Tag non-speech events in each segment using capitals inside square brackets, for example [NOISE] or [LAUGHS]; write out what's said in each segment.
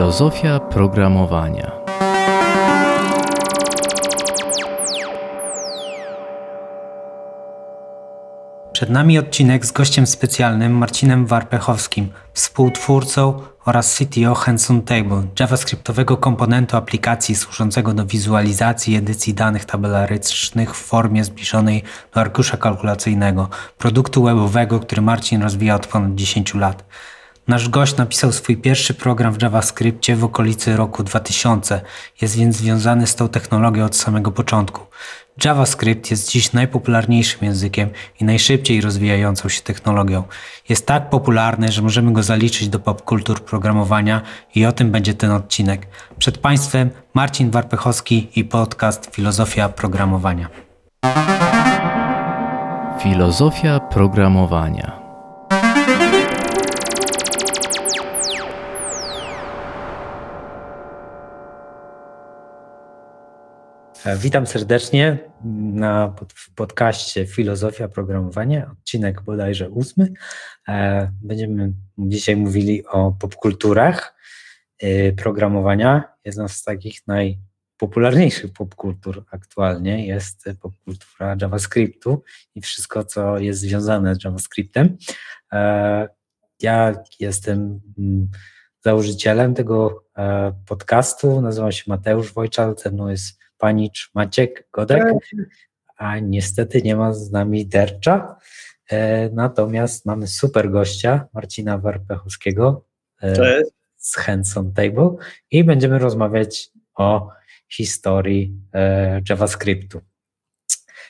Filozofia programowania. Przed nami odcinek z gościem specjalnym Marcinem Warpechowskim, współtwórcą oraz CTO Hanson Table, javascriptowego komponentu aplikacji służącego do wizualizacji i edycji danych tabelarycznych w formie zbliżonej do arkusza kalkulacyjnego, produktu webowego, który Marcin rozwija od ponad 10 lat. Nasz gość napisał swój pierwszy program w JavaScriptie w okolicy roku 2000, jest więc związany z tą technologią od samego początku. JavaScript jest dziś najpopularniejszym językiem i najszybciej rozwijającą się technologią. Jest tak popularny, że możemy go zaliczyć do popkultur programowania i o tym będzie ten odcinek. Przed Państwem Marcin Warpechowski i podcast Filozofia Programowania. Filozofia programowania. Witam serdecznie na pod, podcaście Filozofia Programowania, odcinek bodajże ósmy. E, będziemy dzisiaj mówili o popkulturach e, programowania. Jedną z takich najpopularniejszych popkultur aktualnie jest popkultura JavaScriptu i wszystko, co jest związane z JavaScriptem. Ja jestem mm, założycielem tego podcastu, nazywam się Mateusz Wojczal, ze mną jest Panicz Maciek Godek, a niestety nie ma z nami Dercza. E, natomiast mamy super gościa, Marcina Warpechowskiego e, z Hanson Table i będziemy rozmawiać o historii e, JavaScriptu.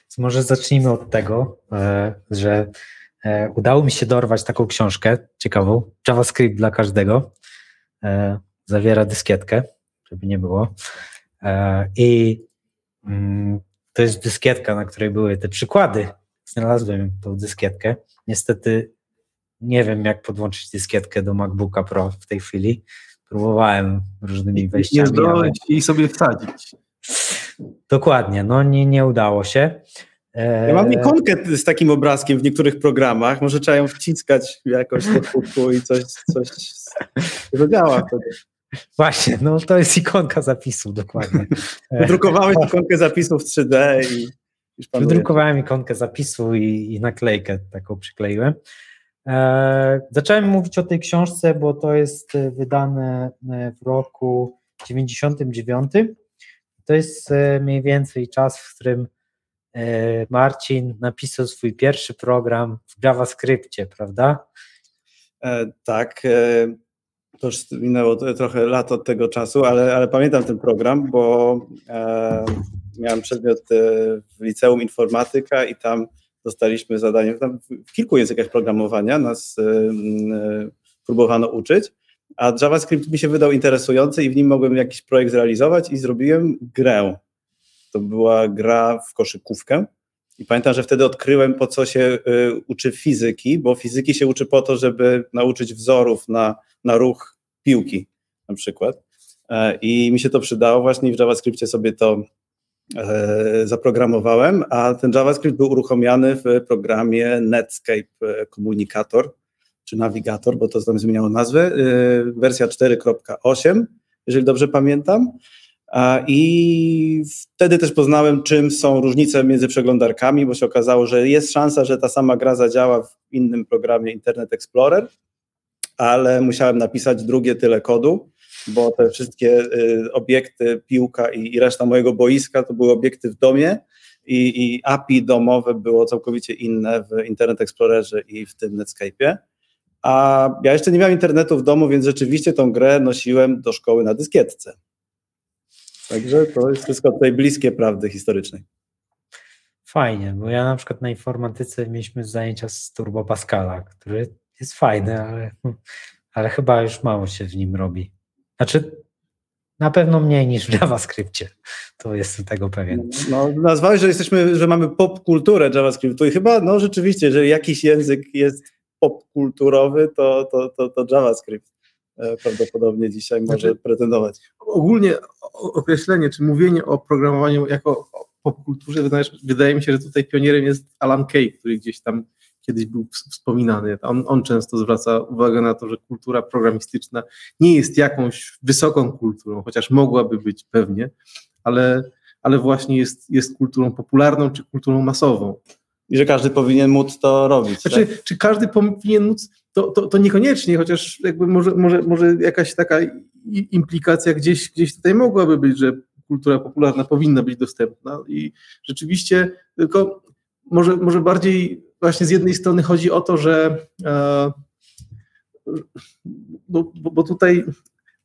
Więc może zacznijmy od tego, że udało mi się dorwać taką książkę ciekawą, JavaScript dla każdego. Zawiera dyskietkę, żeby nie było. E, I mm, to jest dyskietka, na której były te przykłady. Znalazłem tą dyskietkę. Niestety nie wiem, jak podłączyć dyskietkę do MacBooka Pro w tej chwili. Próbowałem różnymi wejściami. Nie ale... i sobie wsadzić. Dokładnie, no nie, nie udało się. E, ja mam ikonkę z takim obrazkiem w niektórych programach. Może trzeba ją wciskać jakoś do kuku i coś, coś zadziała wtedy. Właśnie, no to jest ikonka zapisu, dokładnie. [LAUGHS] Wydrukowałeś ikonkę zapisu w 3D i Wydrukowałem ikonkę zapisu i, i naklejkę taką przykleiłem. E, zacząłem mówić o tej książce, bo to jest e, wydane e, w roku 99. To jest e, mniej więcej czas, w którym Marcin napisał swój pierwszy program w JavaScriptie, prawda? E, tak to już minęło trochę lat od tego czasu, ale, ale pamiętam ten program, bo e, miałem przedmiot w liceum informatyka i tam dostaliśmy zadanie, w kilku językach programowania nas e, e, próbowano uczyć, a JavaScript mi się wydał interesujący i w nim mogłem jakiś projekt zrealizować i zrobiłem grę. To była gra w koszykówkę. I pamiętam, że wtedy odkryłem, po co się y, uczy fizyki, bo fizyki się uczy po to, żeby nauczyć wzorów na na ruch piłki na przykład. E, I mi się to przydało właśnie w JavaScriptie sobie to e, zaprogramowałem, a ten JavaScript był uruchomiony w programie Netscape Komunikator, czy Navigator, bo to tam zmieniało nazwę, wersja 4.8, jeżeli dobrze pamiętam. I wtedy też poznałem, czym są różnice między przeglądarkami, bo się okazało, że jest szansa, że ta sama gra zadziała w innym programie Internet Explorer, ale musiałem napisać drugie tyle kodu, bo te wszystkie y, obiekty, piłka i, i reszta mojego boiska to były obiekty w domie i, i API domowe było całkowicie inne w Internet Explorerze i w tym Netscape'ie. A ja jeszcze nie miałem internetu w domu, więc rzeczywiście tą grę nosiłem do szkoły na dyskietce. Także to jest wszystko tutaj bliskie prawdy historycznej. Fajnie, bo ja na przykład na informatyce mieliśmy zajęcia z Turbo Pascala, który jest fajny, ale, ale chyba już mało się w nim robi. Znaczy, na pewno mniej niż w JavaScriptie. To jestem tego pewien. No, nazwałeś, że jesteśmy, że mamy popkulturę JavaScriptu i chyba, no rzeczywiście, jeżeli jakiś język jest popkulturowy, to, to, to, to JavaScript e, prawdopodobnie dzisiaj może znaczy, pretendować. Ogólnie określenie, czy mówienie o programowaniu jako popkulturze, wydaje, wydaje mi się, że tutaj pionierem jest Alan Kay, który gdzieś tam kiedyś był wspominany. On, on często zwraca uwagę na to, że kultura programistyczna nie jest jakąś wysoką kulturą, chociaż mogłaby być pewnie, ale, ale właśnie jest, jest kulturą popularną czy kulturą masową. I że każdy powinien móc to robić. Znaczy, tak? czy każdy powinien móc, to, to, to niekoniecznie, chociaż jakby może, może, może jakaś taka implikacja gdzieś, gdzieś tutaj mogłaby być, że kultura popularna powinna być dostępna i rzeczywiście tylko może, może bardziej właśnie z jednej strony chodzi o to, że e, bo, bo tutaj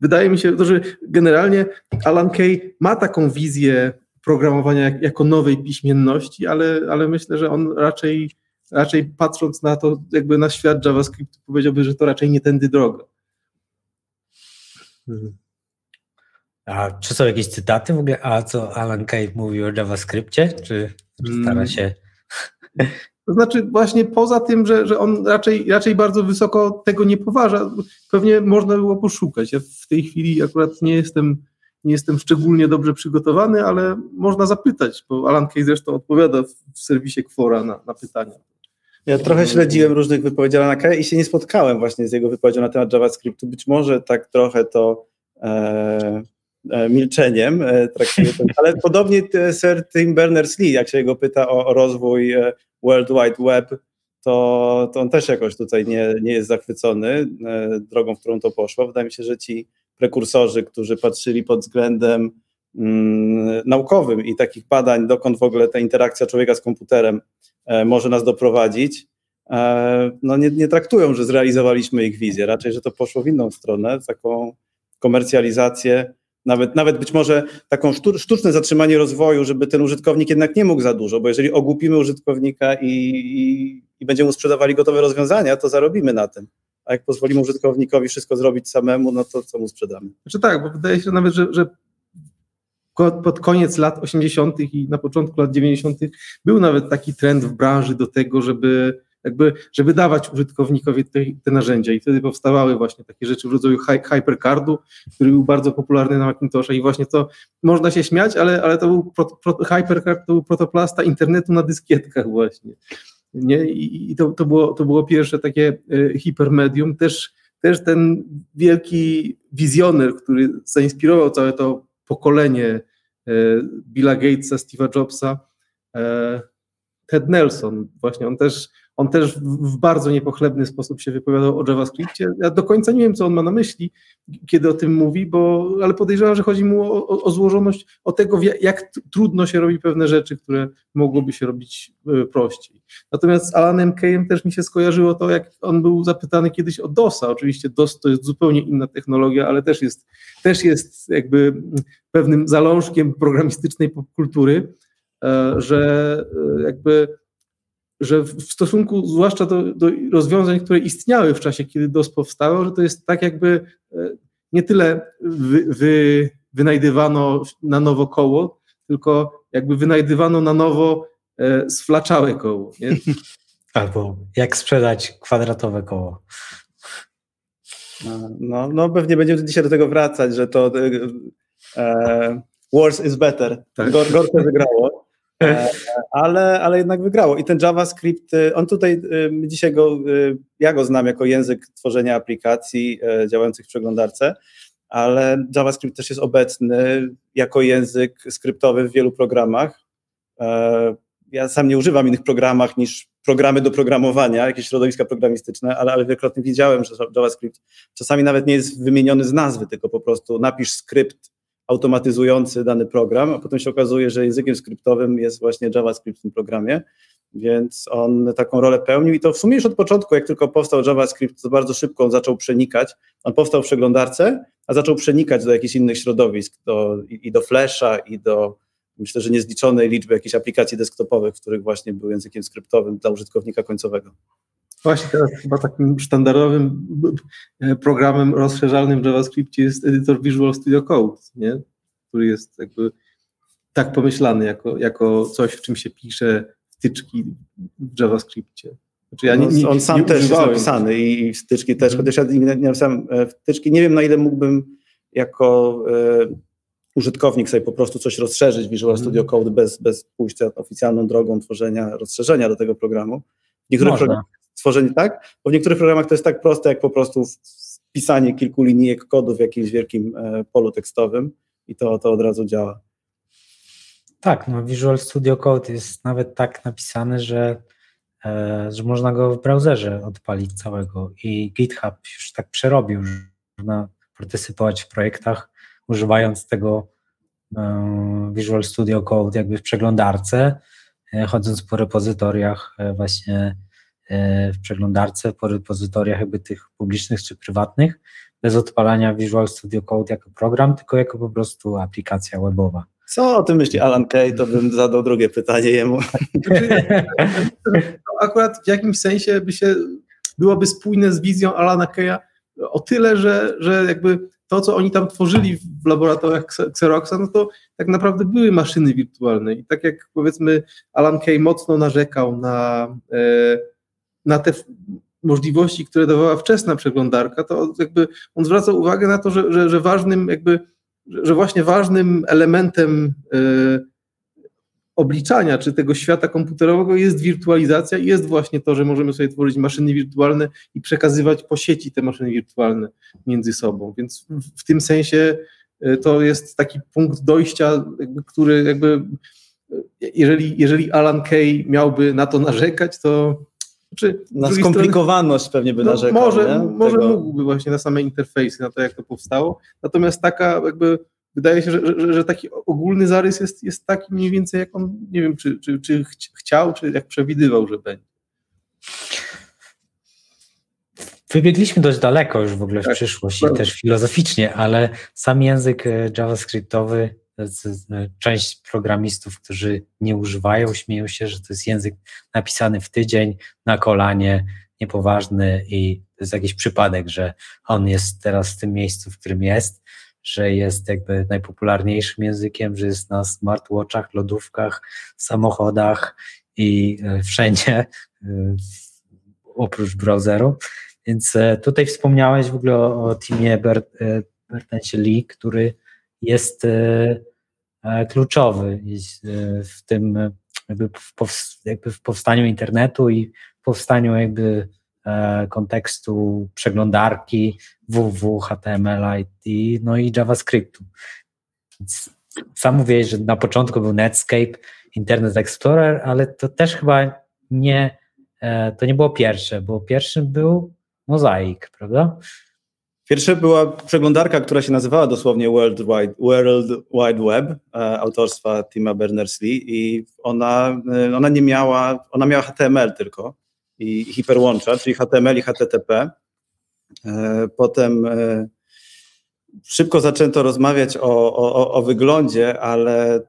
wydaje mi się, że generalnie Alan Kay ma taką wizję programowania jako nowej piśmienności, ale, ale myślę, że on raczej, raczej patrząc na to, jakby na świat JavaScript, powiedziałby, że to raczej nie tędy droga. A czy są jakieś cytaty w ogóle, a co Alan Kay mówił o JavaScriptie, czy stara Mm. się... To znaczy właśnie poza tym, że, że on raczej, raczej bardzo wysoko tego nie poważa, pewnie można było poszukać. Ja w tej chwili akurat nie jestem, nie jestem szczególnie dobrze przygotowany, ale można zapytać, bo Alan Kay zresztą odpowiada w, serwisie Quora na, na pytania. Ja trochę śledziłem różnych wypowiedzi Alana Kaya i się nie spotkałem właśnie z jego wypowiedzią na temat JavaScriptu. Być może tak trochę to e, milczeniem e, traktuje, to, ale podobnie te, Sir Tim Berners-Lee, jak się go pyta o, rozwój e, World Wide Web, to, to on też jakoś tutaj nie, nie jest zachwycony e, drogą, w którą to poszło. Wydaje mi się, że ci prekursorzy, którzy patrzyli pod względem mm, naukowym i takich badań, dokąd w ogóle ta interakcja człowieka z komputerem e, może nas doprowadzić, e, no nie, nie traktują, że zrealizowaliśmy ich wizję, raczej, że to poszło w inną stronę, taką komercjalizację, nawet, nawet być może taką sztu, sztuczne zatrzymanie rozwoju, żeby ten użytkownik jednak nie mógł za dużo, bo jeżeli ogłupimy użytkownika i, i, i będziemy mu sprzedawali gotowe rozwiązania, to zarobimy na tym. A jak pozwolimy użytkownikowi wszystko zrobić samemu, no to co mu sprzedamy? Znaczy tak, bo wydaje się nawet, że, że pod koniec lat 80. i na początku lat 90. był nawet taki trend w branży do tego, żeby jakby, żeby dawać użytkownikowi te, te narzędzia i wtedy powstawały właśnie takie rzeczy w rodzaju hy, Hypercardu, który był bardzo popularny na Macintosha i właśnie to można się śmiać, ale, ale to był pro, pro, Hypercard to był protoplasta internetu na dyskietkach właśnie. Nie? I, i to, to, było, to było pierwsze takie e, hipermedium, też też ten wielki wizjoner, który zainspirował całe to pokolenie e, Billa Gatesa, Steve'a Jobsa, e, Ted Nelson, właśnie on też, on też w bardzo niepochlebny sposób się wypowiadał o JavaScriptie. Ja do końca nie wiem, co on ma na myśli, kiedy o tym mówi, bo, ale podejrzewam, że chodzi mu o, o, złożoność, o tego, jak trudno się robi pewne rzeczy, które mogłoby się robić e, prościej. Natomiast z Alanem Kayem też mi się skojarzyło to, jak on był zapytany kiedyś o DOSa. Oczywiście DOS to jest zupełnie inna technologia, ale też jest, też jest jakby pewnym zalążkiem programistycznej popkultury, że jakby że w stosunku zwłaszcza do, do rozwiązań, które istniały w czasie, kiedy DOS powstało, że to jest tak jakby nie tyle wy, wy, wynajdywano na nowo koło, tylko jakby wynajdywano na nowo e, sflaczałe koło. Nie? [LAUGHS] Albo jak sprzedać kwadratowe koło. No, no pewnie będziemy dzisiaj do tego wracać, że to e, worse is better. Tak. Gor, gorsze wygrało. [LAUGHS] E, ale, ale jednak wygrało. I ten JavaScript, on tutaj, dzisiaj go, ja go znam jako język tworzenia aplikacji działających w przeglądarce, ale JavaScript też jest obecny jako język skryptowy w wielu programach. Ja sam nie używam innych programach niż programy do programowania, jakieś środowiska programistyczne, ale, ale wielokrotnie widziałem, że JavaScript czasami nawet nie jest wymieniony z nazwy, tylko po prostu napisz skrypt automatyzujący dany program, a potem się okazuje, że językiem skryptowym jest właśnie JavaScript w tym programie, więc on taką rolę pełnił i to w sumie już od początku, jak tylko powstał JavaScript, to bardzo szybko on zaczął przenikać. On powstał w przeglądarce, a zaczął przenikać do jakichś innych środowisk, do, i, i do Flasha, i do myślę, że niezliczonej liczby jakichś aplikacji desktopowych, w których właśnie był językiem skryptowym dla użytkownika końcowego. Właśnie teraz chyba takim sztandarowym programem rozszerzalnym w JavaScriptie jest edytor Visual Studio Code, nie? który jest jakby tak pomyślany jako, jako coś, w czym się pisze wtyczki w JavaScriptie. Znaczy ja nie, nie, on sam nie też używałem. jest napisany i wtyczki też, hmm. chociaż ja nie, napisałem wtyczki, nie wiem na ile mógłbym jako e, użytkownik sobie po prostu coś rozszerzyć w Visual Studio Code bez, bez pójścia oficjalną drogą tworzenia rozszerzenia do tego programu. W niektórych Można. programach stworzenie tak, bo w niektórych programach to jest tak proste, jak po prostu wpisanie kilku linijek kodu w jakimś wielkim e, polu tekstowym i to, to od razu działa. Tak, no Visual Studio Code jest nawet tak napisany, że, e, że można go w browserze odpalić całego i GitHub już tak przerobił, że można partycypować w projektach używając tego e, Visual Studio Code jakby w przeglądarce, chodząc po repozytoriach właśnie w przeglądarce, po repozytoriach jakby tych publicznych czy prywatnych, bez odpalania Visual Studio Code jako program, tylko jako po prostu aplikacja webowa. Co o tym myśli Alan Kay, to bym zadał drugie pytanie jemu. To [LAUGHS] akurat w jakimś sensie by się byłoby spójne z wizją Alana Keya o tyle, że, że jakby to, co oni tam tworzyli w laboratoriach Xe- Xeroxa, no to tak naprawdę były maszyny wirtualne. I tak jak powiedzmy Alan Kay mocno narzekał na, e, na te możliwości, które dawała wczesna przeglądarka, to jakby on zwraca uwagę na to, że, że, że ważnym jakby, że właśnie ważnym elementem e, obliczania, czy tego świata komputerowego jest wirtualizacja i jest właśnie to, że możemy sobie tworzyć maszyny wirtualne i przekazywać po sieci te maszyny wirtualne między sobą. Więc w, w tym sensie y, to jest taki punkt dojścia, jakby, który jakby y, jeżeli, jeżeli Alan Kay miałby na to narzekać, to znaczy, z Na skomplikowaność pewnie by no, narzekał. może, nie? może Tego- mógłby właśnie na same interfejsy, na to jak to powstało. Natomiast taka jakby wydaje się, że, że, że taki ogólny zarys jest, jest taki mniej więcej jak on, nie wiem, czy, czy, czy chci- chciał, czy jak przewidywał, że będzie. Wybiegliśmy dość daleko już w ogóle w Tak, przyszłość i bardzo. też filozoficznie, ale sam język e, JavaScriptowy, część programistów, którzy nie używają, śmieją się, że to jest język napisany w tydzień, na kolanie, niepoważny i to jest jakiś przypadek, że on jest teraz w tym miejscu, w którym jest, że jest jakby najpopularniejszym językiem, że jest na smartwatchach, lodówkach, samochodach i e, wszędzie e, oprócz browseru. Więc e, tutaj wspomniałeś w ogóle o, o teamie Bert, Bertensie Lee, który jest e, e, kluczowy e, w tym jakby w, powstaniu internetu i w powstaniu jakby kontekstu przeglądarki www, HTML, IT, no i JavaScriptu. Sam mówiłeś, że na początku był Netscape, Internet Explorer, ale to też chyba nie, to nie było pierwsze, bo pierwszym był Mozaik, prawda? Pierwsza była przeglądarka, która się nazywała dosłownie World Wide, World Wide Web e, autorstwa Tima Berners-Lee i ona, e, ona nie miała, ona miała HTML tylko i hiperłącza, czyli HTML i HTTP. E, Potem szybko zaczęto rozmawiać o, o, o wyglądzie, ale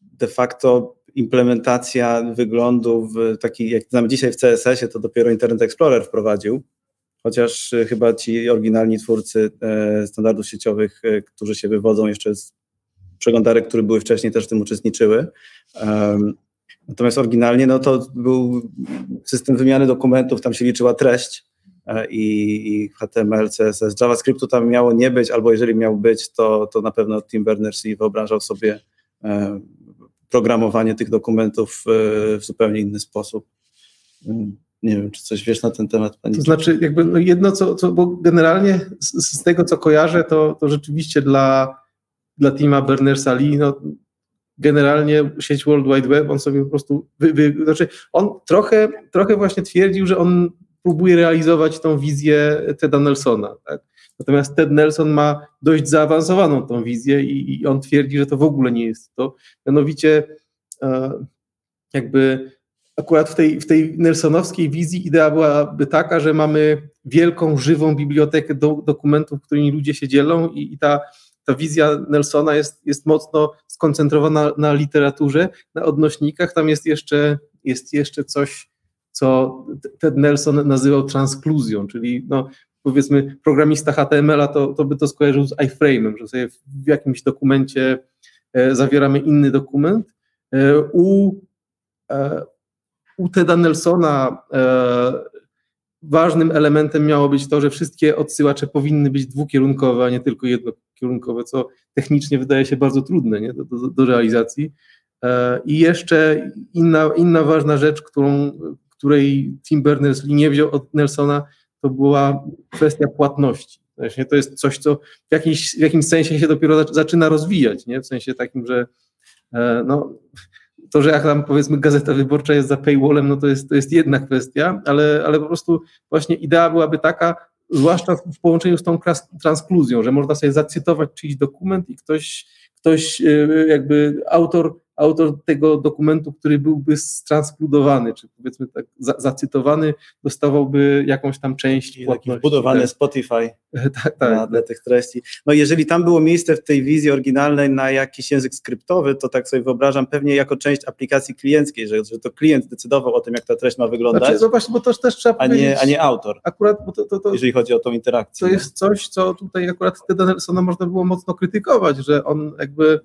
de facto implementacja wyglądu w taki, jak znamy dzisiaj w CSS-ie, to dopiero Internet Explorer wprowadził chociaż e, chyba ci oryginalni twórcy e, standardów sieciowych, e, którzy się wywodzą jeszcze z przeglądarek, które były wcześniej, też w tym uczestniczyły. Natomiast oryginalnie no to był system wymiany dokumentów, tam się liczyła treść e, i, HTML, CSS. JavaScriptu tam miało nie być, albo jeżeli miał być, to, to na pewno Tim Berners-Lee wyobrażał sobie programowanie tych dokumentów w zupełnie inny sposób. Nie wiem, czy coś wiesz na ten temat, Pani? To znaczy, jakby no jedno, co, co bo generalnie z, z tego, co kojarzę, to, to rzeczywiście dla, dla teama Bernersa Lee, no, generalnie sieć World Wide Web, on sobie po prostu, wy, wy, znaczy on trochę, trochę właśnie twierdził, że on próbuje realizować tą wizję Teda Nelsona, tak? Natomiast Ted Nelson ma dość zaawansowaną tą wizję i, i on twierdzi, że to w ogóle nie jest to. Mianowicie e, jakby akurat w tej, w tej nelsonowskiej wizji idea byłaby taka, że mamy wielką, żywą bibliotekę do, dokumentów, którymi ludzie się dzielą i, i ta, ta wizja Nelsona jest, jest mocno skoncentrowana na literaturze, na odnośnikach. Tam jest jeszcze, jest jeszcze coś, co Ted Nelson nazywał transkluzją, czyli no, powiedzmy programista HTML-a to, to by to skojarzył z iframe'em, że sobie w jakimś dokumencie e, zawieramy inny dokument. E, u, e, u Teda Nelsona e, ważnym elementem miało być to, że wszystkie odsyłacze powinny być dwukierunkowe, a nie tylko jednokierunkowe, co technicznie wydaje się bardzo trudne nie? Do, do, do realizacji. E, I jeszcze inna, inna ważna rzecz, którą, której Tim Berners-Lee nie wziął od Nelsona, to była kwestia płatności. Właśnie to jest coś, co w, jakiś, w jakimś sensie się dopiero zaczyna rozwijać, nie? w sensie takim, że e, no, to, że jak tam powiedzmy Gazeta Wyborcza jest za paywallem, no to jest, to jest jedna kwestia, ale, ale po prostu właśnie idea byłaby taka, zwłaszcza w połączeniu z tą transkluzją, że można sobie zacytować czyjś dokument i ktoś, ktoś e, jakby autor autor tego dokumentu, który byłby transkludowany, czy powiedzmy tak za, zacytowany, dostawałby jakąś tam część płatności. Wbudowany tak. Spotify [LAUGHS] tak, tak, na, dla tych treści. No jeżeli tam było miejsce w tej wizji oryginalnej na jakiś język skryptowy, to tak sobie wyobrażam pewnie jako część aplikacji klienckiej, że, że to klient decydował o tym, jak ta treść ma wyglądać. Znaczy, no właśnie, bo to też trzeba a nie, a nie autor. Akurat, bo to, to, to, jeżeli chodzi o tą interakcję. To jest coś, co tutaj akurat Teda Nelsona można było mocno krytykować, że on jakby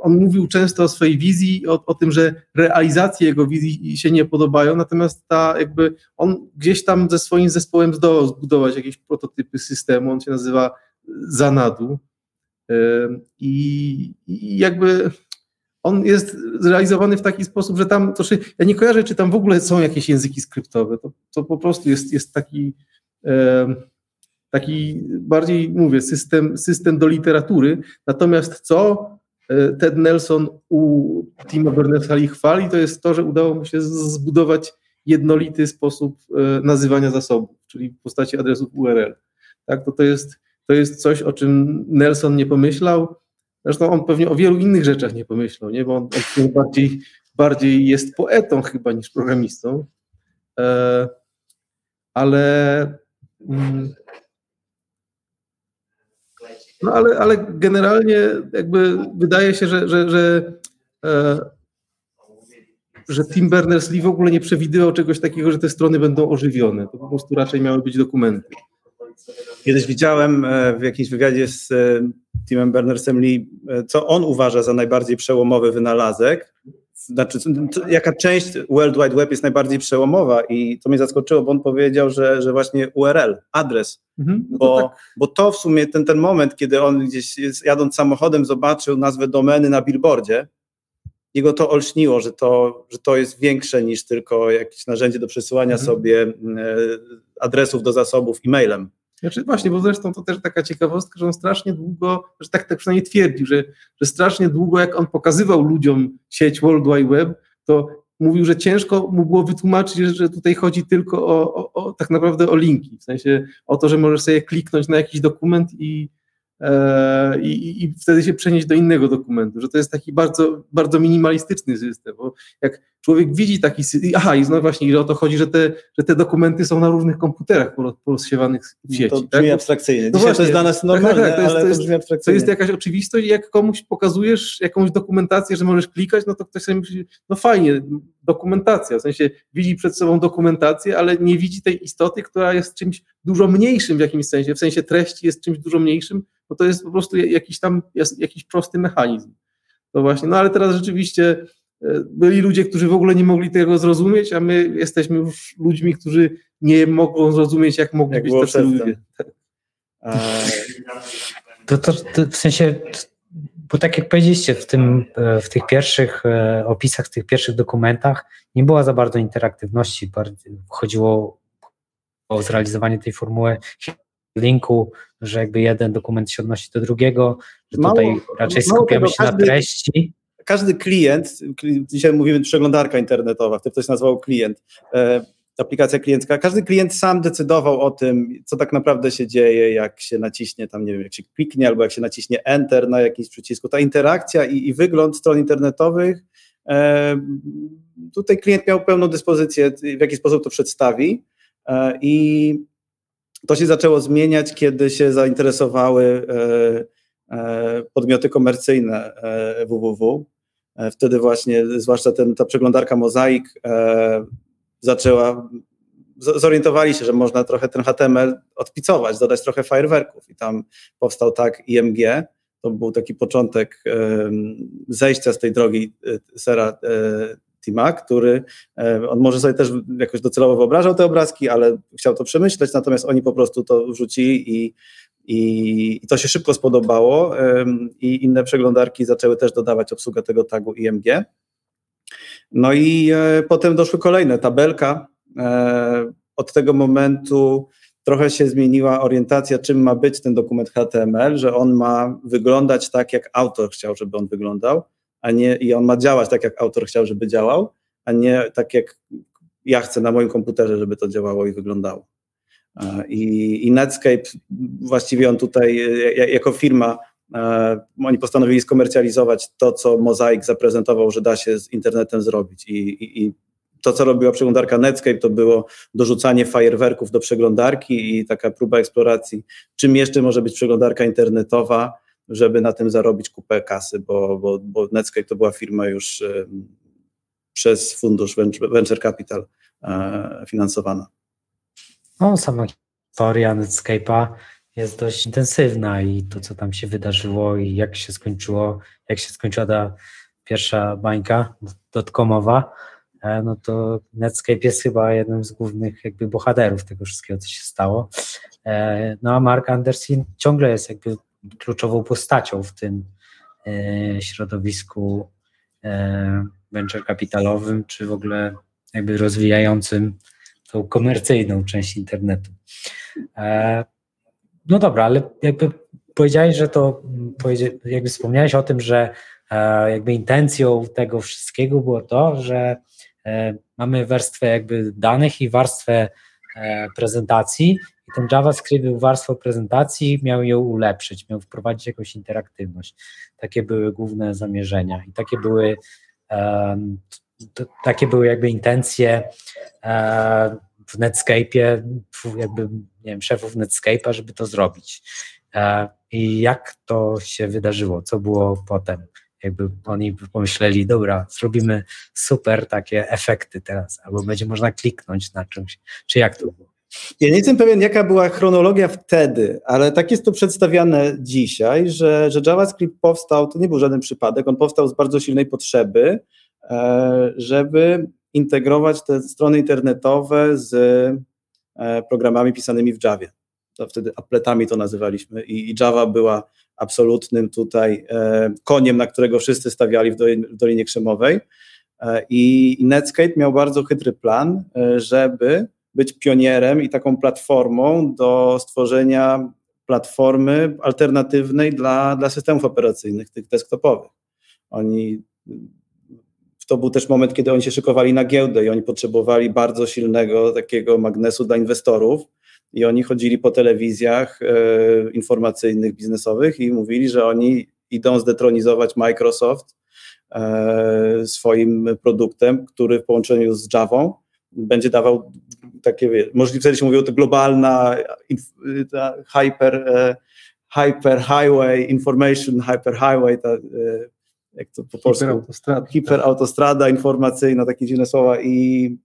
on mówił często o swojej wizji, o, o, tym, że realizacje jego wizji się nie podobają, natomiast ta jakby on gdzieś tam ze swoim zespołem zdołał zbudować jakieś prototypy systemu, on się nazywa Zanadu. I, i jakby on jest zrealizowany w taki sposób, że tam, to, ja nie kojarzę, czy tam w ogóle są jakieś języki skryptowe, to, to po prostu jest, jest taki taki bardziej, mówię, system, system do literatury, natomiast co Ted Nelson u Tima Berners-Lee chwali, to jest to, że udało mu się zbudować jednolity sposób e, nazywania zasobów, czyli w postaci adresów URL. Tak, to, to, jest, to jest coś, o czym Nelson nie pomyślał. Zresztą on pewnie o wielu innych rzeczach nie pomyślał, nie? bo on, on bardziej, bardziej jest poetą chyba niż programistą. E, ale mm, no ale, ale generalnie jakby wydaje się, że, że, że, e, że Tim Berners-Lee w ogóle nie przewidywał czegoś takiego, że te strony będą ożywione. To po prostu raczej miały być dokumenty. Kiedyś widziałem e, w jakimś wywiadzie z e, Timem Berners-Lee, co on uważa za najbardziej przełomowy wynalazek znaczy, jaka część World Wide Web jest najbardziej przełomowa i to mnie zaskoczyło, bo on powiedział, że, że właśnie URL, adres, mhm, no bo, to tak. bo to w sumie ten, ten moment, kiedy on gdzieś jest, jadąc samochodem zobaczył nazwę domeny na billboardzie, jego to olśniło, że to, że to jest większe niż tylko jakieś narzędzie do przesyłania mhm. sobie e, adresów do zasobów e-mailem. Znaczy właśnie, bo zresztą to też taka ciekawostka, że on strasznie długo, że tak, tak przynajmniej twierdził, że, że strasznie długo jak on pokazywał ludziom sieć World Wide Web, to mówił, że ciężko mu było wytłumaczyć, że tutaj chodzi tylko o, o, o tak naprawdę o linki, w sensie o to, że możesz sobie kliknąć na jakiś dokument i, E, i, i, wtedy się przenieść do innego dokumentu, że to jest taki bardzo, bardzo minimalistyczny system, bo jak człowiek widzi taki, aha i znowu właśnie o to chodzi, że te, że te dokumenty są na różnych komputerach porozsiewanych w sieci. To brzmi tak? abstrakcyjnie. No Dzisiaj właśnie, to jest dla nas normalne, tak, tak, to jest, ale to, jest, to brzmi. To jest jakaś oczywistość jak komuś pokazujesz jakąś dokumentację, że możesz klikać, no to ktoś sobie myśli, no fajnie, dokumentacja, w sensie widzi przed sobą dokumentację, ale nie widzi tej istoty, która jest czymś dużo mniejszym w jakimś sensie, w sensie treści jest czymś dużo mniejszym, bo to jest po prostu jakiś tam jakiś prosty mechanizm. No właśnie, no ale teraz rzeczywiście byli ludzie, którzy w ogóle nie mogli tego zrozumieć, a my jesteśmy już ludźmi, którzy nie mogą zrozumieć, jak mogli jak być tacy ludzie. To, to, to, w sensie, bo tak jak powiedzieliście, w, tym, e, w tych pierwszych e, opisach, w tych pierwszych dokumentach nie była za bardzo interaktywności. Chodziło o zrealizowanie tej formuły linku, że jakby jeden dokument się odnosi do drugiego, że mało, tutaj raczej skupiamy się każdy, na treści. Każdy klient, dzisiaj mówimy przeglądarka internetowa, wtedy to się nazywał klient, e, aplikacja kliencka, każdy klient sam decydował o tym, co tak naprawdę się dzieje, jak się naciśnie tam, nie wiem, jak się kliknie albo jak się naciśnie Enter na jakimś przycisku. Ta interakcja i, i wygląd stron internetowych, e, tutaj klient miał pełną dyspozycję, w jaki sposób to przedstawi e, i to się zaczęło zmieniać, kiedy się zainteresowały podmioty komercyjne www. E, wtedy właśnie, zwłaszcza ten, ta przeglądarka Mozaik zaczęła, zorientowali się, że można trochę ten HTML odpicować, dodać trochę fajerwerków i tam powstał tak IMG, to był taki początek zejścia z tej drogi sera Tima, który e, on może sobie też jakoś docelowo wyobrażał te obrazki, ale chciał to przemyśleć, natomiast oni po prostu to wrzucili i, i, to się szybko spodobało i inne przeglądarki zaczęły też dodawać obsługę tego tagu IMG. No i e, potem doszły kolejne, tabelka, od tego momentu trochę się zmieniła orientacja, czym ma być ten dokument HTML, że on ma wyglądać tak, jak autor chciał, żeby on wyglądał, a nie i on ma działać tak, jak autor chciał, żeby działał, a nie tak, jak ja chcę na moim komputerze, żeby to działało i wyglądało. I, i Netscape, właściwie on tutaj jako firma, oni postanowili skomercjalizować to, co Mosaic zaprezentował, że da się z internetem zrobić. I, i, i to, co robiła przeglądarka Netscape, to było dorzucanie fajerwerków do przeglądarki i taka próba eksploracji, czym jeszcze może być przeglądarka internetowa, żeby na tym zarobić kupę kasy, bo, bo, bo Netscape to była firma już przez fundusz Venture Capital e, finansowana. No, sama historia Netscape'a jest dość intensywna i to, co tam się wydarzyło i jak się skończyło, jak się skończyła ta pierwsza bańka dotcomowa, e, no to Netscape jest chyba jednym z głównych jakby bohaterów tego wszystkiego, co się stało. E, no a Mark Anderson ciągle jest jakby kluczową postacią w tym środowisku venture kapitalowym, czy w ogóle jakby rozwijającym tą komercyjną część internetu. E, no dobra, ale jakby powiedziałeś, że to, jakby wspomniałeś o tym, że e, jakby intencją tego wszystkiego było to, że e, mamy warstwę jakby danych i warstwę prezentacji i ten JavaScript był warstwą prezentacji, miał ją ulepszyć, miał wprowadzić jakąś interaktywność. Takie były główne zamierzenia i takie były takie były jakby intencje e, w Netscape'ie, jakby, nie wiem, szefów Netscape'a, żeby to zrobić. E, I jak to się wydarzyło? Co było potem? Jakby oni pomyśleli, dobra, zrobimy super takie efekty teraz, albo będzie można kliknąć na czymś. Czy jak to było? Ja nie jestem pewien, jaka była chronologia wtedy, ale tak jest to przedstawiane dzisiaj, że, że JavaScript powstał, to nie był żaden przypadek, on powstał z bardzo silnej potrzeby, żeby integrować te strony internetowe z e, programami pisanymi w Javie. To wtedy appletami to nazywaliśmy i, Java była absolutnym tutaj e, koniem, na którego wszyscy stawiali w Dolinie Krzemowej. I Netscape miał bardzo chytry plan, żeby być pionierem i taką platformą do stworzenia platformy alternatywnej dla, dla systemów operacyjnych, tych desktopowych. Oni to był też moment, kiedy oni się szykowali na giełdę i oni potrzebowali bardzo silnego takiego magnesu dla inwestorów. I oni chodzili po telewizjach e, informacyjnych, biznesowych i mówili, że oni idą zdetronizować Microsoft e, swoim produktem, który w połączeniu z Javą będzie dawał takie, możliwe, wtedy się mówiło, to globalna hyper, e, hyper highway, information hyper highway, ta, e, jak to po polsku? Hiperautostrada. Hiperautostrada informacyjna, takie dziwne słowa. I,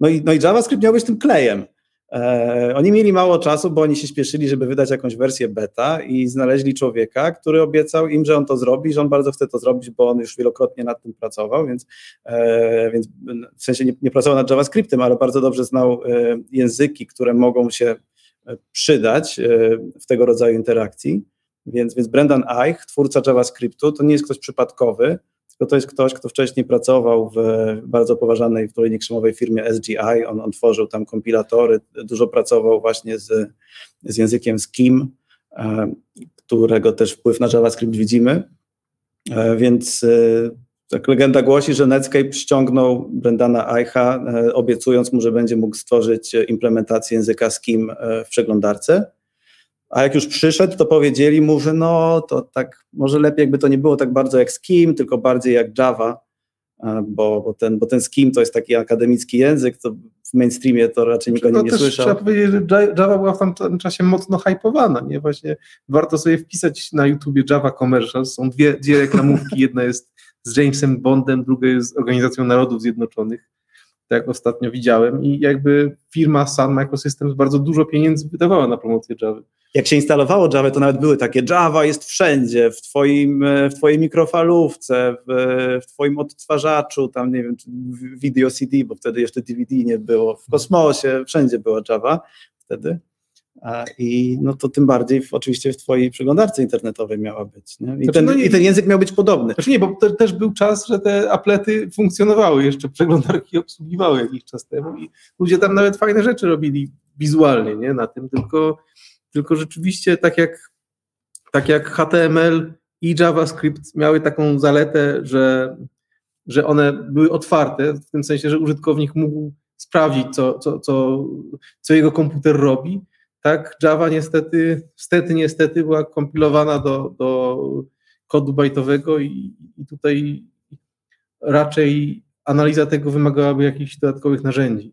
no, i, no i JavaScript miał być tym klejem. E, oni mieli mało czasu, bo oni się śpieszyli, żeby wydać jakąś wersję beta i znaleźli człowieka, który obiecał im, że on to zrobi, że on bardzo chce to zrobić, bo on już wielokrotnie nad tym pracował, więc, e, więc w sensie nie, nie, pracował nad JavaScriptem, ale bardzo dobrze znał e, języki, które mogą się e, przydać e, w tego rodzaju interakcji. Więc, więc Brendan Eich, twórca JavaScriptu, to nie jest ktoś przypadkowy, tylko to jest ktoś, kto wcześniej pracował w bardzo poważanej w Dolinie Krzemowej firmie SGI. On, on tworzył tam kompilatory, dużo pracował właśnie z, z językiem Scheme, e, którego też wpływ na JavaScript widzimy. E, więc e, tak legenda głosi, że Netscape ściągnął Brendana Eicha, obiecując mu, że będzie mógł stworzyć implementację języka Scheme w przeglądarce. A jak już przyszedł, to powiedzieli mu, że no to tak, może lepiej jakby to nie było tak bardzo jak Scheme, tylko bardziej jak Java, bo, bo, ten, bo ten Scheme to jest taki akademicki język, to w mainstreamie to raczej nikt o nim nie słyszał. Trzeba powiedzieć, że Java była w tamtym czasie mocno hypowana, nie? Właśnie warto sobie wpisać na YouTubie Java Commercials, są dwie, dwie reklamówki, jedna jest z Jamesem Bondem, druga jest z Organizacją Narodów Zjednoczonych, jak ostatnio widziałem i jakby firma Sun Microsystems bardzo dużo pieniędzy wydawała na promocję Java jak się instalowało Java, to nawet były takie Java jest wszędzie, w twoim, w twojej mikrofalówce, w, w twoim odtwarzaczu, tam nie wiem, video CD, bo wtedy jeszcze DVD nie było, w kosmosie, wszędzie była Java wtedy. I no to tym bardziej w, oczywiście w twojej przeglądarce internetowej miała być. Nie? I, Znaczy, ten, no i- I ten język miał być podobny. Znaczy nie, bo te, też był czas, że te aplety funkcjonowały jeszcze, przeglądarki obsługiwały jakiś czas temu i ludzie tam nawet fajne rzeczy robili wizualnie, nie, na tym, tylko, tylko rzeczywiście tak jak, tak jak HTML i JavaScript miały taką zaletę, że, że one były otwarte, w tym sensie, że użytkownik mógł sprawdzić, co, co, co, co jego komputer robi, tak Java niestety, niestety, niestety była kompilowana do, do kodu bajtowego i, i tutaj raczej analiza tego wymagałaby jakichś dodatkowych narzędzi.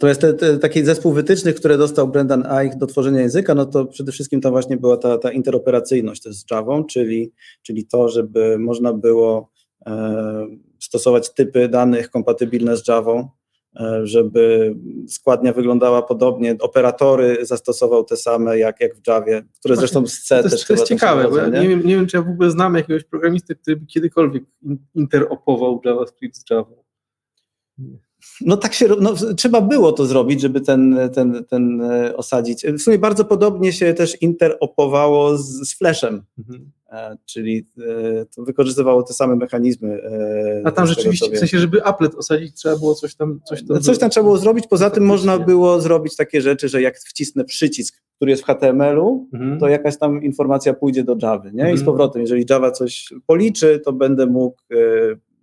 To jest te, te, taki zespół wytycznych, które dostał Brendan Eich do tworzenia języka, no to przede wszystkim tam właśnie była ta, ta interoperacyjność z Javą, czyli, czyli to, żeby można było e, stosować typy danych kompatybilne z Javą, e, żeby składnia wyglądała podobnie, operatory zastosował te same jak, jak w Javie, które zresztą z C To też to jest ciekawe, bo ja nie wiem, nie wiem, czy ja w ogóle znam jakiegoś programisty, który by kiedykolwiek in- interopował JavaScript z Java. No tak się, no, trzeba było to zrobić, żeby ten, ten, ten e, osadzić. W sumie bardzo podobnie się też interopowało z, z Flashem, Mhm. E, czyli e, to wykorzystywało te same mechanizmy. e, A tam rzeczywiście, w sensie, żeby applet osadzić, trzeba było coś tam... Coś tam, No coś tam trzeba było zrobić, poza tym można było zrobić takie rzeczy, że jak wcisnę przycisk, który jest w HTML-u, Mhm. to jakaś tam informacja pójdzie do Java, nie? I z Mhm. powrotem, jeżeli Java coś policzy, to będę mógł,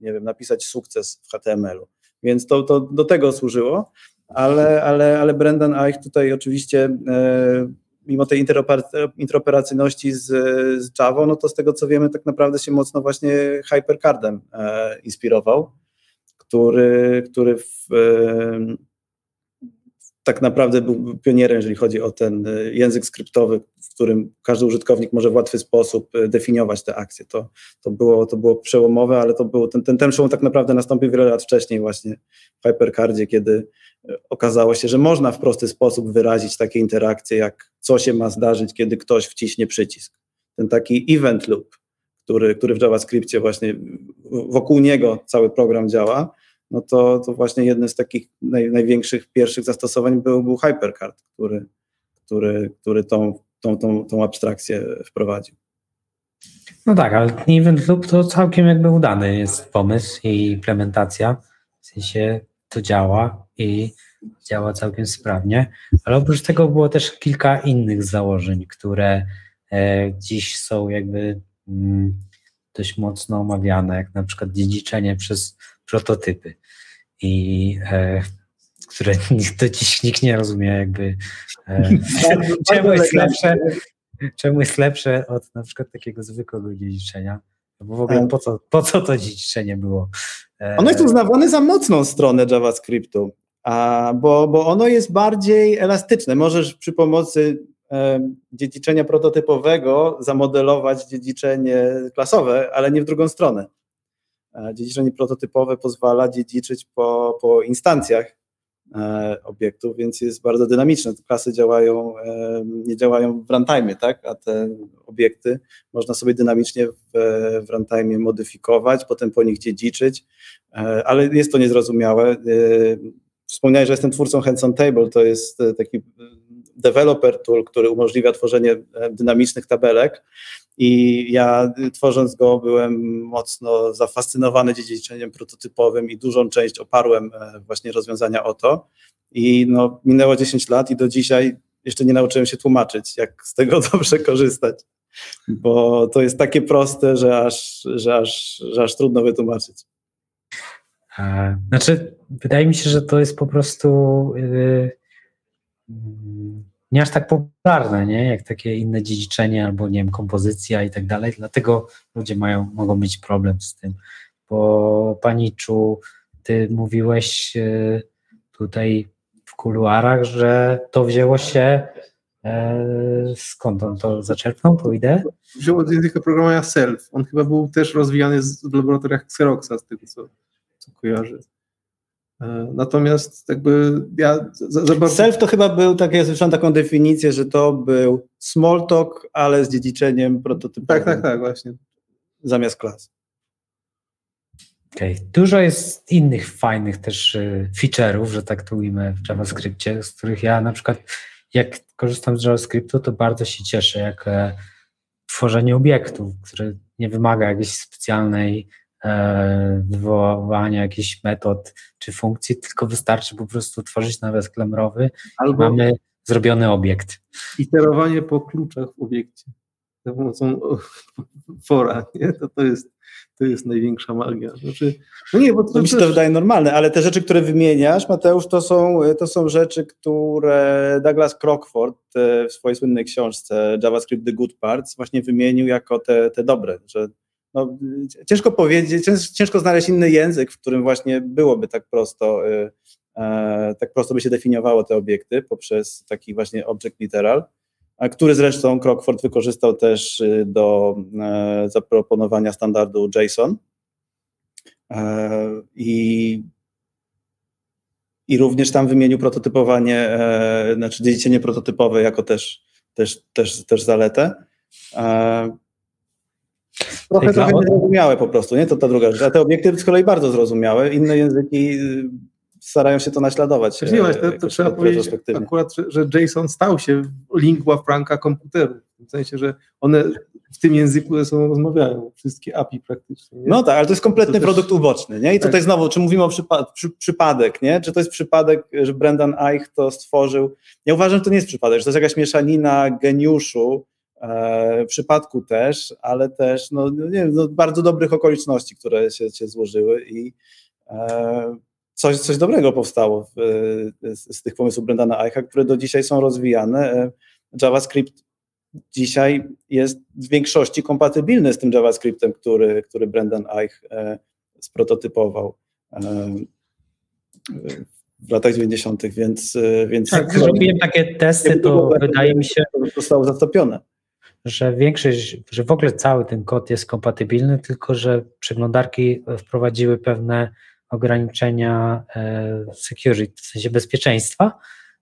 nie wiem, napisać sukces w HTML-u. Więc to, to do tego służyło, ale, ale, ale Brendan Eich tutaj oczywiście, e, mimo tej interoper- interoperacyjności z, z Java, no to z tego co wiemy, tak naprawdę się mocno właśnie Hypercardem e, inspirował, który, który w, e, tak naprawdę był pionierem, jeżeli chodzi o ten e, język skryptowy, w którym każdy użytkownik może w łatwy sposób e, definiować te akcje. To, to, było, to było przełomowe, ale to było, ten, ten, ten przełom tak naprawdę nastąpił wiele lat wcześniej właśnie w Hypercardzie, kiedy e, okazało się, że można w prosty sposób wyrazić takie interakcje, jak co się ma zdarzyć, kiedy ktoś wciśnie przycisk. Ten taki event loop, który, który w JavaScriptie właśnie wokół niego cały program działa, no to, to właśnie jednym z takich naj, największych pierwszych zastosowań był, był Hypercard, który, który, który tą, tą, tą, tą abstrakcję wprowadził. No tak, ale event loop to całkiem jakby udany jest pomysł i implementacja. W sensie to działa i działa całkiem sprawnie, ale oprócz tego było też kilka innych założeń, które e, dziś są jakby mm, dość mocno omawiane, jak na przykład dziedziczenie przez prototypy i e, które [LAUGHS] do dziś nikt nie rozumie jakby e, [LAUGHS] [LAUGHS] czemu jest lepsze czemu jest lepsze od na przykład takiego zwykłego dziedziczenia. No Bo w ogóle po co, po co to dziedziczenie było? E, Ono jest uznawane za mocną stronę JavaScriptu, a, bo, bo ono jest bardziej elastyczne. Możesz przy pomocy e, dziedziczenia prototypowego zamodelować dziedziczenie klasowe, ale nie w drugą stronę. E, dziedziczenie prototypowe pozwala dziedziczyć po, po instancjach e, obiektów, więc jest bardzo dynamiczne. Te klasy działają, e, nie działają w runtime, tak? a te obiekty można sobie dynamicznie w, w runtime modyfikować, potem po nich dziedziczyć, ale jest to niezrozumiałe. Wspomniałeś, że jestem twórcą Hands on Table, to jest taki developer tool, który umożliwia tworzenie dynamicznych tabelek i ja y, tworząc go byłem mocno zafascynowany dziedziczeniem prototypowym i dużą część oparłem e, właśnie rozwiązania o to i no, minęło 10 lat i do dzisiaj jeszcze nie nauczyłem się tłumaczyć, jak z tego [LAUGHS] dobrze korzystać, bo to jest takie proste, że aż, że aż, że aż trudno wytłumaczyć. E, Znaczy, wydaje mi się, że to jest po prostu yy, nie aż tak popularne, nie? Jak takie inne dziedziczenie albo nie wiem, kompozycja i tak dalej. Dlatego ludzie mają, mogą mieć problem z tym. Bo Paniczu, ty mówiłeś yy, tutaj w kuluarach, że to wzięło się e, skąd on to zaczerpnął, ideę? Wziął od języka programowania Self. On chyba był też rozwijany w laboratoriach Xeroxa, z tego co, co kojarzę. E, Natomiast jakby ja za, za bardzo... Self to chyba był, tak ja słyszałem taką definicję, że to był small talk, ale z dziedziczeniem prototypowym Tak, tak, tak, właśnie. zamiast klas. Okej. Dużo jest innych fajnych też y, feature'ów, że tak to ujmę w JavaScriptie, z których ja na przykład jak korzystam z JavaScriptu, to bardzo się cieszę, jak e, tworzenie obiektów, które nie wymaga jakiejś specjalnej e, wywoływania jakichś metod czy funkcji, tylko wystarczy po prostu tworzyć nawias klamrowy Albo i mamy zrobiony obiekt. iterowanie po kluczach w obiekcie za pomocą fora, nie? To, to, jest, to jest największa magia. Znaczy, no nie, bo to, To mi się to też- wydaje normalne, ale te rzeczy, które wymieniasz, Mateusz, to są, to są rzeczy, które Douglas Crockford e, w swojej słynnej książce JavaScript The Good Parts właśnie wymienił jako te, te dobre, że no, ciężko powiedzieć, cięż- ciężko znaleźć inny język, w którym właśnie byłoby tak prosto, e, e, tak prosto by się definiowało te obiekty poprzez taki właśnie object literal, a który zresztą Crockford wykorzystał też y, do e, zaproponowania standardu JSON. E, I, I również tam wymienił prototypowanie, znaczy dziedzicenie prototypowe jako też, też, też, też zaletę. Trochę, trochę niezrozumiałe po prostu, nie? To ta druga rzecz. A te obiekty z kolei bardzo zrozumiałe. Inne języki y, starają się to naśladować. Znaczy, e, właśnie, to, to trzeba powiedzieć akurat, że, że JSON stał się lingua franca komputerów. W sensie, że one w tym języku ze sobą rozmawiają. Wszystkie API praktycznie. Nie? No tak, ale to jest kompletny To też- produkt uboczny, nie? I tutaj Tak. znowu, czy mówimy o przypa- przy, przypadek, nie? Czy to jest przypadek, że Brendan Eich to stworzył? Ja uważam, że to nie jest przypadek, że to jest jakaś mieszanina geniuszu, e, przypadku też, ale też, no, no nie wiem, no, bardzo dobrych okoliczności, które się, się złożyły i e, coś, coś dobrego powstało w, e, z, z tych pomysłów Brendana Eicha, które do dzisiaj są rozwijane. E, JavaScript dzisiaj jest w większości kompatybilny z tym JavaScriptem, który, który Brendan Eich e, sprototypował e, w latach 90., więc, więc Jak zrobiłem takie testy, to wydaje mi się, to zostało zatopione. Że większość, że w ogóle cały ten kod jest kompatybilny, tylko że przeglądarki wprowadziły pewne ograniczenia e, security, w sensie bezpieczeństwa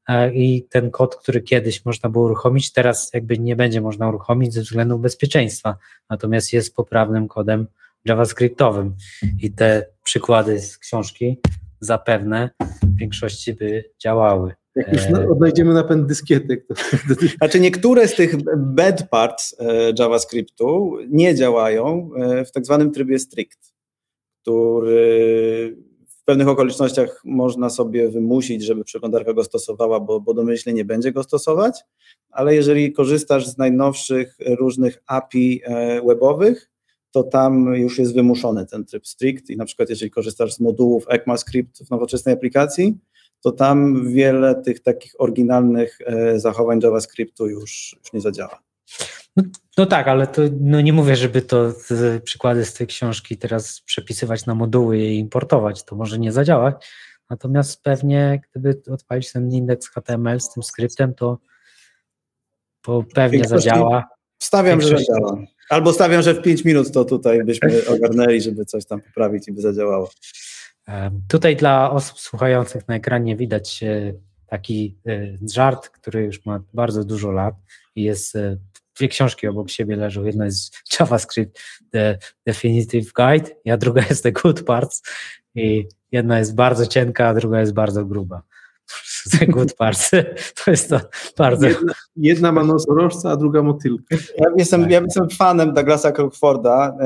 e, i ten kod, który kiedyś można było uruchomić, teraz jakby nie będzie można uruchomić ze względu bezpieczeństwa, natomiast jest poprawnym kodem JavaScriptowym i te przykłady z książki zapewne w większości by działały. Jak już e, na- odnajdziemy napęd dyskietek, to Znaczy niektóre z tych bad parts e, JavaScriptu nie działają e, w tak zwanym trybie strict, który w pewnych okolicznościach można sobie wymusić, żeby przeglądarka go stosowała, bo, bo domyślnie nie będzie go stosować, ale jeżeli korzystasz z najnowszych różnych API webowych, to tam już jest wymuszony ten tryb strict i na przykład jeżeli korzystasz z modułów ECMAScript w nowoczesnej aplikacji, to tam wiele tych takich oryginalnych e, zachowań JavaScriptu już, już nie zadziała. No tak, ale to no nie mówię, żeby to z, przykłady z tej książki teraz przepisywać na moduły i importować, to może nie zadziałać. Natomiast pewnie, gdyby odpalić ten indeks HTML z tym skryptem, to, to pewnie zadziała. Stawiam, że zadziała. Albo stawiam, że w 5 minut to tutaj byśmy ogarnęli, żeby coś tam poprawić i by zadziałało. Tutaj dla osób słuchających na ekranie widać e, taki e, żart, który już ma bardzo dużo lat i jest e, dwie książki obok siebie leżą. Jedna jest JavaScript The Definitive Guide, a druga jest The Good Parts i jedna jest bardzo cienka, a druga jest bardzo gruba. [LAUGHS] Good Parts to jest to bardzo... jedna, jedna ma nosorożca, a druga motylkę. Ja jestem, Tak. ja jestem fanem Douglasa Crockforda.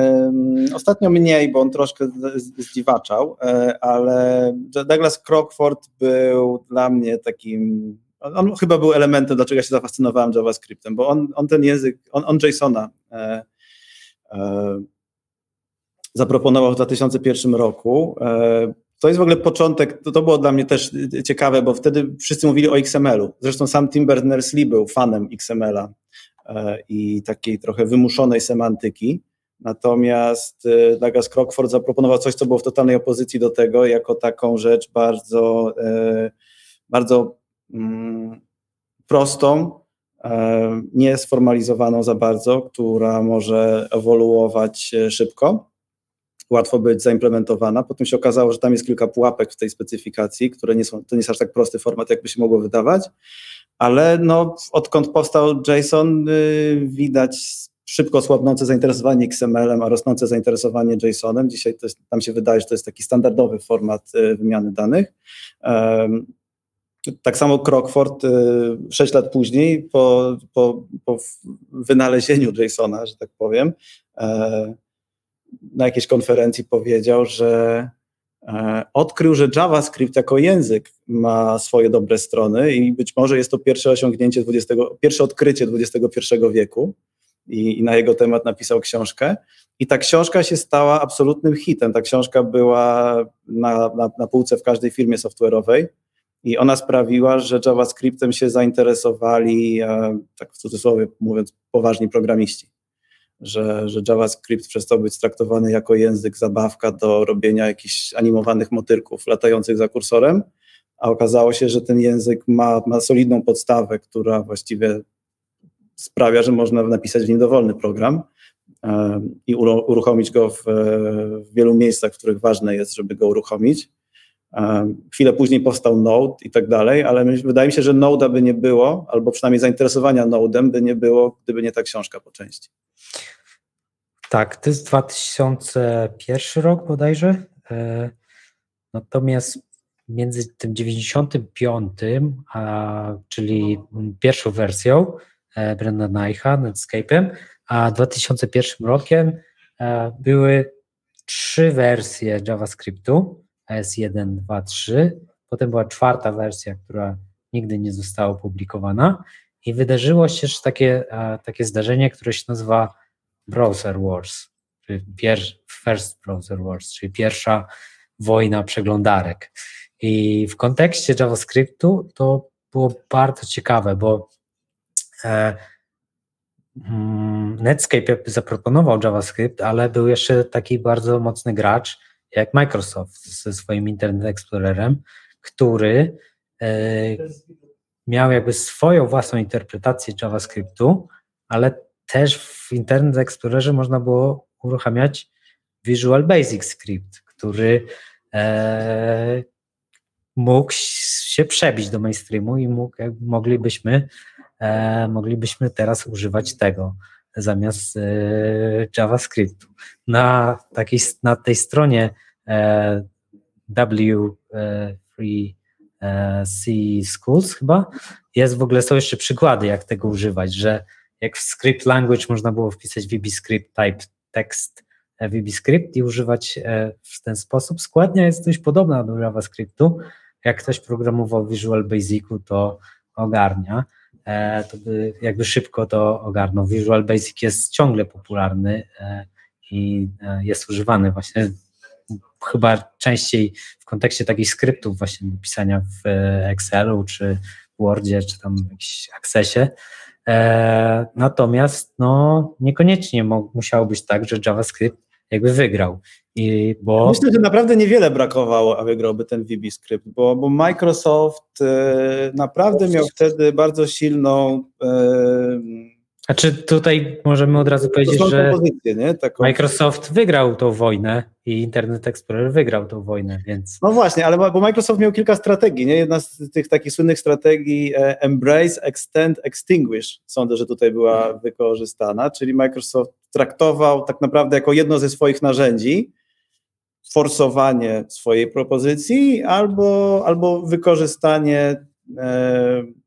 Ostatnio mniej, bo on troszkę zdziwaczał, e, ale Douglas Crockford był dla mnie takim. On, on chyba był elementem, dlaczego ja się zafascynowałem JavaScriptem, bo on, on ten język, on, on JSONa e, e, zaproponował w 2001 roku. E, to jest w ogóle początek, to, to było dla mnie też ciekawe, bo wtedy wszyscy mówili o XML-u. Zresztą sam Tim Berners-Lee był fanem XML-a e, i takiej trochę wymuszonej semantyki. Natomiast e, Douglas Crockford zaproponował coś, co było w totalnej opozycji do tego, jako taką rzecz bardzo, e, bardzo mm, prostą, e, nie sformalizowaną za bardzo, która może ewoluować szybko, łatwo być zaimplementowana. Potem się okazało, że tam jest kilka pułapek w tej specyfikacji, które nie są, to nie jest aż tak prosty format, jakby się mogło wydawać, ale no, odkąd powstał JSON, y, widać szybko słabnące zainteresowanie XML-em, a rosnące zainteresowanie JSON-em. Dzisiaj to jest, tam się wydaje, że to jest taki standardowy format y, wymiany danych. Tak samo Crockford 6 lat później, po, po, po wynalezieniu JSONa, że tak powiem, na jakiejś konferencji powiedział, że odkrył, że JavaScript jako język ma swoje dobre strony i być może jest to pierwsze osiągnięcie 20, pierwsze odkrycie XXI wieku i, i, na jego temat napisał książkę. I ta książka się stała absolutnym hitem. Ta książka była na, na, na półce w każdej firmie software'owej i ona sprawiła, że JavaScriptem się zainteresowali, e, tak w cudzysłowie mówiąc, poważni programiści. Że, że JavaScript przestał być traktowany jako język zabawka do robienia jakichś animowanych motylków latających za kursorem, a okazało się, że ten język ma, ma solidną podstawę, która właściwie sprawia, że można napisać w nim dowolny program i uruchomić go w, w wielu miejscach, w których ważne jest, żeby go uruchomić. E, chwilę później powstał Node i tak dalej, ale wydaje mi się, że Node'a by nie było, albo przynajmniej zainteresowania Node'em by nie było, gdyby nie ta książka po części. Tak, to jest 2001 rok bodajże. E, natomiast między tym 95, a, czyli pierwszą wersją e, Brenda Neicha, Netscape'em, a 2001 rokiem były trzy wersje JavaScriptu S1, 2, 3. Potem była czwarta wersja, która nigdy nie została opublikowana i wydarzyło się też takie, takie zdarzenie, które się nazywa Browser Wars, czyli First Browser Wars, czyli pierwsza wojna przeglądarek. I w kontekście JavaScriptu to było bardzo ciekawe, bo e, mm, Netscape zaproponował JavaScript, ale był jeszcze taki bardzo mocny gracz, jak Microsoft ze swoim Internet Explorerem, który e, miał jakby swoją własną interpretację JavaScriptu, ale też w Internet Explorerze można było uruchamiać Visual Basic Script, który e, mógł się przebić do mainstreamu i mógł, moglibyśmy, e, moglibyśmy teraz używać tego zamiast e, JavaScriptu. Na, takiej, na tej stronie e, W3C Schools chyba jest w ogóle, są jeszcze przykłady, jak tego używać, że jak w script language można było wpisać VBScript type text VBScript i używać w ten sposób. Składnia jest dość podobna do JavaScriptu. Jak ktoś programował Visual Basicu, to ogarnia. E, to by jakby szybko to ogarnął. Visual Basic jest ciągle popularny e, i e, jest używany właśnie chyba częściej w kontekście takich skryptów właśnie do pisania w Excelu, czy Wordzie, czy tam w jakimś Accessie. Natomiast no, niekoniecznie musiało być tak, że JavaScript jakby wygrał. I bo... Myślę, że naprawdę niewiele brakowało, aby grałby ten VB bo, bo Microsoft e, naprawdę miał wtedy bardzo silną. E, a czy tutaj możemy od razu powiedzieć, że Microsoft wygrał tą wojnę i Internet Explorer wygrał tą wojnę, więc... No właśnie, ale bo Microsoft miał kilka strategii, nie? Jedna z tych takich słynnych strategii e, Embrace, Extend, Extinguish, sądzę, że tutaj była wykorzystana, czyli Microsoft traktował tak naprawdę jako jedno ze swoich narzędzi forsowanie swojej propozycji albo, albo wykorzystanie e,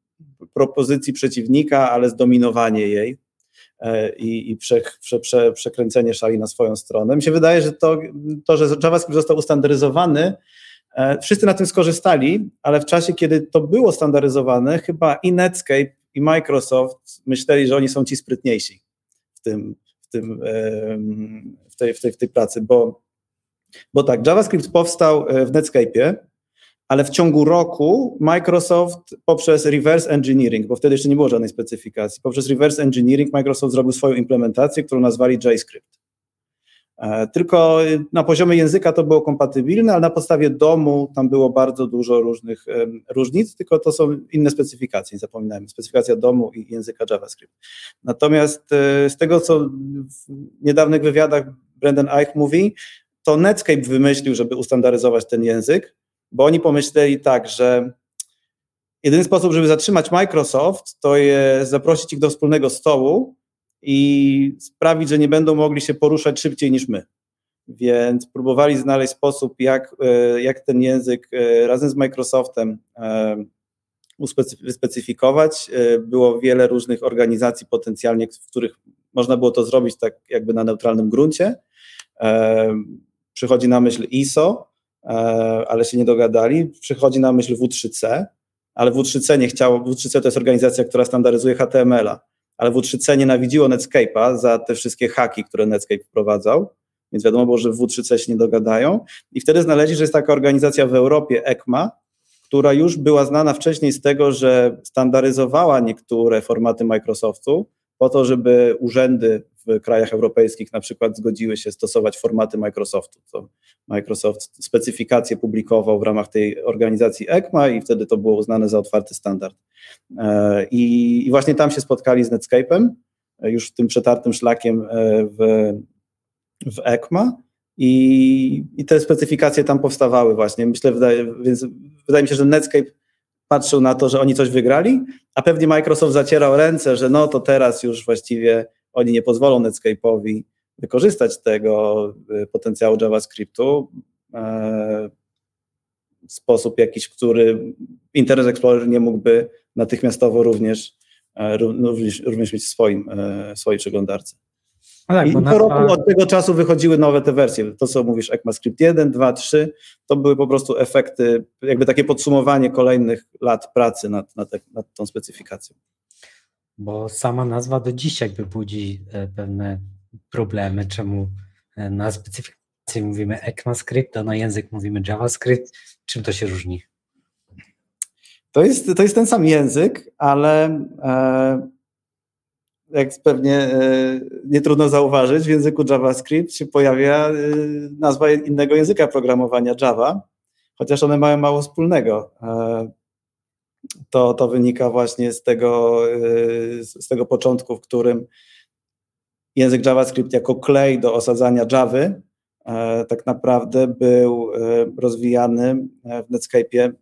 propozycji przeciwnika, ale zdominowanie jej e, i, i prze, prze, prze, przekręcenie szali na swoją stronę. Mi się wydaje, że to, to że JavaScript został ustandaryzowany, e, wszyscy na tym skorzystali, ale w czasie, kiedy to było standaryzowane, chyba i Netscape, i Microsoft myśleli, że oni są ci sprytniejsi w tym, w tym, w tej, w tej, w tej pracy, bo bo tak, JavaScript powstał e, w Netscape'ie, ale w ciągu roku Microsoft poprzez reverse engineering, bo wtedy jeszcze nie było żadnej specyfikacji, poprzez reverse engineering Microsoft zrobił swoją implementację, którą nazwali JScript. E, tylko na poziomie języka to było kompatybilne, ale na podstawie domu tam było bardzo dużo różnych różnic, tylko to są inne specyfikacje, nie zapominajmy, specyfikacja domu i języka JavaScript. Natomiast e, z tego, co w niedawnych wywiadach Brendan Eich mówi, to Netscape wymyślił, żeby ustandaryzować ten język, bo oni pomyśleli tak, że jedyny sposób, żeby zatrzymać Microsoft, to jest zaprosić ich do wspólnego stołu i sprawić, że nie będą mogli się poruszać szybciej niż my. Więc próbowali znaleźć sposób, jak, e, jak ten język e, razem z Microsoftem e, wyspecyfikować. Było wiele różnych organizacji potencjalnie, w których można było to zrobić tak jakby na neutralnym gruncie. Przychodzi na myśl ISO, ale się nie dogadali. Przychodzi na myśl W3C, ale W3C nie chciało, W3C to jest organizacja, która standaryzuje HTML-a, ale W3C nienawidziło Netscape'a za te wszystkie haki, które Netscape wprowadzał, więc wiadomo było, że w W3C się nie dogadają i wtedy znaleźli, że jest taka organizacja w Europie, ECMA, która już była znana wcześniej z tego, że standaryzowała niektóre formaty Microsoftu po to, żeby urzędy w krajach europejskich na przykład zgodziły się stosować formaty Microsoftu. To Microsoft specyfikację publikował w ramach tej organizacji ECMA i wtedy to było uznane za otwarty standard. E, I, i właśnie tam się spotkali z Netscape'em, e, już tym przetartym szlakiem e, w, w ECMA i, i te specyfikacje tam powstawały właśnie. Myślę, wydaje, więc wydaje mi się, że Netscape patrzył na to, że oni coś wygrali, a pewnie Microsoft zacierał ręce, że no to teraz już właściwie oni nie pozwolą Netscape'owi wykorzystać tego y, potencjału JavaScriptu e, w sposób jakiś, który Internet Explorer nie mógłby natychmiastowo również, e, również, mieć w swoim, e, swojej przeglądarce. No tak, I co roku od tego czasu wychodziły nowe te wersje. To, co mówisz, ECMAScript 1, 2, 3, to były po prostu efekty, jakby takie podsumowanie kolejnych lat pracy nad, nad, nad tą specyfikacją. bo sama nazwa do dziś jakby budzi e, pewne problemy, czemu e, na specyfikację mówimy ECMAScript, a na język mówimy JavaScript. Czym to się różni? To jest, to jest ten sam język, ale e, jak pewnie e, nie trudno zauważyć, w języku JavaScript się pojawia e, nazwa innego języka programowania Java, chociaż one mają mało wspólnego. E, to, to wynika właśnie z tego, z tego początku, w którym język JavaScript jako klej do osadzania Javy tak naprawdę był rozwijany w Netscape'ie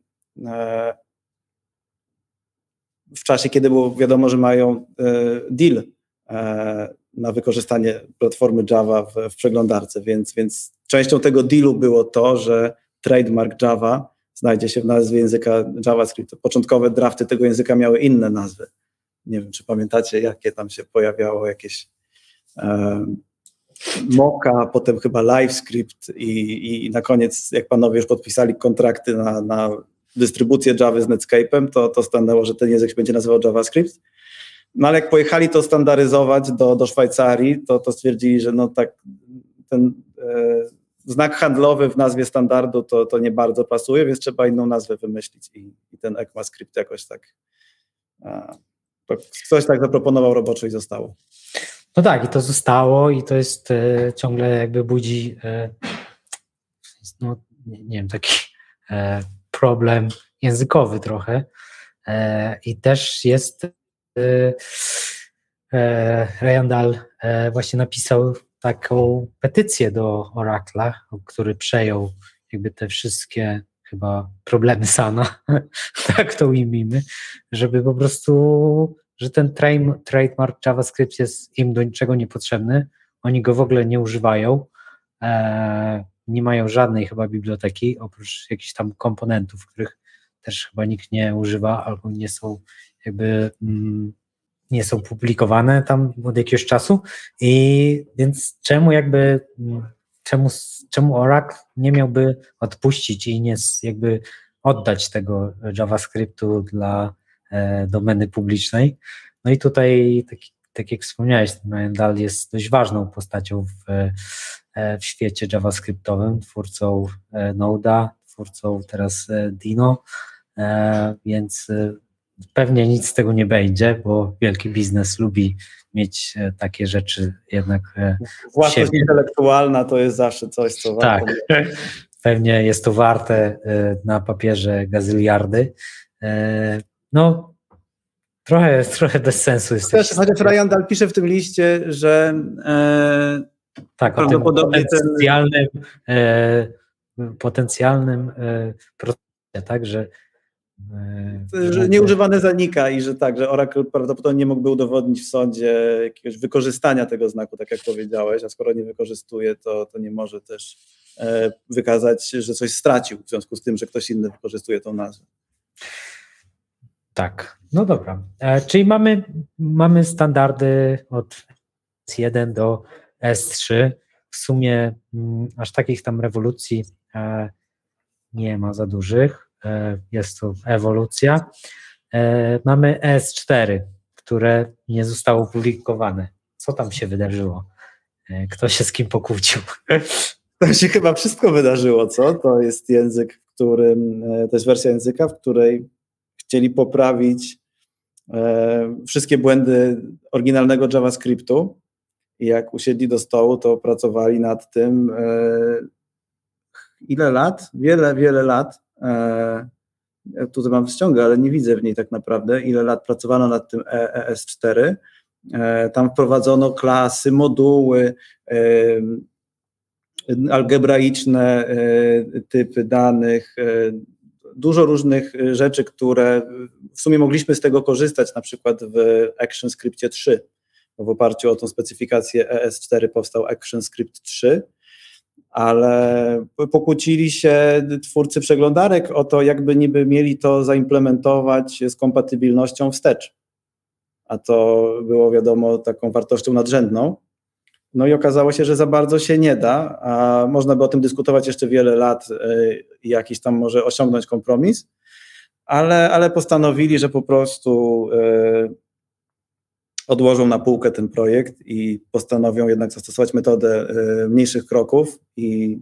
w czasie, kiedy było wiadomo, że mają e, deal e, na wykorzystanie platformy Java w, w przeglądarce, więc, więc częścią tego dealu było to, że trademark Java znajdzie się w nazwie języka JavaScript. Początkowe drafty tego języka miały inne nazwy. Nie wiem, czy pamiętacie, jakie tam się pojawiało jakieś e, Moka, potem chyba LiveScript i, i na koniec, jak panowie już podpisali kontrakty na, na dystrybucję Java z Netscape'em, to, to stanęło, że ten język będzie nazywał JavaScript. No ale jak pojechali to standaryzować do, do Szwajcarii, to, to stwierdzili, że no tak ten e, znak handlowy w nazwie standardu to, to nie bardzo pasuje, więc trzeba inną nazwę wymyślić i, i ten ECMAScript jakoś tak a, to ktoś tak zaproponował roboczo i zostało. No tak, i to zostało i to jest e, ciągle jakby budzi e, no, nie, nie wiem, taki e, problem językowy trochę. E, I też jest e, e, Randall e, właśnie napisał taką petycję do Oracla, który przejął jakby te wszystkie chyba problemy Sana, [LAUGHS] tak to ujmijmy, żeby po prostu, że ten trade- trademark JavaScript jest im do niczego niepotrzebny, oni go w ogóle nie używają, nie mają żadnej chyba biblioteki, oprócz jakichś tam komponentów, których też chyba nikt nie używa albo nie są jakby mm, nie są publikowane tam od jakiegoś czasu i więc czemu jakby mm, czemu, czemu Oracle nie miałby odpuścić i nie jakby oddać tego JavaScriptu dla e, domeny publicznej. No i tutaj, tak, tak jak wspomniałeś, ten Randall jest dość ważną postacią w, e, w świecie JavaScriptowym, twórcą e, Node'a, twórcą teraz e, Dino, e, więc e, pewnie nic z tego nie będzie, bo wielki biznes lubi mieć e, takie rzeczy jednak e, Własność intelektualna to jest zawsze coś, co Tak. warto Pewnie jest to warte e, na papierze gazyliardy. E, No, trochę, trochę bez sensu jest. Chociaż, chociaż Ryan Dahl pisze w tym liście, że e, tak, prawdopodobnie ten- potencjalnym, e, potencjalnym e, procesie, tak, że, e, że nieużywane zanika i że tak, że Oracle prawdopodobnie nie mógłby udowodnić w sądzie jakiegoś wykorzystania tego znaku, tak jak powiedziałeś, a skoro nie wykorzystuje, to, to nie może też e, wykazać, że coś stracił w związku z tym, że ktoś inny wykorzystuje tą nazwę. Tak, no dobra. E, czyli mamy, mamy standardy od S1 do S3. W sumie mm, aż takich tam rewolucji e, nie ma za dużych. E, jest to ewolucja. E, mamy S4, które nie zostało opublikowane. Co tam się wydarzyło? E, Kto się z kim pokłócił? Tam się chyba wszystko wydarzyło, co? To jest język, w którym, e, to jest wersja języka, w której chcieli poprawić e, wszystkie błędy oryginalnego JavaScriptu i jak usiedli do stołu, to pracowali nad tym e, ile lat? Wiele, wiele lat. E, ja tutaj mam ściągę, ale nie widzę w niej tak naprawdę, ile lat pracowano nad tym E- ES4. E, Tam wprowadzono klasy, moduły, algebraiczne typy danych, dużo różnych e, rzeczy, które w sumie mogliśmy z tego korzystać, na przykład w ActionScriptie 3. W oparciu o tą specyfikację ES4 powstał ActionScript 3, ale pokłócili się twórcy przeglądarek o to, jakby niby mieli to zaimplementować z kompatybilnością wstecz. A to było wiadomo taką wartością nadrzędną. No i okazało się, że za bardzo się nie da, a można by o tym dyskutować jeszcze wiele lat y, i jakiś tam może osiągnąć kompromis, ale, ale postanowili, że po prostu y, odłożą na półkę ten projekt i postanowią jednak zastosować metodę y, mniejszych kroków i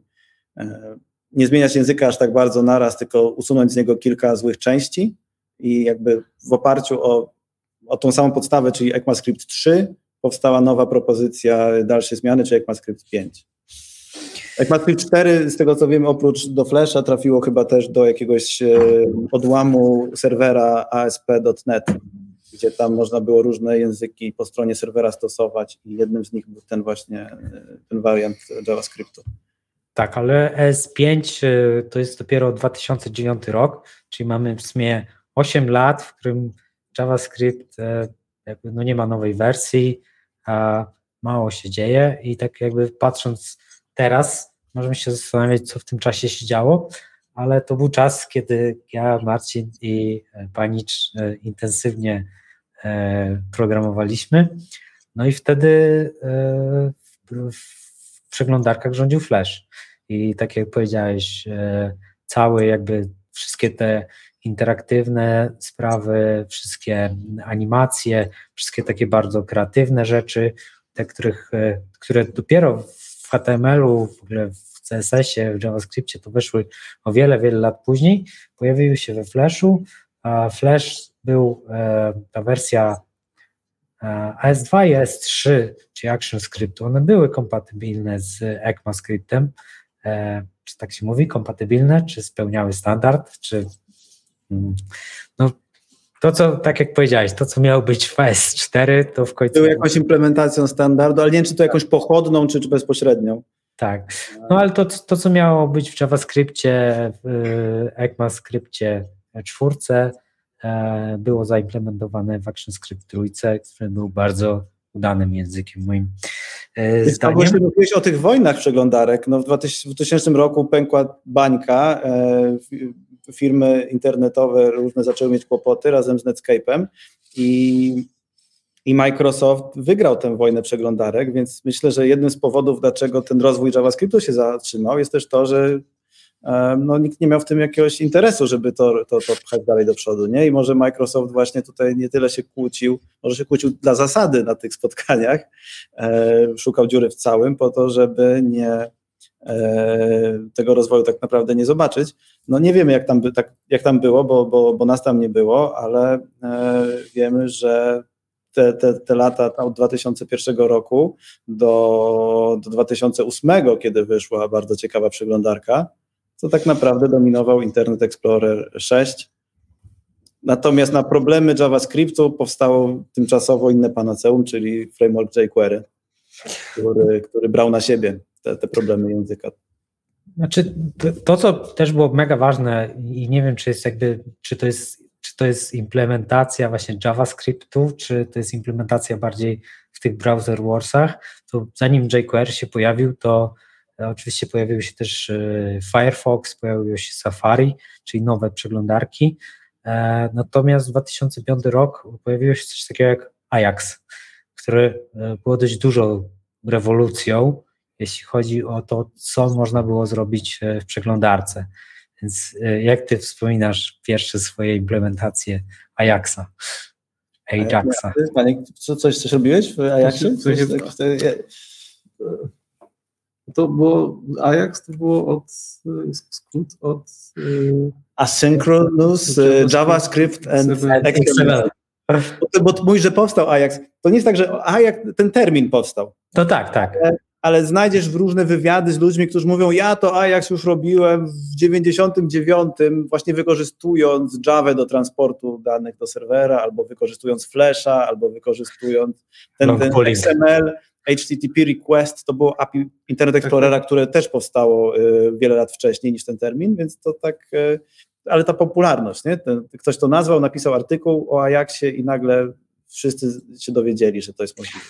nie zmieniać języka aż tak bardzo naraz, tylko usunąć z niego kilka złych części i jakby w oparciu o, o tą samą podstawę, czyli ECMAScript 3, powstała nowa propozycja dalszej zmiany, czy ECMAScript 5. ECMAScript 4, z tego co wiem, oprócz do Flasha trafiło chyba też do jakiegoś e, odłamu serwera ASP.NET, gdzie tam można było różne języki po stronie serwera stosować i jednym z nich był ten właśnie, e, ten wariant JavaScriptu. Tak, ale S5 y, to jest dopiero 2009 rok, czyli mamy w sumie 8 lat, w którym JavaScript e, jakby no nie ma nowej wersji, a mało się dzieje i tak jakby patrząc teraz, możemy się zastanawiać, co w tym czasie się działo, ale to był czas, kiedy ja, Marcin i e, Panicz e, intensywnie e, programowaliśmy. No i wtedy w, przeglądarkach rządził Flash. I tak jak powiedziałeś, cały jakby wszystkie te interaktywne sprawy, wszystkie animacje, wszystkie takie bardzo kreatywne rzeczy, te, których, e, które dopiero w HTML-u, w w CSS-ie, w JavaScriptie to wyszły o wiele, wiele lat później, pojawiły się we Flashu, Flash był e, ta wersja e, AS2 i AS3, czyli ActionScriptu, one były kompatybilne z ECMAScriptem, czy tak się mówi, kompatybilne, czy spełniały standard, czy no, to, co, tak jak powiedziałeś, to, co miało być w AS4, to w końcu. Był jakąś implementacją standardu, ale nie wiem, czy to jakąś pochodną, czy, czy bezpośrednią. Tak. No ale to, to, co miało być w JavaScriptie, w y, ECMAScriptie czwórce, e, było zaimplementowane w ActionScript trójce, który był bardzo udanym językiem moim e, zdaniem. mówiłeś o tych wojnach przeglądarek. No w 2000 w 2000 roku pękła bańka, e, firmy internetowe różne zaczęły mieć kłopoty razem z Netscape'em i, i Microsoft wygrał tę wojnę przeglądarek, więc myślę, że jednym z powodów, dlaczego ten rozwój JavaScriptu się zatrzymał, jest też to, że e, no, nikt nie miał w tym jakiegoś interesu, żeby to, to, to pchać dalej do przodu, nie? I może Microsoft właśnie tutaj nie tyle się kłócił, może się kłócił dla zasady na tych spotkaniach, e, szukał dziury w całym po to, żeby nie tego rozwoju tak naprawdę nie zobaczyć. No nie wiemy, jak tam, by, tak, jak tam było, bo, bo, bo nas tam nie było, ale e, wiemy, że te, te, te lata od 2001 roku do, do 2008, kiedy wyszła bardzo ciekawa przeglądarka, to tak naprawdę dominował Internet Explorer 6. Natomiast na problemy JavaScriptu powstało tymczasowo inne panaceum, czyli framework jQuery, który, który brał na siebie te, te problemy języka. Znaczy, to, to, co też było mega ważne i nie wiem, czy jest jakby, czy to jest, czy to jest implementacja właśnie JavaScriptu, czy to jest implementacja bardziej w tych browser warsach, to zanim jQuery się pojawił, to e, oczywiście pojawiły się też e, Firefox, pojawiło się Safari, czyli nowe przeglądarki E, natomiast w 2005 rok pojawiło się coś takiego jak Ajax, które było dość dużą rewolucją, jeśli chodzi o to, co można było zrobić e, w przeglądarce. Więc e, jak ty wspominasz pierwsze swoje implementacje Ajaxa? Ajaxa. Panie, co, coś, coś robiłeś w Ajaxie? Coś, coś, ja- To było, Ajax to było od, skrót od y, Asynchronous, e, JavaScript and XML. Bo, bo mówisz, że powstał Ajax. To nie jest tak, że Ajax, ten termin powstał, To tak, tak. Ale znajdziesz w różne wywiady z ludźmi, którzy mówią, ja to Ajax już robiłem w 99, właśnie wykorzystując Java do transportu danych do serwera, albo wykorzystując Flasha, albo wykorzystując ten, ten. XML, HTTP request, to było API Internet Explorera, które też powstało y, wiele lat wcześniej niż ten termin, więc to tak, y, ale ta popularność, nie? Ten, ktoś to nazwał, napisał artykuł o Ajaxie i nagle wszyscy się dowiedzieli, że to jest możliwe.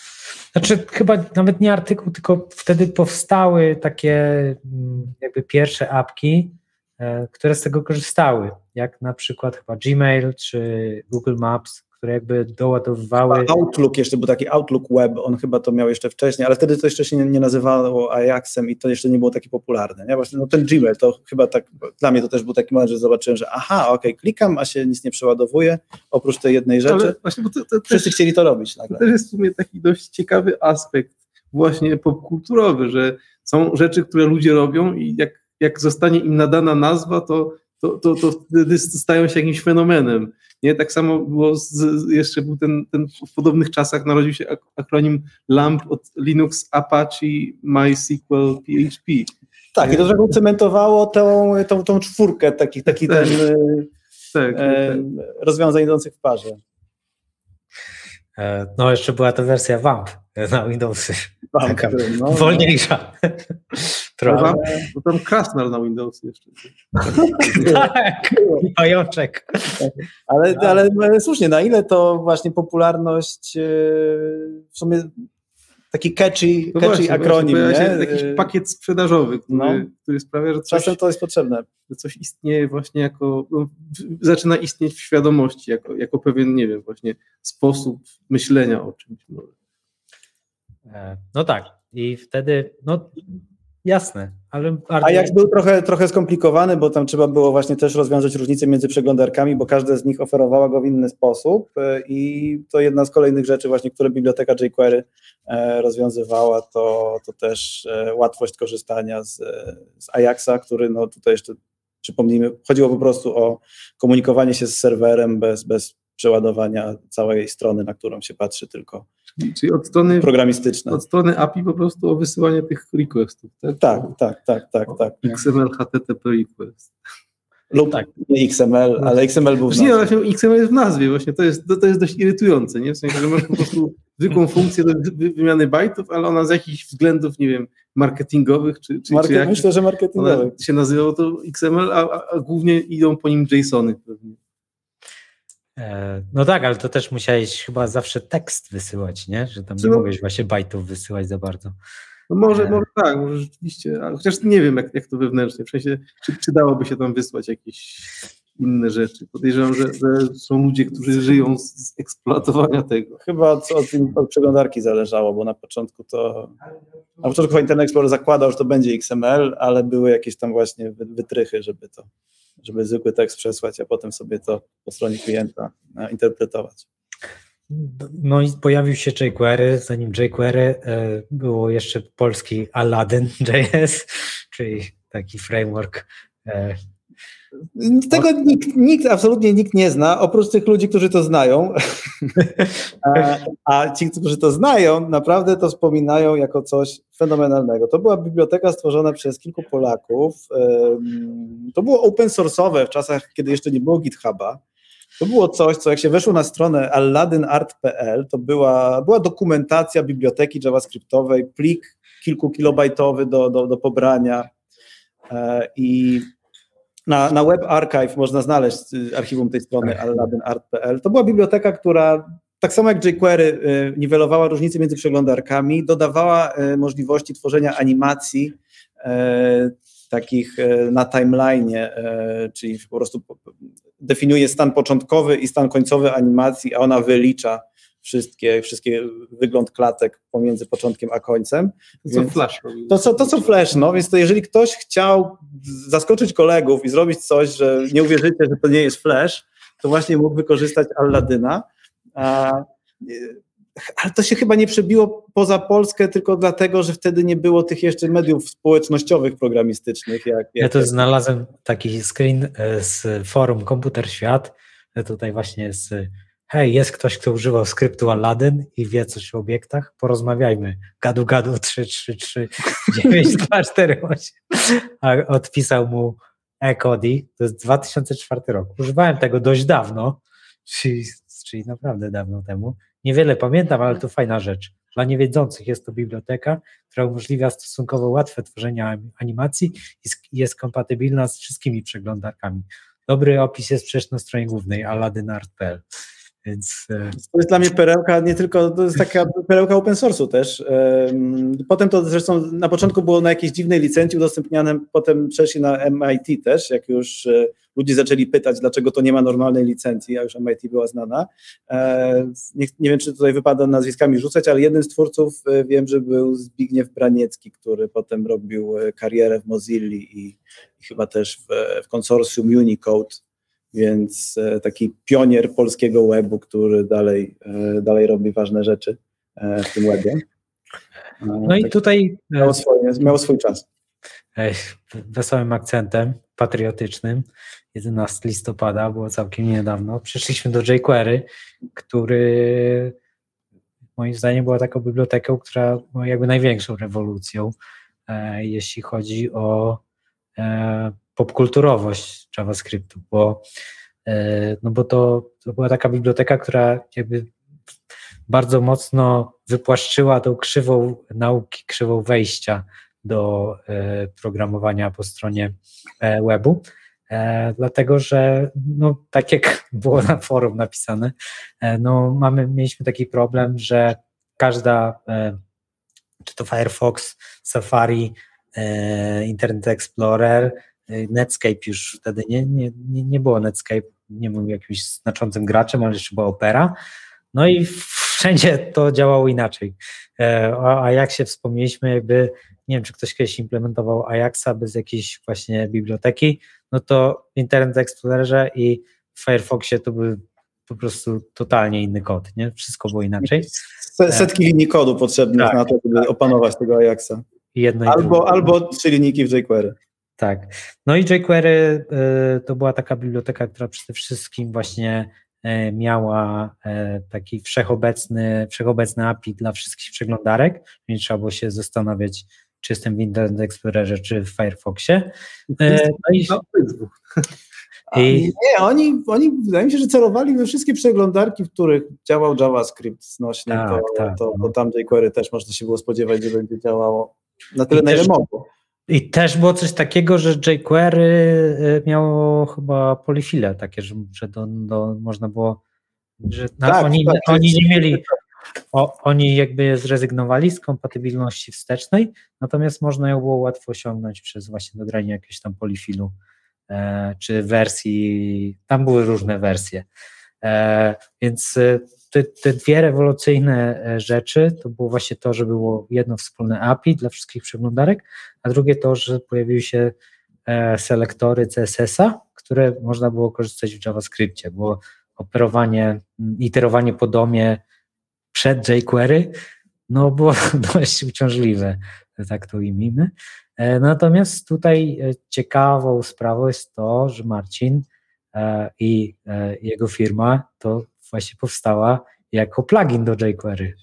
Znaczy, chyba nawet nie artykuł, tylko wtedy powstały takie mm, jakby pierwsze apki, e, które z tego korzystały, jak na przykład chyba Gmail czy Google Maps, które jakby doładowywały. Outlook jeszcze był taki Outlook Web, on chyba to miał jeszcze wcześniej, ale wtedy to jeszcze się nie, nie nazywało Ajaxem i to jeszcze nie było takie popularne. Nie? Właśnie, no ten Gmail to chyba tak, dla mnie to też był taki moment, że zobaczyłem, że aha, okej, klikam, a się nic nie przeładowuje, oprócz tej jednej rzeczy. Ale właśnie, bo to, to, Wszyscy też, chcieli to robić to nagle. też jest w sumie taki dość ciekawy aspekt właśnie popkulturowy, że są rzeczy, które ludzie robią i jak, jak zostanie im nadana nazwa, to, to, to, to wtedy stają się jakimś fenomenem. Nie, tak samo było, z, jeszcze był ten, ten, w podobnych czasach narodził się ak- akronim LAMP od Linux Apache MySQL PHP. Tak, i to trochę cementowało tą, tą, tą czwórkę, taki, taki Tak. ten e, Tak, e, tak. rozwiązań idących w parze. E, No, jeszcze była ta wersja WAMP na Windowsy. Taka no, Wolniejsza. Ale Trochę. Bo tam Krasnal na Windows jeszcze. Tak, pajączek. Ale, ale, ale słusznie, na ile to właśnie popularność e, w sumie taki catchy, No catchy właśnie, akronim, właśnie, nie? jakiś E, pakiet sprzedażowy, który, No. który sprawia, że coś, Czasem to jest potrzebne. że coś istnieje właśnie jako, no, zaczyna istnieć w świadomości, jako, jako pewien, nie wiem, właśnie sposób myślenia o czymś. E, No tak. I wtedy, no jasne, ale A jak był trochę, trochę skomplikowany, bo tam trzeba było właśnie też rozwiązać różnice między przeglądarkami, bo każda z nich oferowała go w inny sposób e, i to jedna z kolejnych rzeczy właśnie, które biblioteka jQuery e, rozwiązywała, to, to też e, łatwość korzystania z, z Ajaxa, który no tutaj jeszcze przypomnijmy, chodziło po prostu o komunikowanie się z serwerem bez, bez przeładowania całej strony, na którą się patrzy, tylko Czyli, od strony, programistyczne. od strony API po prostu o wysyłanie tych requestów, tak? Tak, tak, tak, tak, tak. XML, HTTP request. Lub Tak. nie XML, ale XML był w Właśnie, nazwie. właśnie XML jest w nazwie, właśnie to jest, to, to jest dość irytujące, nie? W sensie, że masz po prostu zwykłą funkcję do wy- wymiany bajtów, ale ona z jakichś względów, nie wiem, marketingowych, czy, czy, Market, czy jak, myślę, że marketingowy. ona się nazywało to XML, a, a, a głównie idą po nim JSONy pewnie. E, No tak, ale to też musiałeś chyba zawsze tekst wysyłać, nie? Że tam nie No. mogłeś właśnie bajtów wysyłać za bardzo. No może, E. może tak, może rzeczywiście, ale chociaż nie wiem, jak, jak to wewnętrznie, w sensie, czy, czy dałoby się tam wysłać jakieś inne rzeczy. Podejrzewam, że, że są ludzie, którzy żyją z, z eksploatowania tego. Chyba od, od, od przeglądarki zależało, bo na początku to. Na początku Internet Explorer zakładał, że to będzie XML, ale były jakieś tam właśnie wy- wytrychy, żeby to, żeby zwykły tekst przesłać, a potem sobie to po stronie klienta e, interpretować. No i pojawił się jQuery, zanim jQuery e, było jeszcze polski Aladdin.js, [LAUGHS] czyli taki framework. Tego nikt, nikt, absolutnie nikt nie zna, oprócz tych ludzi, którzy to znają. a, [LAUGHS] a ci, którzy to znają, naprawdę to wspominają jako coś fenomenalnego. To była biblioteka stworzona przez kilku Polaków. To było open source'owe w czasach, kiedy jeszcze nie było GitHuba. To było coś, co jak się weszło na stronę aladdinart.pl, to była, była dokumentacja biblioteki javascriptowej, plik kilkukilobajtowy do, do, do pobrania. E, I na, na Web Archive można znaleźć y, archiwum tej strony aladdinart.pl. To była biblioteka, która tak samo jak jQuery y, niwelowała różnice między przeglądarkami, dodawała y, możliwości tworzenia animacji takich na timeline'ie, y, czyli po prostu definiuje stan początkowy i stan końcowy animacji, a ona wylicza wszystkie, wszystkie wygląd klatek pomiędzy początkiem a końcem. To co Flash. To co, to co Flash, no więc to jeżeli ktoś chciał zaskoczyć kolegów i zrobić coś, że nie uwierzycie, że to nie jest Flash, to właśnie mógł wykorzystać Alladyna. A, ale to się chyba nie przebiło poza Polskę tylko dlatego, że wtedy nie było tych jeszcze mediów społecznościowych programistycznych. Jak, jak Ja tu znalazłem taki screen e, z forum Komputer Świat. E, Tutaj właśnie jest, e, hej, jest ktoś, kto używał skryptu Aladdin i wie coś o obiektach, porozmawiajmy. Gadu, gadu, 3, 3, 3, 9, 2, 4, 8. A odpisał mu Ecody, to jest 2004 rok. Używałem tego dość dawno, czyli, czyli naprawdę dawno temu. Niewiele pamiętam, ale to fajna rzecz. Dla niewiedzących jest to biblioteka, która umożliwia stosunkowo łatwe tworzenie anim- animacji i jest kompatybilna z wszystkimi przeglądarkami. Dobry opis jest przecież na stronie głównej aladynart.pl, więc e, To jest dla mnie perełka, nie tylko, to jest taka [LAUGHS] perełka open source'u też. Em, Potem to zresztą na początku było na jakiejś dziwnej licencji udostępniane, potem przeszli na MIT też, jak już e, ludzie zaczęli pytać, dlaczego to nie ma normalnej licencji, a już MIT była znana. E, Nie, nie wiem, czy tutaj wypada nazwiskami rzucać, ale jednym z twórców wiem, że był Zbigniew Braniecki, który potem robił karierę w Mozilli i, i chyba też w, w konsorcjum Unicode, więc e, taki pionier polskiego webu, który dalej, e, dalej robi ważne rzeczy e, w tym webie. No i tak tutaj e, miało, swoje, miało swój czas. wesołym akcentem patriotycznym 11 listopada, było całkiem niedawno, przyszliśmy do jQuery, który moim zdaniem była taką biblioteką, która była jakby największą rewolucją, jeśli chodzi o popkulturowość JavaScriptu, bo, e, no bo to, to była taka biblioteka, która jakby bardzo mocno wypłaszczyła tą krzywą nauki, krzywą wejścia do e, programowania po stronie e, webu. Dlatego, że no, tak jak [LAUGHS] było na forum napisane, no, mamy, mieliśmy taki problem, że każda, czy to Firefox, Safari, Internet Explorer, Netscape już wtedy nie, nie, nie, nie było Netscape, nie był jakimś znaczącym graczem, ale jeszcze była Opera. No i wszędzie to działało inaczej. E, A jak się wspomnieliśmy, jakby nie wiem, czy ktoś kiedyś implementował Ajaxa bez jakiejś właśnie biblioteki, no to w Internet Explorerze i w Firefoxie to był po prostu totalnie inny kod, nie? Wszystko było inaczej. Se- Setki linii kodu potrzebnych Tak, na to, żeby opanować tego Ajaxa. Jedno. Albo, albo trzy linijki w jQuery. Tak. No i jQuery y, to była taka biblioteka, która przede wszystkim właśnie y, miała y, taki wszechobecny, wszechobecny API dla wszystkich przeglądarek, nie trzeba było się zastanawiać, czy jestem w Internet Explorerze, czy w Firefoxie. No i, [LAUGHS] I- Nie, oni, oni wydaje mi się, że celowali we wszystkie przeglądarki, w których działał JavaScript znośnie, Tak, to, tak, to, to tam jQuery też można się było spodziewać, że będzie działało na tyle, I na ile mogło. I też było coś takiego, że jQuery y, miało chyba polifile takie, że, że do, do, można było, że Tak, oni, tak, oni jest- nie mieli, o, oni jakby zrezygnowali z kompatybilności wstecznej, natomiast można ją było łatwo osiągnąć przez właśnie dogranie jakiegoś tam polifilu, e, czy wersji, tam były różne wersje. E, więc e, te, te dwie rewolucyjne e, rzeczy to było właśnie to, że było jedno wspólne API dla wszystkich przeglądarek, a drugie to, że pojawiły się e, selektory CSS-a, które można było korzystać w JavaScriptie. Było operowanie, m, iterowanie po domie przed jQuery, no było [LAUGHS] dość uciążliwe, tak to ujmijmy. E, Natomiast tutaj ciekawą sprawą jest to, że Marcin i jego firma to właśnie powstała jako plugin do jQuery.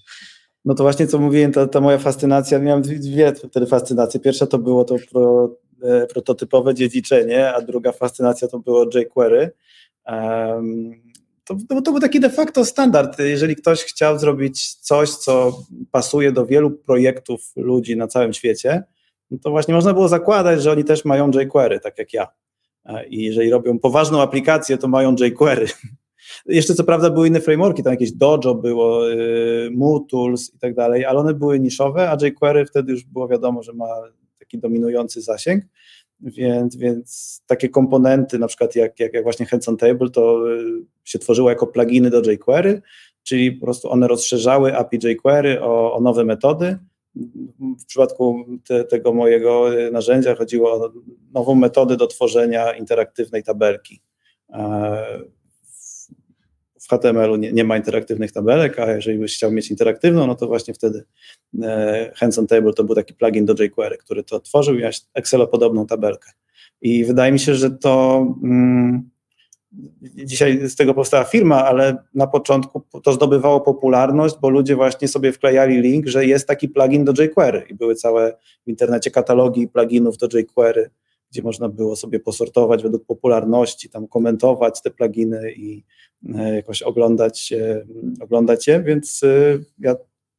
No to właśnie co mówiłem, ta, ta moja fascynacja, miałem dwie- wtedy fascynacje. Pierwsza to było to pro, e, prototypowe dziedziczenie, a druga fascynacja to było jQuery. Um, to, to, to był taki de facto standard. Jeżeli ktoś chciał zrobić coś, co pasuje do wielu projektów ludzi na całym świecie, no to właśnie można było zakładać, że oni też mają jQuery, tak jak ja. E, I jeżeli robią poważną aplikację, to mają jQuery. Jeszcze co prawda były inne frameworki, tam jakieś Dojo było, y, i tak dalej, ale one były niszowe, a jQuery wtedy już było wiadomo, że ma taki dominujący zasięg. więc, więc takie komponenty, na przykład jak, jak, jak właśnie Hands on Table, to y, się tworzyło jako pluginy do jQuery, czyli po prostu one rozszerzały API jQuery o, o nowe metody. W przypadku te, tego mojego y, narzędzia chodziło o nową metodę do tworzenia interaktywnej tabelki. W HTML-u nie, nie, ma interaktywnych tabelek, a jeżeli byś chciał mieć interaktywną, no to właśnie wtedy e, Hands on Table to był taki plugin do jQuery, który to tworzył i miałeś Excel-podobną tabelkę. I wydaje mi się, że to mm, dzisiaj z tego powstała firma, ale na początku to zdobywało popularność, bo ludzie właśnie sobie wklejali link, że jest taki plugin do jQuery i były całe w internecie katalogi pluginów do jQuery, gdzie można było sobie posortować według popularności, tam komentować te pluginy i e, jakoś oglądać, oglądać je, więc e, ja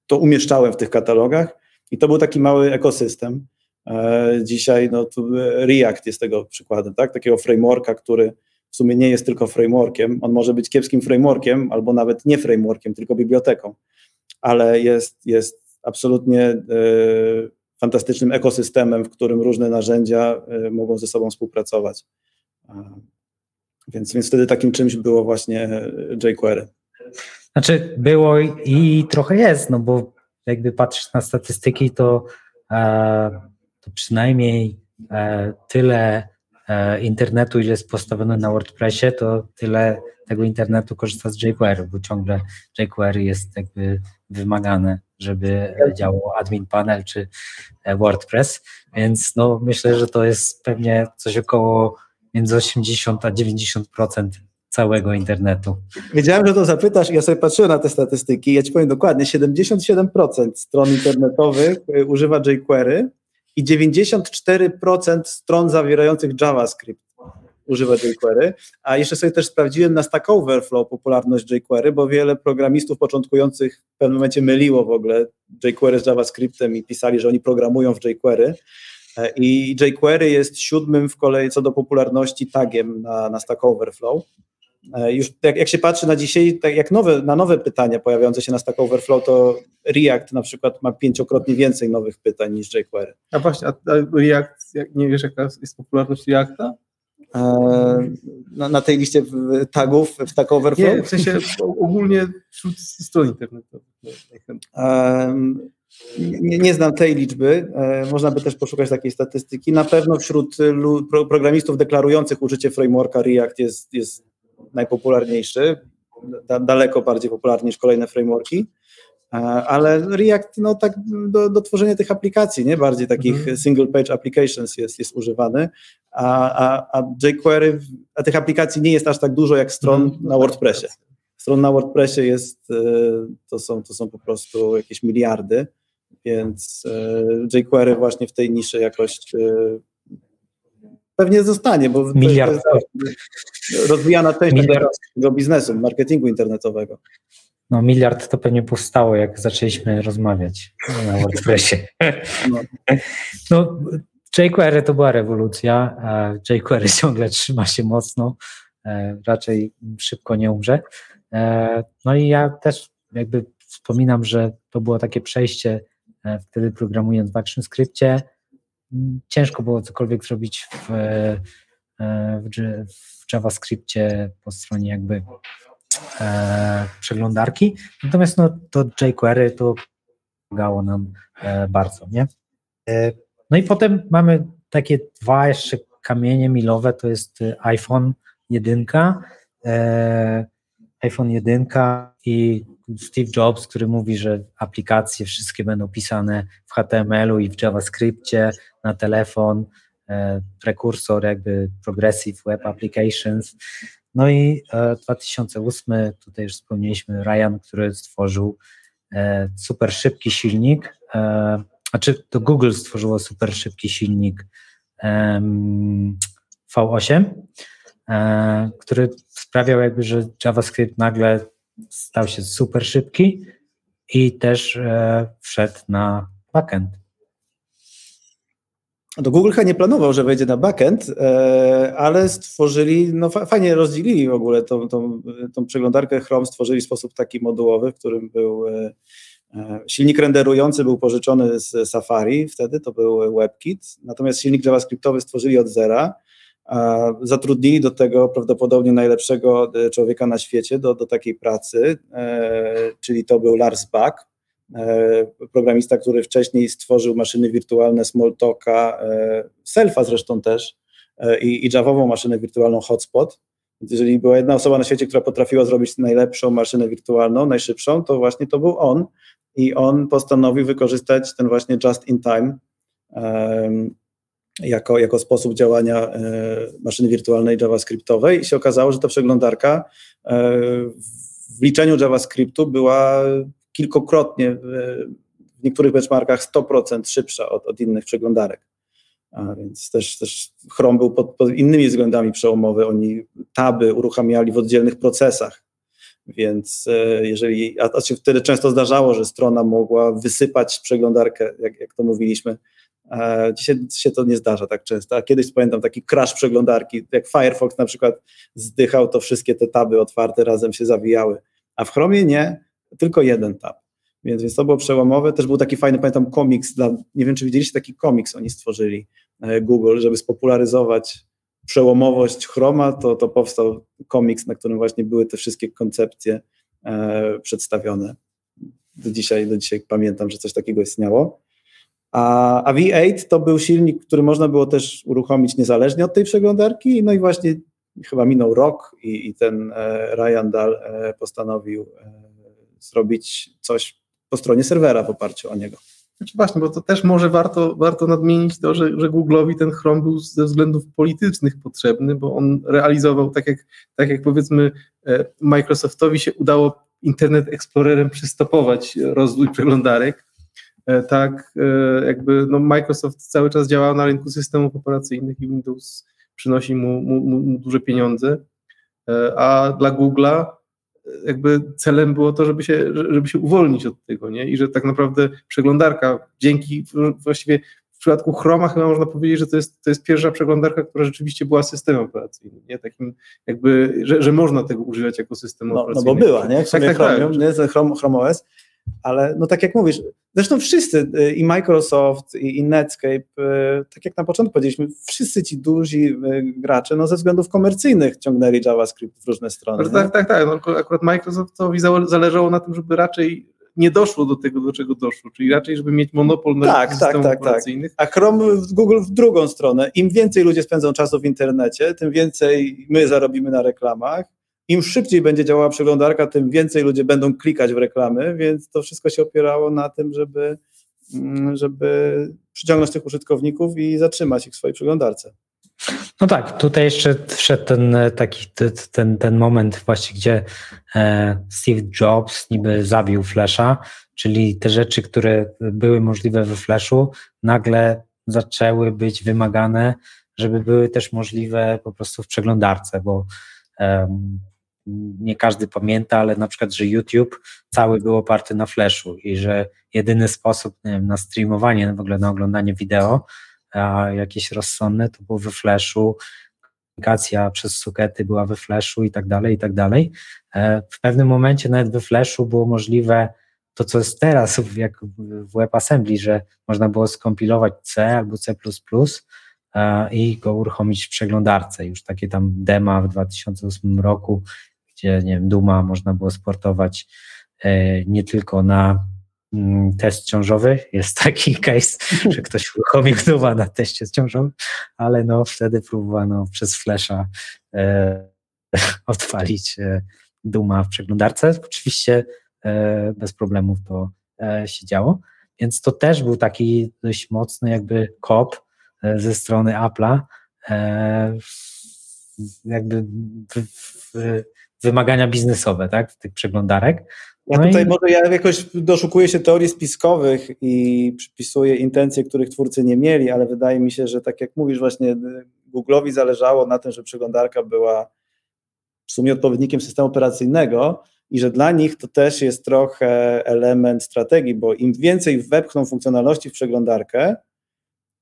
to umieszczałem w tych katalogach i to był taki mały ekosystem. E, dzisiaj no, React jest tego przykładem, tak? takiego frameworka, który w sumie nie jest tylko frameworkiem, on może być kiepskim frameworkiem albo nawet nie frameworkiem, tylko biblioteką, ale jest, jest absolutnie fantastycznym ekosystemem, w którym różne narzędzia y, mogą ze sobą współpracować. Więc, więc wtedy takim czymś było właśnie jQuery. Znaczy było i trochę jest, no bo jakby patrzysz na statystyki, to, e, to przynajmniej e, tyle e, internetu, ile jest postawione na WordPressie, to tyle tego internetu korzysta z jQuery, bo ciągle jQuery jest jakby wymagane, żeby działał admin panel czy e, WordPress, więc no myślę, że to jest pewnie coś około między 80 a 90% całego internetu. Wiedziałem, że to zapytasz i ja sobie patrzyłem na te statystyki. Ja ci powiem dokładnie, 77% stron internetowych e, używa jQuery i 94% stron zawierających JavaScript używa jQuery, a jeszcze sobie też sprawdziłem na Stack Overflow popularność jQuery, bo wiele programistów początkujących w pewnym momencie myliło w ogóle jQuery z JavaScriptem i pisali, że oni programują w jQuery. E, I jQuery jest siódmym w kolei co do popularności tagiem na, na Stack Overflow. E, już jak, jak się patrzy na dzisiaj, tak jak nowe, na nowe pytania pojawiające się na Stack Overflow, to React na przykład ma pięciokrotnie więcej nowych pytań niż jQuery. A właśnie, a React, nie wiesz jaka jest popularność Reacta? E, na, na, tej liście tagów w Stack Overflow? Nie, w sensie ogólnie wśród stron internetowych. Nie, nie, znam tej liczby, e, można by też poszukać takiej statystyki. Na pewno wśród programistów deklarujących użycie frameworka React jest, jest najpopularniejszy, daleko bardziej popularny niż kolejne frameworki. E, ale React, no tak do, do tworzenia tych aplikacji, nie? Bardziej takich mhm. single page applications jest, jest używany, a, a, a jQuery, a tych aplikacji nie jest aż tak dużo jak stron mhm. na WordPressie. Stron na WordPressie jest, e, to są, to są po prostu jakieś miliardy, więc e, jQuery właśnie w tej niszy jakoś pewnie zostanie, bo Miliard. to jest rozwijana część tego biznesu, marketingu internetowego. No miliard to pewnie powstało, jak zaczęliśmy rozmawiać na WordPressie. [LAUGHS] No, jQuery to była rewolucja. jQuery ciągle trzyma się mocno, e, raczej szybko nie umrze. E, no i ja też jakby wspominam, że to było takie przejście e, wtedy programując w ActionScriptie. Ciężko było cokolwiek zrobić w, w, w JavaScriptie po stronie jakby e, przeglądarki. Natomiast no, to jQuery to pomagało nam e, bardzo, nie? E, no i potem mamy takie dwa jeszcze kamienie milowe, to jest iPhone 1, e, iPhone 1 i Steve Jobs, który mówi, że aplikacje wszystkie będą pisane w HTML-u i w JavaScriptie na telefon, e, prekursor jakby Progressive Web Applications. No i 2008, e, tutaj już wspomnieliśmy, Ryan, który stworzył e, super szybki silnik, e, znaczy to Google stworzyło super szybki silnik V8, który sprawiał jakby, że JavaScript nagle stał się super szybki i też wszedł na backend. Do Google chyba nie planował, że wejdzie na backend, e, ale stworzyli, no fajnie rozdzielili w ogóle tą, tą, tą przeglądarkę Chrome, stworzyli w sposób taki modułowy, w którym był, e, E, silnik renderujący był pożyczony z Safari, wtedy to był WebKit, natomiast silnik JavaScriptowy stworzyli od zera. Zatrudnili do tego prawdopodobnie najlepszego człowieka na świecie do, do takiej pracy, czyli to był Lars Bach, programista, który wcześniej stworzył maszyny wirtualne Smalltalka, Selfa zresztą też i, i Javową maszynę wirtualną Hotspot. Więc jeżeli była jedna osoba na świecie, która potrafiła zrobić najlepszą maszynę wirtualną, najszybszą, to właśnie to był on i on postanowił wykorzystać ten właśnie just in time jako, jako sposób działania e, maszyny wirtualnej JavaScriptowej i się okazało, że ta przeglądarka e, w liczeniu JavaScriptu była kilkokrotnie w, niektórych benchmarkach 100% szybsza od, od innych przeglądarek. A więc też, też Chrome był pod, pod, innymi względami przełomowy. Oni taby uruchamiali w oddzielnych procesach. Więc e, jeżeli, a to się wtedy często zdarzało, że strona mogła wysypać przeglądarkę, jak, jak to mówiliśmy. A dzisiaj się to nie zdarza tak często. A kiedyś pamiętam taki crash przeglądarki, jak Firefox na przykład zdychał, to wszystkie te taby otwarte razem się zawijały. A w Chromie nie, tylko jeden tab. Więc, więc to było przełomowe. Też był taki fajny, pamiętam, komiks, dla, nie wiem czy widzieliście taki komiks, oni stworzyli e, Google, żeby spopularyzować przełomowość Chroma, to, to powstał komiks, na którym właśnie były te wszystkie koncepcje e, przedstawione. Do dzisiaj, do dzisiaj pamiętam, że coś takiego istniało. A, a V8 to był silnik, który można było też uruchomić niezależnie od tej przeglądarki. No i właśnie chyba minął rok i, i ten e, Ryan Dahl e, postanowił e, zrobić coś po stronie serwera w oparciu o niego. Znaczy właśnie, bo to też może warto, warto nadmienić to, że, że Google'owi ten Chrome był ze względów politycznych potrzebny, bo on realizował, tak jak, tak jak powiedzmy e, Microsoftowi się udało Internet Explorerem przystopować rozwój przeglądarek, e, tak e, jakby no Microsoft cały czas działa na rynku systemów operacyjnych i Windows przynosi mu, mu, mu duże pieniądze, a dla Google'a jakby celem było to, żeby się, żeby się uwolnić od tego, nie? I że tak naprawdę przeglądarka dzięki właściwie w przypadku Chroma chyba można powiedzieć, że to jest, to jest pierwsza przeglądarka, która rzeczywiście była systemem operacyjnym, nie? Takim jakby, że, że można tego używać jako systemu no, operacyjnego. No bo była, nie? W tak, tak, Chromium, tak. nie? Chrome OS, ale no tak jak mówisz, zresztą wszyscy y, i Microsoft i, i Netscape, y, tak jak na początku powiedzieliśmy, wszyscy ci duzi y, gracze, no ze względów komercyjnych ciągnęli JavaScript w różne strony. No, tak, tak, tak. No, akurat Microsoftowi zależało na tym, żeby raczej nie doszło do tego, do czego doszło, czyli raczej, żeby mieć monopol na tak, tak, tak, tak. operacyjnych. Tak. A Chrome, Google w drugą stronę. Im więcej ludzie spędzą czasu w internecie, tym więcej my zarobimy na reklamach im szybciej będzie działała przeglądarka, tym więcej ludzie będą klikać w reklamy, więc to wszystko się opierało na tym, żeby, mm, żeby przyciągnąć tych użytkowników i zatrzymać ich w swojej przeglądarce. No tak, tutaj jeszcze wszedł ten taki ten, ten moment właśnie, gdzie e, Steve Jobs niby zabił Flasha, czyli te rzeczy, które były możliwe we Flashu, nagle zaczęły być wymagane, żeby były też możliwe po prostu w przeglądarce, bo nie każdy pamięta, ale na przykład, że YouTube cały był oparty na Flashu i że jedyny sposób wiem, na streamowanie, w ogóle na oglądanie wideo, a jakieś rozsądne, to było we Flashu, komunikacja przez sukety była we Flashu i tak dalej, i tak dalej. E, w pewnym momencie nawet we Flashu było możliwe to, co jest teraz, [LAUGHS] jak w WebAssembly, że można było skompilować C albo C++ e, i go uruchomić w przeglądarce. Już takie tam dema w 2008 roku gdzie nie wiem, Duma można było sportować e, nie tylko na mm, test ciążowy. Jest [LAUGHS] taki case, że ktoś uruchomił Duma na teście ciążowym, ale no wtedy próbowano przez Flasha e, [LAUGHS] odpalić e, Duma w przeglądarce. Oczywiście bez problemów to się działo. Więc to też był taki dość mocny jakby kop ze strony Apple'a, jakby w, w, wymagania biznesowe, tak, tych przeglądarek. No ja tutaj i... może ja jakoś doszukuję się teorii spiskowych i przypisuję intencje, których twórcy nie mieli, ale wydaje mi się, że tak jak mówisz, właśnie Google'owi zależało na tym, że przeglądarka była w sumie odpowiednikiem systemu operacyjnego i że dla nich to też jest trochę element strategii, bo im więcej wepchną funkcjonalności w przeglądarkę,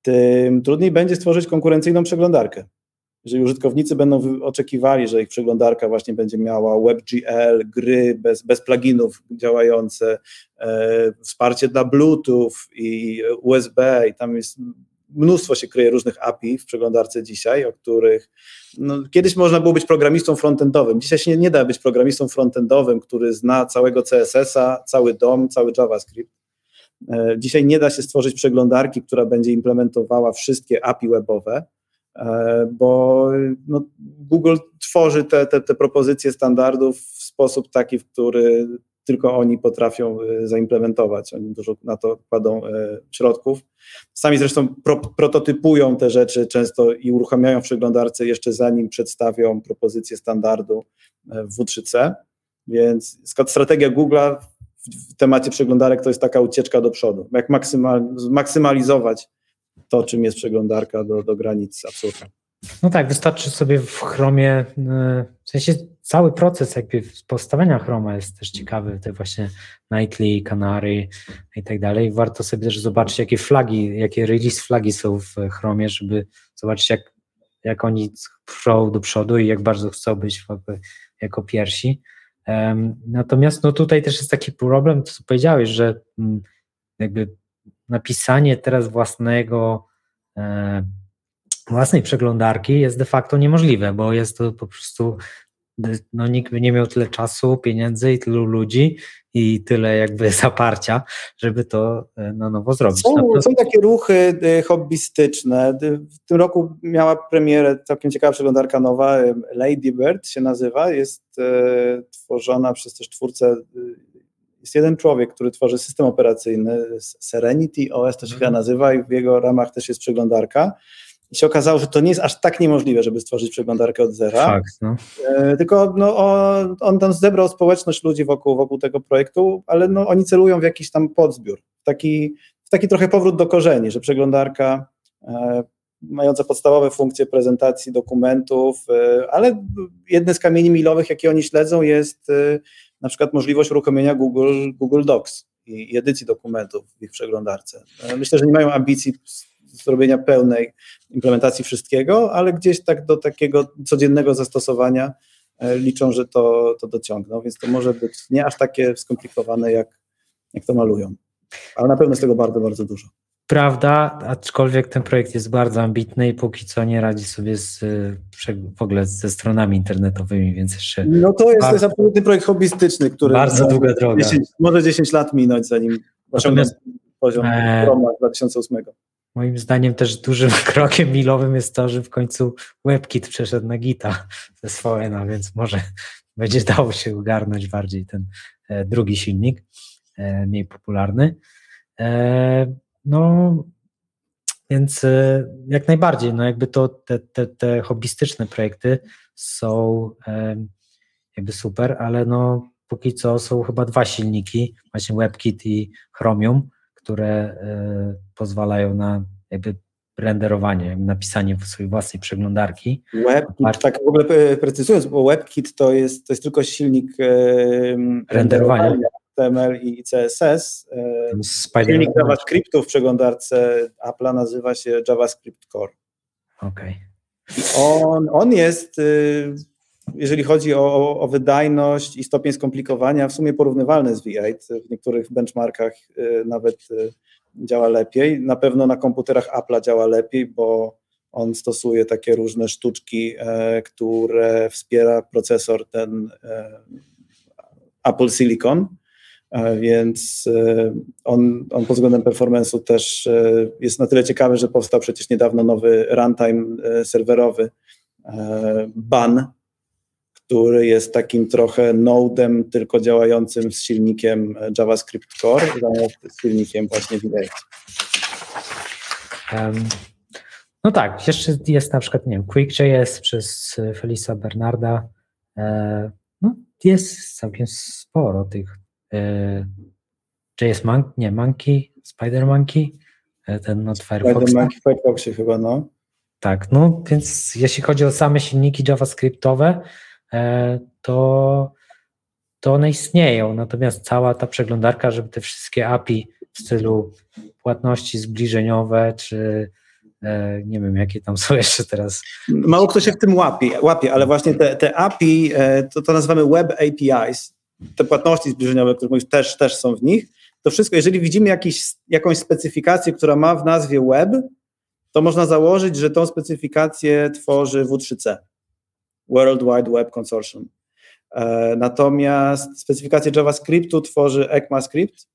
tym trudniej będzie stworzyć konkurencyjną przeglądarkę. Jeżeli użytkownicy będą oczekiwali, że ich przeglądarka właśnie będzie miała WebGL, gry bez, bez pluginów działające, e, wsparcie dla Bluetooth i USB i tam jest mnóstwo się kryje różnych API w przeglądarce dzisiaj, o których no, kiedyś można było być programistą frontendowym. Dzisiaj się nie, nie da być programistą frontendowym, który zna całego CSS-a, cały DOM, cały JavaScript. E, Dzisiaj nie da się stworzyć przeglądarki, która będzie implementowała wszystkie API webowe, bo no, Google tworzy te, te, te propozycje standardów w sposób taki, w który tylko oni potrafią e, zaimplementować. Oni dużo na to kładą e, środków. Sami zresztą pro, prototypują te rzeczy często i uruchamiają w przeglądarce jeszcze zanim przedstawią propozycję standardu e, w W3C. Więc strategia Google'a w, temacie przeglądarek to jest taka ucieczka do przodu. Jak maksymal, maksymalizować to, czym jest przeglądarka do, do granic absurdu. No tak, wystarczy sobie w Chromie, y, w sensie cały proces jakby powstawania Chroma jest też ciekawy, te właśnie Nightly, Canary i tak dalej. Warto sobie też zobaczyć, jakie flagi, jakie release flagi są w Chromie, żeby zobaczyć, jak, jak oni pchną do przodu i jak bardzo chcą być jako pierwsi. Natomiast no tutaj też jest taki problem, co powiedziałeś, że mm, jakby napisanie teraz własnego e, własnej przeglądarki jest de facto niemożliwe, bo jest to po prostu, no nikt by nie miał tyle czasu, pieniędzy i tylu ludzi i tyle jakby [LAUGHS] zaparcia, żeby to e, na nowo zrobić. Są, są takie ruchy y, hobbystyczne. W tym roku miała premierę całkiem ciekawa przeglądarka nowa, Lady Bird się nazywa, jest e, tworzona przez też twórcę, jest jeden człowiek, który tworzy system operacyjny, Serenity OS to się chyba nazywa i w jego ramach też jest przeglądarka. I się okazało, że to nie jest aż tak niemożliwe, żeby stworzyć przeglądarkę od zera. Fakt, no. E, Tylko no, on, on tam zebrał społeczność ludzi wokół, wokół tego projektu, ale no, oni celują w jakiś tam podzbiór, taki, w taki trochę powrót do korzeni, że przeglądarka e, mająca podstawowe funkcje prezentacji dokumentów, e, ale jedne z kamieni milowych, jakie oni śledzą, jest e, na przykład możliwość uruchomienia Google, Google Docs i, edycji dokumentów w ich przeglądarce. E, Myślę, że nie mają ambicji z- zrobienia pełnej implementacji wszystkiego, ale gdzieś tak do takiego codziennego zastosowania e, liczą, że to, to dociągną, więc to może być nie aż takie skomplikowane, jak, jak to malują. Ale na pewno jest tego bardzo, bardzo dużo. Prawda, aczkolwiek ten projekt jest bardzo ambitny i póki co nie radzi sobie z, y, w ogóle ze stronami internetowymi, więc jeszcze No to jest, Bardzo- jest absolutny projekt hobbystyczny, który bardzo długa droga. 10, może 10 lat minąć, zanim Natomiast, poziom e, Chroma z 2008. Moim zdaniem też dużym [LAUGHS] krokiem milowym jest to, że w końcu WebKit przeszedł na Gita ze Swolena, więc może [LAUGHS] będzie dało się ogarnąć bardziej ten e, drugi silnik, e, mniej popularny. No, więc e, jak najbardziej, no jakby to te, te, te hobbystyczne projekty są jakby super, ale no póki co są chyba dwa silniki, właśnie WebKit i Chromium, które e, pozwalają na jakby renderowanie, napisanie swojej własnej przeglądarki. WebKit, tak w ogóle e, precyzując, bo WebKit to jest, to jest tylko silnik e, Renderowania. HTML i CSS. E, silnik JavaScriptu w przeglądarce Apple'a nazywa się JavaScript Core. Okej. On, on jest, y, jeżeli chodzi o, o, wydajność i stopień skomplikowania, w sumie porównywalny z V8. W niektórych benchmarkach y, nawet y, działa lepiej. Na pewno na komputerach Apple'a działa lepiej, bo on stosuje takie różne sztuczki, e, które wspiera procesor ten e, Apple Silicon. Więc e, on, on pod względem performance'u też e, jest na tyle ciekawy, że powstał przecież niedawno nowy runtime e, serwerowy BAN, który jest takim trochę nodem, tylko działającym z silnikiem JavaScript Core, zamiast z silnikiem właśnie V8. Em, No tak, jeszcze jest na przykład, nie wiem, QuickJS przez Felisa Bernarda. No, jest całkiem sporo tych e, JS Monkey, nie, Monkey, Spider Monkey, e, ten od Firefoxa. W Firefoxie chyba, no. Tak, no więc jeśli chodzi o same silniki JavaScriptowe, e, to, to one istnieją, natomiast cała ta przeglądarka, żeby te wszystkie API w stylu płatności zbliżeniowe, czy E, nie wiem, jakie tam są [LAUGHS] jeszcze teraz. Mało kto się w tym łapie, łapie ale właśnie te, te API, e, to, to nazywamy Web APIs, te płatności zbliżeniowe, które mówisz, też, też są w nich. To wszystko, jeżeli widzimy jakiś, jakąś specyfikację, która ma w nazwie web, to można założyć, że tą specyfikację tworzy W3C, World Wide Web Consortium. E, natomiast specyfikację JavaScriptu tworzy ECMAScript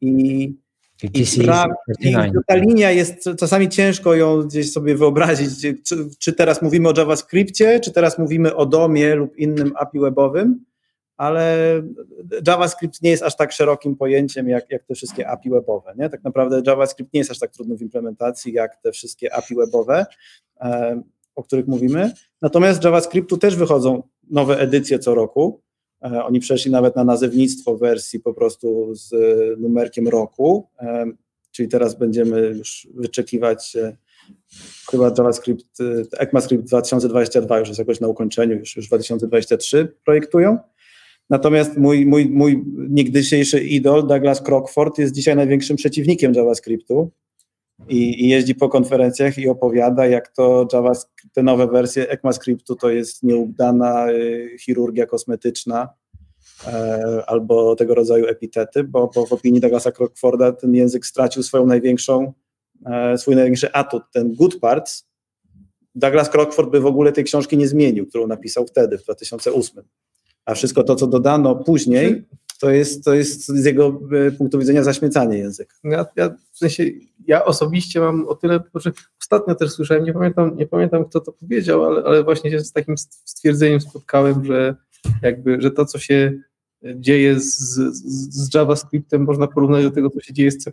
i, i, pra, i 39. ta linia jest, czasami ciężko ją gdzieś sobie wyobrazić, czy, czy teraz mówimy o JavaScriptie, czy teraz mówimy o DOMie lub innym API webowym, ale JavaScript nie jest aż tak szerokim pojęciem jak, jak te wszystkie API webowe. Nie? Tak naprawdę JavaScript nie jest aż tak trudny w implementacji jak te wszystkie API webowe, e, o których mówimy. Natomiast z JavaScriptu też wychodzą nowe edycje co roku. E, oni przeszli nawet na nazewnictwo wersji po prostu z numerkiem roku, e, czyli teraz będziemy już wyczekiwać e, chyba JavaScript, e, ECMAScript 2022 już jest jakoś na ukończeniu, już, już 2023 projektują. Natomiast mój, mój, mój niegdysiejszy idol, Douglas Crockford, jest dzisiaj największym przeciwnikiem JavaScriptu i, i jeździ po konferencjach i opowiada, jak to JavaScript, te nowe wersje ECMAScriptu to jest nieudana y, chirurgia kosmetyczna e, albo tego rodzaju epitety, bo, bo w opinii Douglasa Crockforda ten język stracił swoją największą, e, swój największy atut, ten good parts. Douglas Crockford by w ogóle tej książki nie zmienił, którą napisał wtedy, w 2008 a wszystko to, co dodano później, to jest, to jest z jego e, punktu widzenia zaśmiecanie języka. Ja, ja, w sensie, ja osobiście mam o tyle, znaczy ostatnio też słyszałem, nie pamiętam, nie pamiętam kto to powiedział, ale, ale właśnie się z takim stwierdzeniem spotkałem, że jakby, że to, co się dzieje z, z, z JavaScriptem, można porównać do tego, co się dzieje z C++,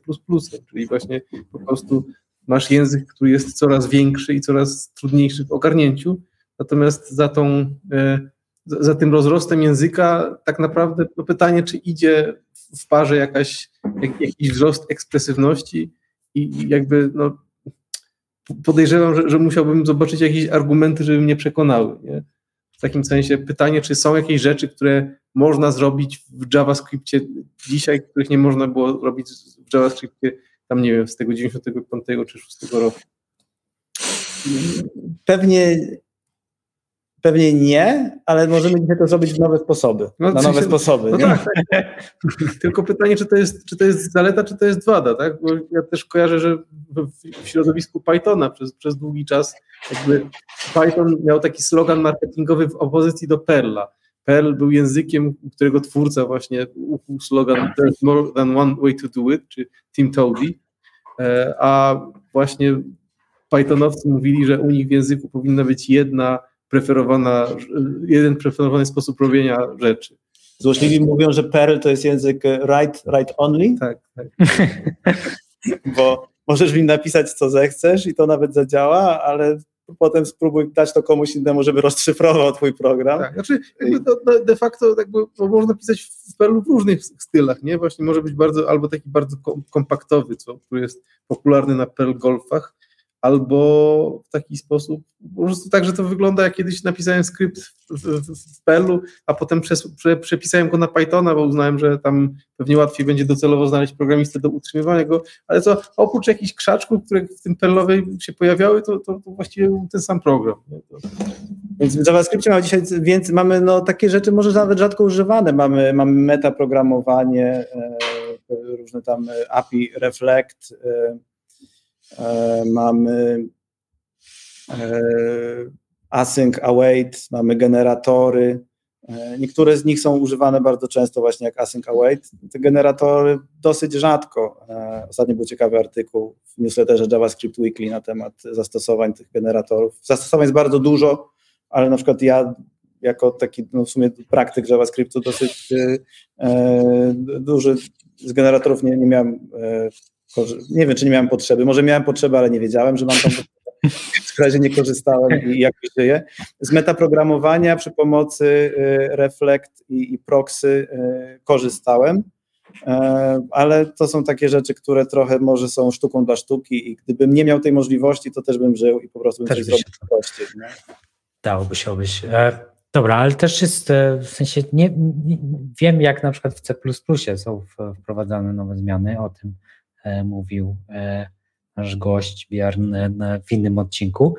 czyli właśnie po prostu masz język, który jest coraz większy i coraz trudniejszy w ogarnięciu, natomiast za tą e, za tym rozrostem języka tak naprawdę no pytanie, czy idzie w parze jakaś, jak, jakiś wzrost ekspresywności i, jakby no, podejrzewam, że, że, musiałbym zobaczyć jakieś argumenty, żeby mnie przekonały. Nie? W takim sensie pytanie, czy są jakieś rzeczy, które można zrobić w JavaScriptie dzisiaj, których nie można było robić w JavaScriptie tam nie wiem, z tego 95 czy 6 roku. Pewnie Pewnie nie, ale możemy dzisiaj to zrobić w nowe sposoby. No, na nowe się, sposoby. No tak, tak. [LAUGHS] Tylko pytanie, czy to, jest, czy to jest zaleta, czy to jest wada, tak? Bo ja też kojarzę, że w środowisku Pythona przez, przez długi czas jakby Python miał taki slogan marketingowy w opozycji do Perla. Perl był językiem, którego twórca właśnie ukuł slogan There's more than one way to do it, czy Tim Toady, e, a właśnie Pythonowcy mówili, że u nich w języku powinna być jedna preferowana, jeden preferowany sposób robienia rzeczy. Złośliwi mówią, że Perl to jest język write, write only. Tak, tak. [LAUGHS] Bo możesz mi napisać, co zechcesz i to nawet zadziała, ale potem spróbuj dać to komuś innemu, żeby rozszyfrował twój program. Tak, znaczy de facto jakby, można pisać w Perlu w różnych stylach, nie? Właśnie może być bardzo, albo taki bardzo kompaktowy, co, który jest popularny na Perl Golfach, albo w taki sposób, po prostu tak, że to wygląda, jak kiedyś napisałem skrypt w, w, w Perlu, a potem przes, prze, przepisałem go na Pythona, bo uznałem, że tam pewnie łatwiej będzie docelowo znaleźć programistę do utrzymywania go, ale co oprócz jakichś krzaczków, które w tym Perlowej się pojawiały, to, to, to właściwie był ten sam program. To... Więc w JavaScriptie mamy dzisiaj więcej, mamy no, takie rzeczy może nawet rzadko używane, mamy, mamy metaprogramowanie, e, różne tam API, Reflect, E, mamy e, async await, mamy generatory. E, niektóre z nich są używane bardzo często właśnie jak async await. Te generatory dosyć rzadko. Ostatnio był ciekawy artykuł w newsletterze JavaScript Weekly na temat zastosowań tych generatorów. Zastosowań jest bardzo dużo, ale na przykład ja jako taki no w sumie praktyk JavaScriptu dosyć e, duży z generatorów nie, nie miałem e, nie wiem, czy nie miałem potrzeby. Może miałem potrzeby, ale nie wiedziałem, że mam tam [LAUGHS] W razie nie korzystałem i jakoś żyję. Z metaprogramowania przy pomocy y, Reflect i, i Proxy y, korzystałem, e, ale to są takie rzeczy, które trochę może są sztuką dla sztuki i gdybym nie miał tej możliwości, to też bym żył i po prostu bym też coś zrobił prościej. Nie? Dałoby się obejść. E, dobra, ale też jest, e, w sensie nie, nie, wiem, jak na przykład w C++ są wprowadzane nowe zmiany, o tym mówił e, nasz gość Bjorn w innym odcinku,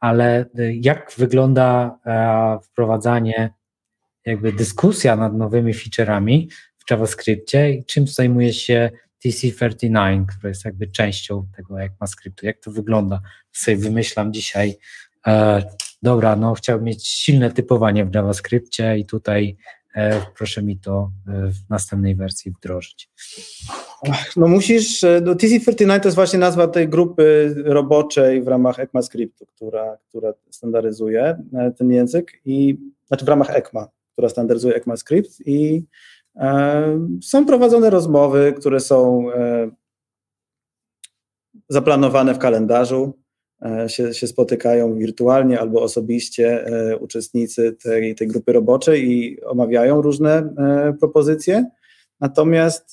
ale jak wygląda wprowadzanie, jakby dyskusja nad nowymi feature'ami w JavaScriptie i czym zajmuje się TC39, która jest jakby częścią tego ECMAScriptu. Jak to wygląda? Sobie wymyślam dzisiaj, e, dobra, no chciałbym mieć silne typowanie w JavaScriptie i tutaj e, proszę mi to e, w następnej wersji wdrożyć. No musisz, e, no TC39 to jest właśnie nazwa tej grupy roboczej w ramach ECMAScriptu, która, która standaryzuje e, ten język i, znaczy w ramach ECMA, która standaryzuje ECMAScript i E, są prowadzone rozmowy, które są e, zaplanowane w kalendarzu, e, się, się spotykają wirtualnie albo osobiście uczestnicy tej, tej grupy roboczej i omawiają różne propozycje. Natomiast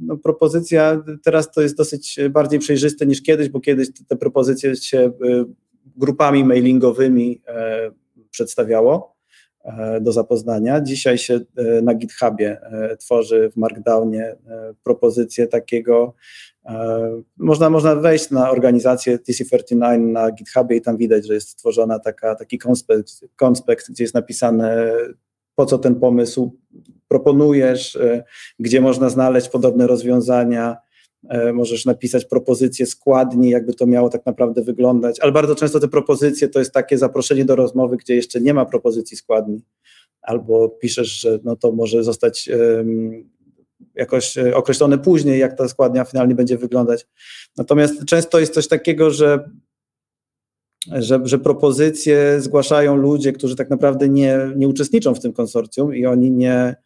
no, propozycja teraz to jest dosyć bardziej przejrzyste niż kiedyś, bo kiedyś te propozycje się grupami mailingowymi przedstawiało. E, do zapoznania. Dzisiaj się e, na GitHubie e, tworzy w Markdownie propozycję takiego, można, można wejść na organizację TC39 na GitHubie i tam widać, że jest stworzona taka, taki konspekt, konspekt, gdzie jest napisane po co ten pomysł proponujesz, gdzie można znaleźć podobne rozwiązania, E, możesz napisać propozycję składni, jakby to miało tak naprawdę wyglądać, ale bardzo często te propozycje to jest takie zaproszenie do rozmowy, gdzie jeszcze nie ma propozycji składni, albo piszesz, że no to może zostać um, jakoś e, określone później, jak ta składnia finalnie będzie wyglądać. Natomiast często jest coś takiego, że że, że propozycje zgłaszają ludzie, którzy tak naprawdę nie, nie uczestniczą w tym konsorcjum i oni nie,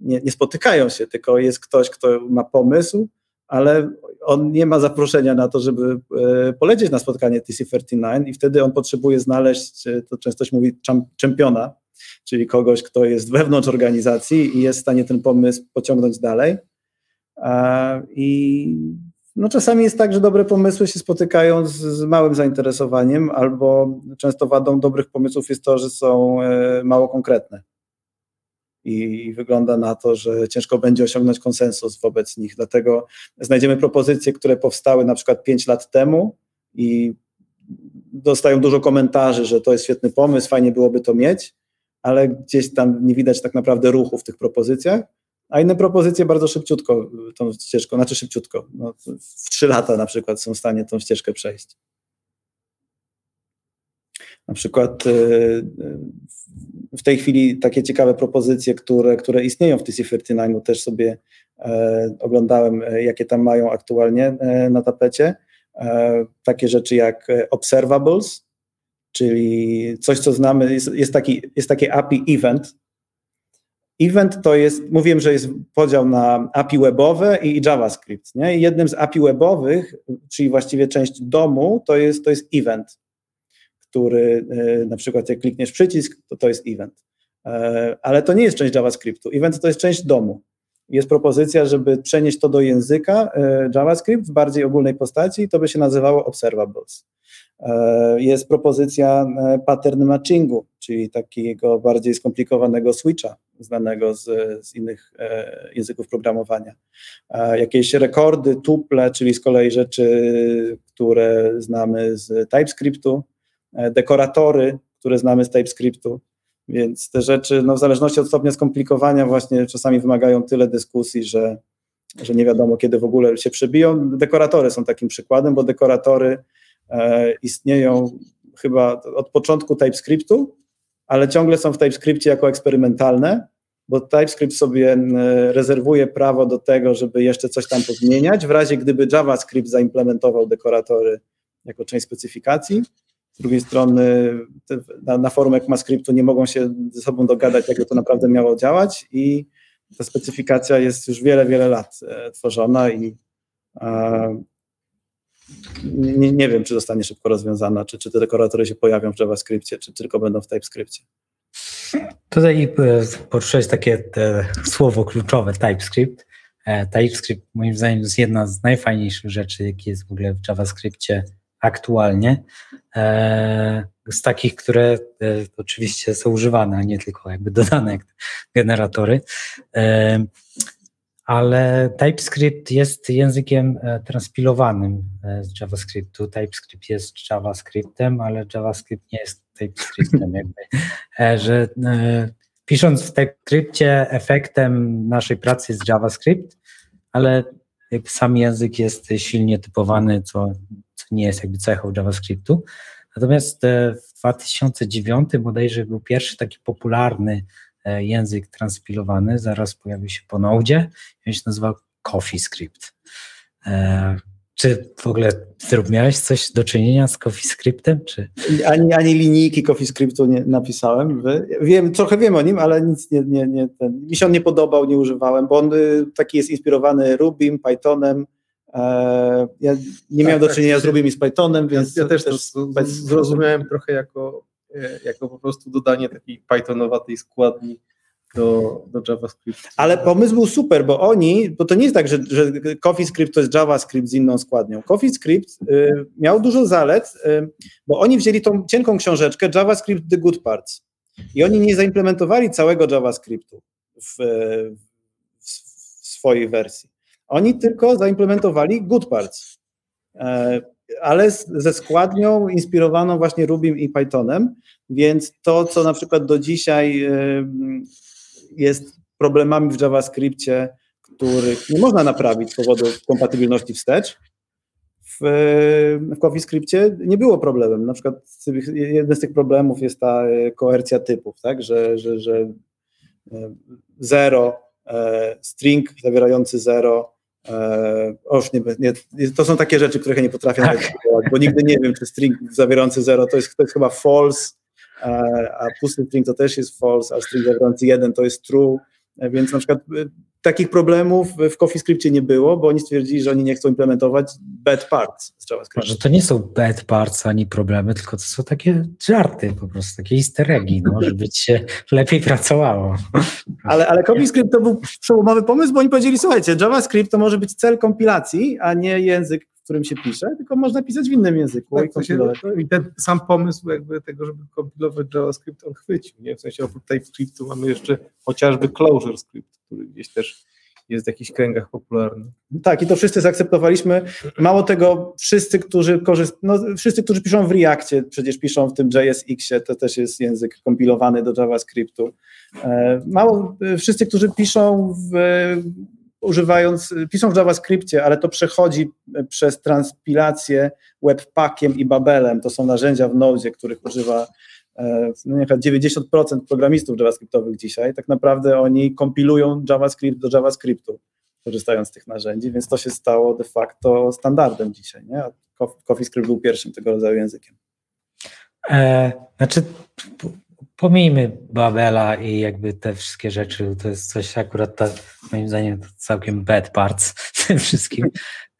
nie, nie spotykają się, tylko jest ktoś, kto ma pomysł, ale on nie ma zaproszenia na to, żeby e, polecieć na spotkanie TC39 i wtedy on potrzebuje znaleźć, e, to często się mówi, czempiona, czyli kogoś, kto jest wewnątrz organizacji i jest w stanie ten pomysł pociągnąć dalej. I no czasami jest tak, że dobre pomysły się spotykają z, z, małym zainteresowaniem, albo często wadą dobrych pomysłów jest to, że są e, mało konkretne i wygląda na to, że ciężko będzie osiągnąć konsensus wobec nich. Dlatego znajdziemy propozycje, które powstały na przykład 5 lat temu i dostają dużo komentarzy, że to jest świetny pomysł, fajnie byłoby to mieć, ale gdzieś tam nie widać tak naprawdę ruchu w tych propozycjach. A inne propozycje bardzo szybciutko tą ścieżką, znaczy szybciutko, no, w trzy lata na przykład są w stanie tą ścieżkę przejść. Na przykład y, w tej chwili takie ciekawe propozycje, które, które istnieją w TC39, też sobie e, oglądałem, e, jakie tam mają aktualnie e, na tapecie. Takie rzeczy jak observables, czyli coś, co znamy, jest, jest, taki, jest takie API event. Event to jest, mówiłem, że jest podział na API webowe i, i JavaScript. Nie? I jednym z API webowych, czyli właściwie część domu, to jest, to jest event który e, na przykład jak klikniesz przycisk, to to jest event. E, ale to nie jest część JavaScriptu. Event to jest część domu. Jest propozycja, żeby przenieść to do języka e, JavaScript w bardziej ogólnej postaci i to by się nazywało observables. Jest propozycja pattern matchingu, czyli takiego bardziej skomplikowanego switcha, znanego z, z innych języków programowania. Jakieś rekordy, tuple, czyli z kolei rzeczy, które znamy z TypeScriptu, E, dekoratory, które znamy z TypeScriptu, więc te rzeczy, no w zależności od stopnia skomplikowania, właśnie czasami wymagają tyle dyskusji, że, że nie wiadomo, kiedy w ogóle się przebiją. Dekoratory są takim przykładem, bo dekoratory e, istnieją chyba od początku TypeScriptu, ale ciągle są w TypeScriptie jako eksperymentalne, bo TypeScript sobie e, rezerwuje prawo do tego, żeby jeszcze coś tam pozmieniać, w razie gdyby JavaScript zaimplementował dekoratory jako część specyfikacji. Z drugiej strony na, na forum ECMAScriptu nie mogą się ze sobą dogadać, jak to naprawdę miało działać i ta specyfikacja jest już wiele, wiele lat e, tworzona i e, nie, nie, wiem, czy zostanie szybko rozwiązana, czy, czy te dekoratory się pojawią w JavaScriptie, czy tylko będą w TypeScriptie. Tutaj e, poruszyłeś takie słowo kluczowe TypeScript. E, TypeScript moim zdaniem jest jedna z najfajniejszych rzeczy, jakie jest w ogóle w JavaScriptie aktualnie. E, z takich, które e, oczywiście są używane, a nie tylko jakby dodane jak generatory. E, ale TypeScript jest językiem transpilowanym z JavaScriptu. TypeScript jest JavaScriptem, ale JavaScript nie jest TypeScriptem. [LAUGHS] Jakby, że pisząc w TypeScriptie efektem naszej pracy jest JavaScript, ale sam język jest silnie typowany, co, co nie jest jakby cechą JavaScriptu. Natomiast w 2009 bodajże był pierwszy taki popularny E, język transpilowany, zaraz pojawił się po Node, on się nazywał CoffeeScript. E, czy w ogóle ty miałeś coś do czynienia z CoffeeScriptem? Czy... Ani, ani linijki CoffeeScriptu nie napisałem. Wiem, trochę wiem o nim, ale nic nie, nie, nie ten, mi się on nie podobał, nie używałem, bo on y, taki jest inspirowany Rubim, Pythonem. E, ja nie miałem tak, do czynienia tak, z Rubim i z Pythonem, więc ja, ja też, też to zrozumiałem trochę jako E, jako po prostu dodanie takiej Pythonowatej składni do, do JavaScript. Ale pomysł był super, bo oni, bo to nie jest tak, że, że CoffeeScript to jest JavaScript z inną składnią. CoffeeScript y, miał dużo zalet, y, bo oni wzięli tą cienką książeczkę JavaScript The Good Parts i oni nie zaimplementowali całego JavaScriptu w, w, w swojej wersji. Oni tylko zaimplementowali Good Parts. E, ale ze składnią inspirowaną właśnie Rubim i Pythonem, więc to, co na przykład do dzisiaj jest problemami w JavaScriptie, których nie można naprawić z powodu kompatybilności wstecz, w, w CoffeeScriptie nie było problemem. Na przykład jeden z tych problemów jest ta e, koercja typów, tak? że, że, że e, zero, e, string zawierający zero E, oż nie, nie, to są takie rzeczy, których ja nie potrafię tak. bo nigdy nie wiem, czy string zawierający 0 to jest, to jest chyba false, a, e, a pusty string to też jest false, a string zawierający 1 to jest true, więc na przykład takich problemów w CoffeeScriptie nie było, bo oni stwierdzili, że oni nie chcą implementować bad parts z JavaScript. Że to nie są bad parts ani problemy, tylko to są takie żarty po prostu, takie easter eggi, no, żeby ci się [LAUGHS] lepiej pracowało. Ale, ale CoffeeScript to był przełomowy pomysł, bo oni powiedzieli, słuchajcie, JavaScript to może być cel kompilacji, a nie język, w którym się pisze, tylko można pisać w innym języku. Tak, i, się, I ten sam pomysł jakby tego, żeby kompilować JavaScript, on chwycił. Nie? W sensie oprócz TypeScriptu mamy jeszcze chociażby ClojureScript, który gdzieś też jest w jakichś kręgach popularny. Tak, i to wszyscy zaakceptowaliśmy. Mało tego, wszyscy, którzy korzyst... no, wszyscy, którzy piszą w Reactie, przecież piszą w tym JSX-ie, to też jest język kompilowany do JavaScriptu. E, mało, e, wszyscy, którzy piszą w używając, piszą w JavaScriptie, ale to przechodzi przez transpilację webpackiem i babelem. To są narzędzia w Node, których używa e, no, 90% programistów JavaScriptowych dzisiaj. Tak naprawdę oni kompilują JavaScript do JavaScriptu, korzystając z tych narzędzi, więc to się stało de facto standardem dzisiaj. Nie? CoffeeScript był pierwszym tego rodzaju językiem. E, znaczy, pomijmy Babela i jakby te wszystkie rzeczy, to jest coś akurat ta, moim zdaniem całkiem bad parts w tym wszystkim.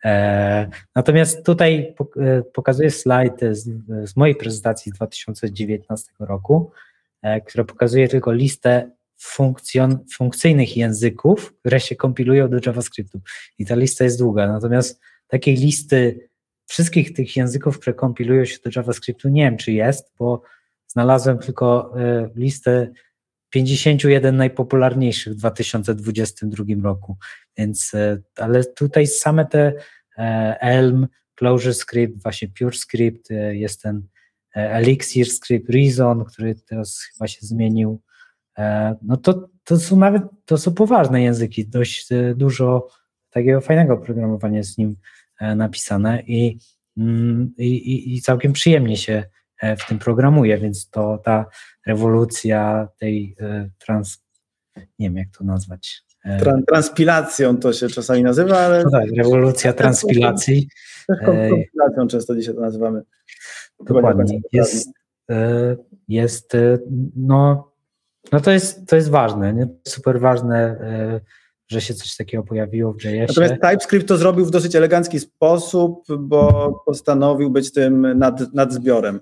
E, natomiast tutaj e, pokazuję slajd z, z, mojej prezentacji z 2019 roku, e, która pokazuje tylko listę funkcjon, funkcyjnych języków, które się kompilują do JavaScriptu. I ta lista jest długa, natomiast takiej listy wszystkich tych języków, które kompilują się do JavaScriptu, nie wiem, czy jest, bo znalazłem tylko e, listę 51 najpopularniejszych w 2022 roku. Więc, e, ale tutaj same te e, Elm, ClojureScript, właśnie PureScript, jest ten Elixir Script, Reason, który teraz chyba się zmienił. No to, to są nawet, to są poważne języki, dość dużo takiego fajnego programowania z nim napisane i, mm, i, i całkiem przyjemnie się w tym programuje, więc to ta rewolucja tej e, trans, nie wiem jak to nazwać. E, transpilacją to się czasami nazywa, ale... No tak, rewolucja transpilacji. Kompilacją często dzisiaj to nazywamy. Dokładnie. Jest, jest no, no to jest, to jest ważne, nie? super ważne, że się coś takiego pojawiło w JS. Natomiast TypeScript to zrobił w dosyć elegancki sposób, bo postanowił być tym nad, nadzbiorem.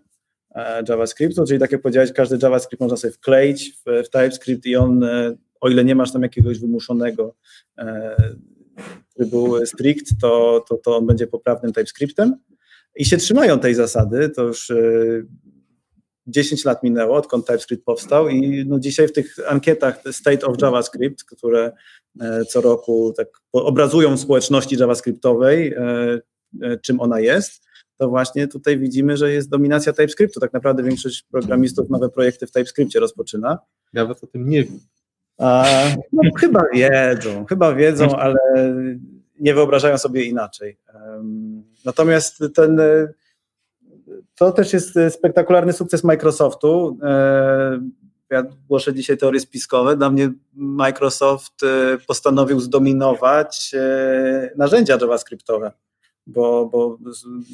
E, JavaScriptu, czyli tak jak powiedziałeś, każdy JavaScript można sobie wkleić w, w TypeScript i on, e, o ile nie masz tam jakiegoś wymuszonego e, trybu strict, to, to, to on będzie poprawnym TypeScriptem. I się trzymają tej zasady, to już 10 lat minęło, odkąd TypeScript powstał i no dzisiaj w tych ankietach State of JavaScript, które co roku tak obrazują społeczności JavaScriptowej, czym ona jest, to właśnie tutaj widzimy, że jest dominacja TypeScriptu. Tak naprawdę większość programistów nowe projekty w TypeScriptie rozpoczyna. Nawet o tym nie wiem. A, no, chyba wiedzą, chyba wiedzą, ale nie wyobrażają sobie inaczej. Natomiast ten, to też jest spektakularny sukces Microsoftu. Ja głoszę dzisiaj teorie spiskowe. Dla mnie Microsoft postanowił zdominować narzędzia JavaScriptowe bo, bo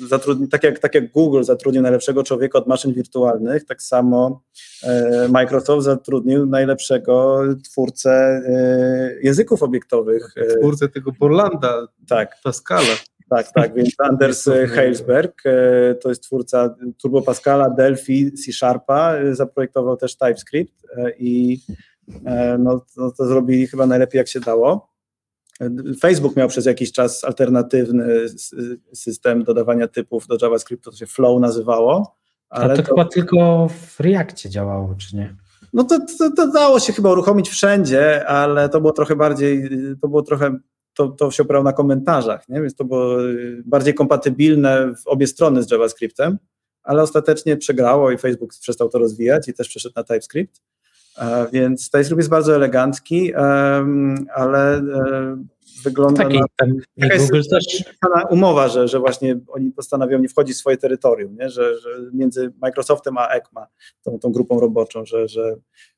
zatrudni, tak, jak, tak jak Google zatrudnił najlepszego człowieka od maszyn wirtualnych, tak samo e, Microsoft zatrudnił najlepszego twórcę e, języków obiektowych. E, twórcę tego Borlanda, tak. Pascala. Tak, tak, więc Anders [LAUGHS] Heilsberg to jest twórca Turbo Pascala, Delphi, C Sharpa, zaprojektował też TypeScript i no, no, to zrobili chyba najlepiej jak się dało. Facebook miał przez jakiś czas alternatywny system dodawania typów do JavaScriptu, to się Flow nazywało. Ale to, to, chyba tylko w Reactie działało, czy nie? No to, to, to, dało się chyba uruchomić wszędzie, ale to było trochę bardziej, to było trochę, to, to się oprało na komentarzach, nie? więc to było bardziej kompatybilne w obie strony z JavaScriptem, ale ostatecznie przegrało i Facebook przestał to rozwijać i też przeszedł na TypeScript. Więc TypeScript jest bardzo elegancki, ale e, wygląda Taki, na... Ten, Google też... umowa, że, że właśnie oni postanawiają nie wchodzić w swoje terytorium, nie? Że, że między Microsoftem a ECMA, tą, tą grupą roboczą, że, że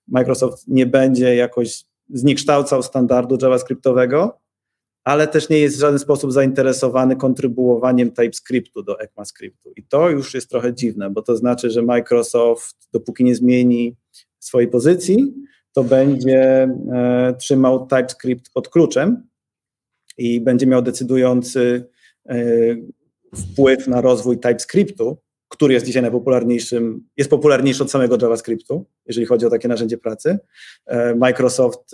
Microsoft nie będzie jakoś zniekształcał standardu JavaScriptowego, ale też nie jest w żaden sposób zainteresowany kontrybuowaniem TypeScriptu do ECMAScriptu. I to już jest trochę dziwne, bo to znaczy, że Microsoft, dopóki nie zmieni swojej pozycji, to będzie e, trzymał TypeScript pod kluczem i będzie miał decydujący e, wpływ na rozwój TypeScriptu, który jest dzisiaj najpopularniejszym, jest popularniejszy od samego JavaScriptu, jeżeli chodzi o takie narzędzie pracy. E, Microsoft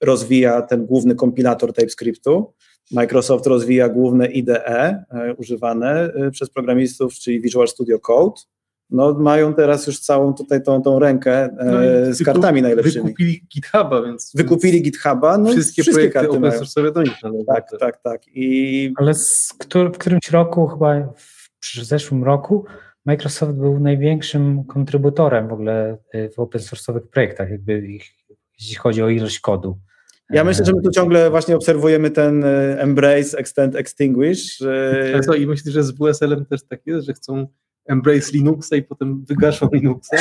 rozwija ten główny kompilator TypeScriptu, Microsoft rozwija główne IDE używane przez programistów, czyli Visual Studio Code no, mają teraz już całą tutaj tą, tą rękę e, no z kartami najlepszymi. Wykupili GitHuba, więc... Wykupili GitHuba, no wszystkie, wszystkie projekty open source do nich Tak, tak, tak. I... Ale z, w którymś roku, chyba w zeszłym roku, Microsoft był największym kontrybutorem w ogóle e, w open source'owych projektach, jakby ich, jeśli chodzi o ilość kodu. Ja myślę, że my tu ciągle właśnie obserwujemy ten e, embrace, extend, extinguish. I myślę, że z WSL-em też tak jest, że chcą embrace Linuxa i potem wygaszą Linuxa?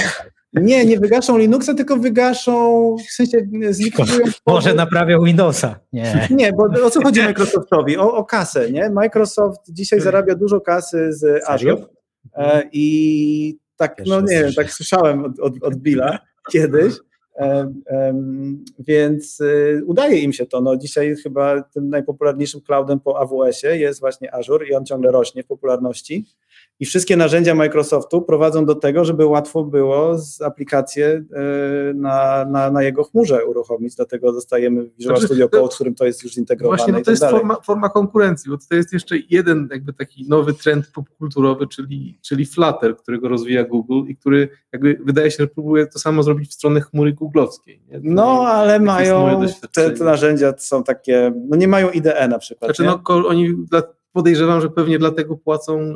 Nie, nie wygaszą Linuxa, tylko wygaszą, w sensie zlikwidują... [LAUGHS] Może naprawią Windowsa. Nie. Nie, bo o co chodzi Microsoftowi? O, o kasę, nie? Microsoft dzisiaj zarabia dużo kasy z Azure e, i tak, no nie tak słyszałem od, od, od Billa [LAUGHS] kiedyś, więc y, udaje im się to. No, dzisiaj chyba tym najpopularniejszym cloudem po AWS-ie jest właśnie Azure i on ciągle rośnie w popularności. I wszystkie narzędzia Microsoftu prowadzą do tego, żeby łatwo było z aplikację e, na, na, na jego chmurze uruchomić. Dlatego dostajemy Visual znaczy, Studio Code, w którym to jest już zintegrowane. Właśnie, no to tak jest forma, forma, konkurencji, bo to jest jeszcze jeden jakby taki nowy trend popkulturowy, czyli, czyli Flutter, którego rozwija Google i który jakby wydaje się, że próbuje to samo zrobić w stronę chmury googlowskiej. Nie? No, ale mają, te, te, narzędzia są takie, no nie mają IDE na przykład. Znaczy, no, oni podejrzewam, że pewnie dlatego płacą e,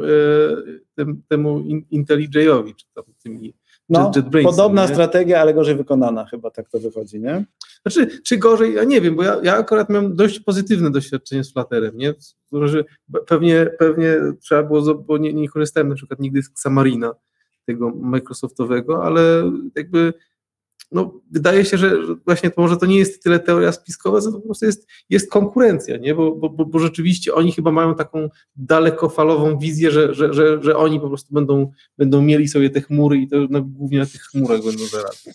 tym, temu IntelliJowi, czy tam tymi no, podobna nie? strategia, ale gorzej wykonana, chyba tak to wychodzi, nie? Znaczy, czy gorzej, ja nie wiem, bo ja, ja akurat miałem dość pozytywne doświadczenie z Flutterem, nie? Że pewnie, pewnie trzeba było, bo nie, nie korzystałem na przykład nigdy z Xamarina, tego Microsoftowego, ale jakby no, wydaje się, że właśnie to może to nie jest tyle teoria spiskowa, to po prostu jest, jest konkurencja, nie? Bo, bo, bo rzeczywiście oni chyba mają taką dalekofalową wizję, że, że, że, że oni po prostu będą, będą mieli sobie te chmury i to no, głównie na tych chmurach będą zarabiać.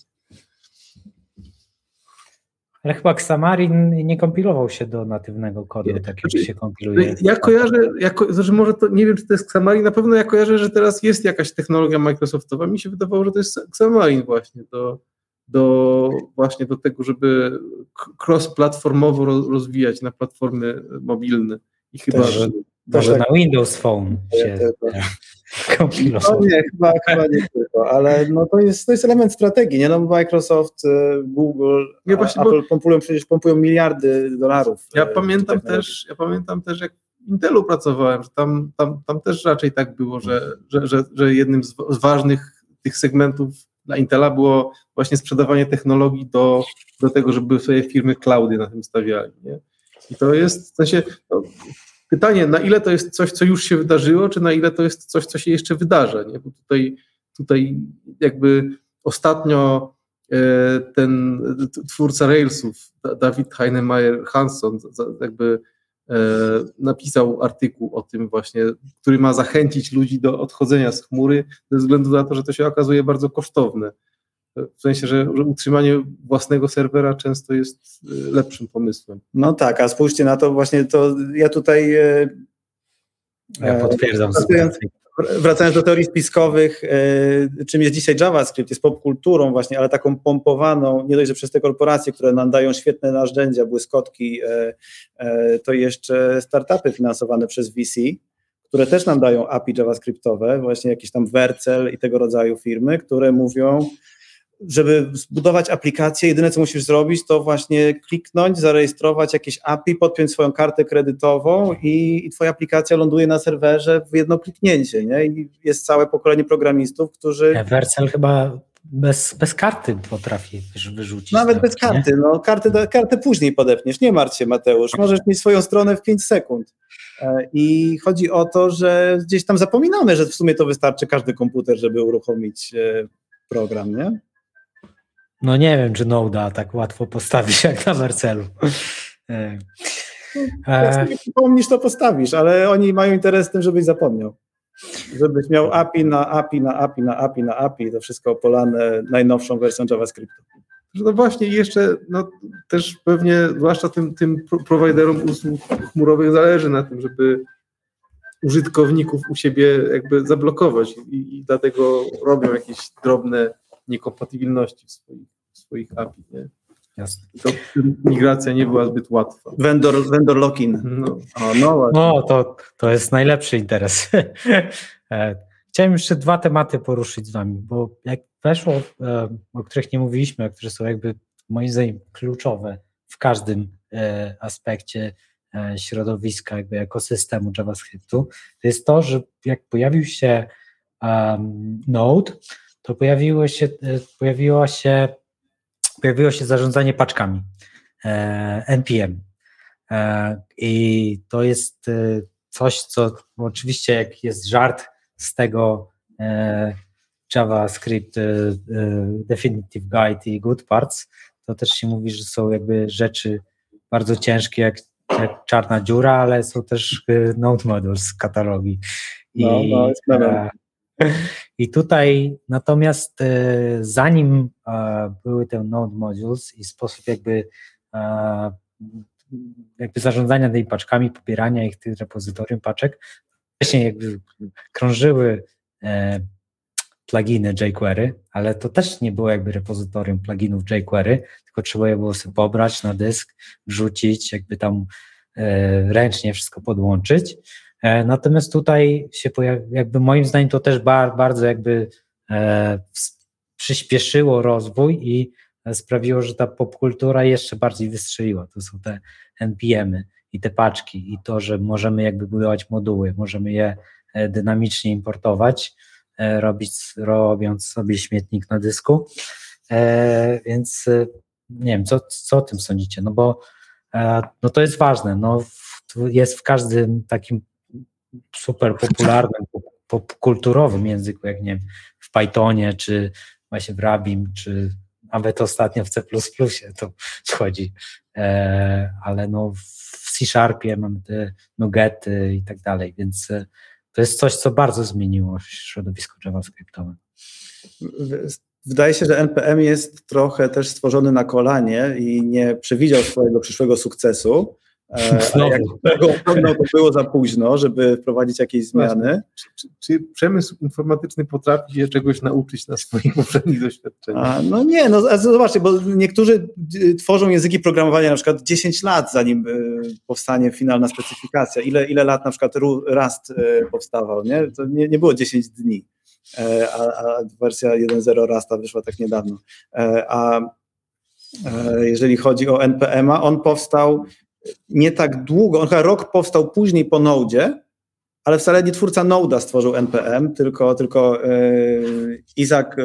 Ale chyba Xamarin nie kompilował się do natywnego kodu, nie, tak jak znaczy, się kompiluje. Ja kojarzę, ja ko znaczy może to, nie wiem, czy to jest Xamarin, na pewno ja kojarzę, że teraz jest jakaś technologia Microsoftowa. Mi się wydawało, że to jest Xamarin właśnie do, do właśnie do tego, żeby cross-platformowo rozwijać na platformy mobilne. I chyba, też, że tak. na Windows Phone się [LAUGHS] kompilował. No nie, chyba, chyba nie. to, ale no to, jest, to jest element strategii, nie? No Microsoft, e, Google, Ja właśnie, Apple bo- pompują, przecież pompują miliardy dolarów. Ja e, w pamiętam też, ja pamiętam też, jak w Intelu pracowałem, że tam, tam, tam też raczej tak było, że, że, że, że jednym z ważnych tych segmentów dla Intela było właśnie sprzedawanie technologii do, do tego, żeby sobie firmy cloudy na tym stawiali. Nie? I to jest w sensie no, pytanie, na ile to jest coś, co już się wydarzyło, czy na ile to jest coś, co się jeszcze wydarza. Nie? Bo tutaj, tutaj jakby ostatnio e, ten twórca Railsów, Da- Dawid Heinemeier za- jakby napisał artykuł o tym właśnie, który ma zachęcić ludzi do odchodzenia z chmury, ze względu na to, że to się okazuje bardzo kosztowne. W sensie, że, utrzymanie własnego serwera często jest e, lepszym pomysłem. No tak, a spójrzcie na to właśnie, to ja tutaj e, Ja potwierdzam. Wracając do teorii spiskowych, e, czym jest dzisiaj JavaScript, jest popkulturą właśnie, ale taką pompowaną, nie dość, że przez te korporacje, które nam dają świetne narzędzia, błyskotki, e, e, to jeszcze startupy finansowane przez VC, które też nam dają API JavaScriptowe, właśnie jakieś tam Vercel i tego rodzaju firmy, które mówią, żeby zbudować aplikację, jedyne co musisz zrobić, to właśnie kliknąć, zarejestrować jakieś API, podpiąć swoją kartę kredytową i, i twoja aplikacja ląduje na serwerze w jedno kliknięcie, nie? I jest całe pokolenie programistów, którzy Wersel chyba bez, bez karty potrafi wyrzucić. nawet tak, bez nie? karty, no kartę, kartę później podepniesz, nie martw się Mateusz, możesz mieć swoją stronę w 5 sekund. E, I chodzi o to, że gdzieś tam zapominamy, że w sumie to wystarczy każdy komputer, żeby uruchomić e, program, nie? No nie wiem, czy Node'a tak łatwo postawić jak na Werselu. E, Jak e, sobie przypomnisz, to postawisz, ale oni mają interes w tym, żebyś zapomniał. Żebyś miał API na API na API na API na API, to wszystko opolane najnowszą wersją JavaScriptu. No właśnie i jeszcze no, też pewnie, zwłaszcza tym, tym pro- prowajderom usług chmurowych zależy na tym, żeby użytkowników u siebie jakby zablokować i, i dlatego robią jakieś drobne niekompatybilności w swoich, w swoich API. Nie? jasne. To migracja nie była zbyt łatwa. Vendor, vendor lock-in. No. O, no. No, to, to jest najlepszy interes. [LAUGHS] E, Chciałem jeszcze dwa tematy poruszyć z Wami, bo jak weszło, e, o których nie mówiliśmy, a które są jakby moim zdaniem kluczowe w każdym e, aspekcie środowiska, jakby ekosystemu JavaScriptu, to jest to, że jak pojawił się um, Node, to pojawiło się, e, pojawiło się, pojawiło się zarządzanie paczkami e, NPM. E, I to jest coś, co oczywiście jak jest żart z tego JavaScript Definitive Guide i Good Parts, to też się mówi, że są jakby rzeczy bardzo ciężkie, jak, jak czarna dziura, ale są też Node Modules z katalogii. I, No, no, [LAUGHS] I tutaj natomiast e, zanim e, były te Node Modules i sposób jakby e, jakby zarządzania tymi paczkami, pobierania ich tych repozytorium paczek, wcześniej jakby krążyły pluginy jQuery, ale to też nie było jakby repozytorium pluginów jQuery, tylko trzeba je było sobie pobrać na dysk, wrzucić, jakby tam ręcznie wszystko podłączyć. E, natomiast tutaj się pojawi, jakby moim zdaniem to też bar, bardzo jakby e, przyspieszyło rozwój i sprawiło, że ta popkultura jeszcze bardziej wystrzeliła. To są te NPM-y i te paczki i to, że możemy jakby budować moduły, możemy je e, dynamicznie importować, e, robić, robiąc sobie śmietnik na dysku. E, Więc e, nie wiem, co, co o tym sądzicie? No bo no to jest ważne. No, w- jest w każdym takim super popularnym, pop- popkulturowym języku, jak nie wiem, w Pythonie, czy właśnie w Rabim, czy nawet ostatnio w C++ to wchodzi, e, ale no w C-Sharpie mamy te nuggety i tak dalej, więc e, to jest coś, co bardzo zmieniło środowisko JavaScriptowe. Wydaje się, że NPM jest trochę też stworzony na kolanie i nie przewidział swojego przyszłego sukcesu. E, [LAUGHS] Znowu. jak to było za późno, żeby wprowadzić jakieś zmiany. Czy, czy, czy przemysł informatyczny potrafi się czegoś nauczyć na swoich [LAUGHS] poprzednich doświadczeniach? A, no nie, no zobaczcie, bo niektórzy y, tworzą języki programowania na przykład 10 lat, zanim y, powstanie finalna specyfikacja. Ile, ile lat na przykład Ru- Rust y, powstawał, nie? To nie, nie było 10 dni. e, a, a wersja 1.0 Rasta wyszła tak niedawno. E, A jeżeli chodzi o NPM-a, on powstał nie tak długo, on chyba rok powstał później po Node, ale wcale nie twórca Node'a stworzył NPM, tylko, tylko e, Isaac e,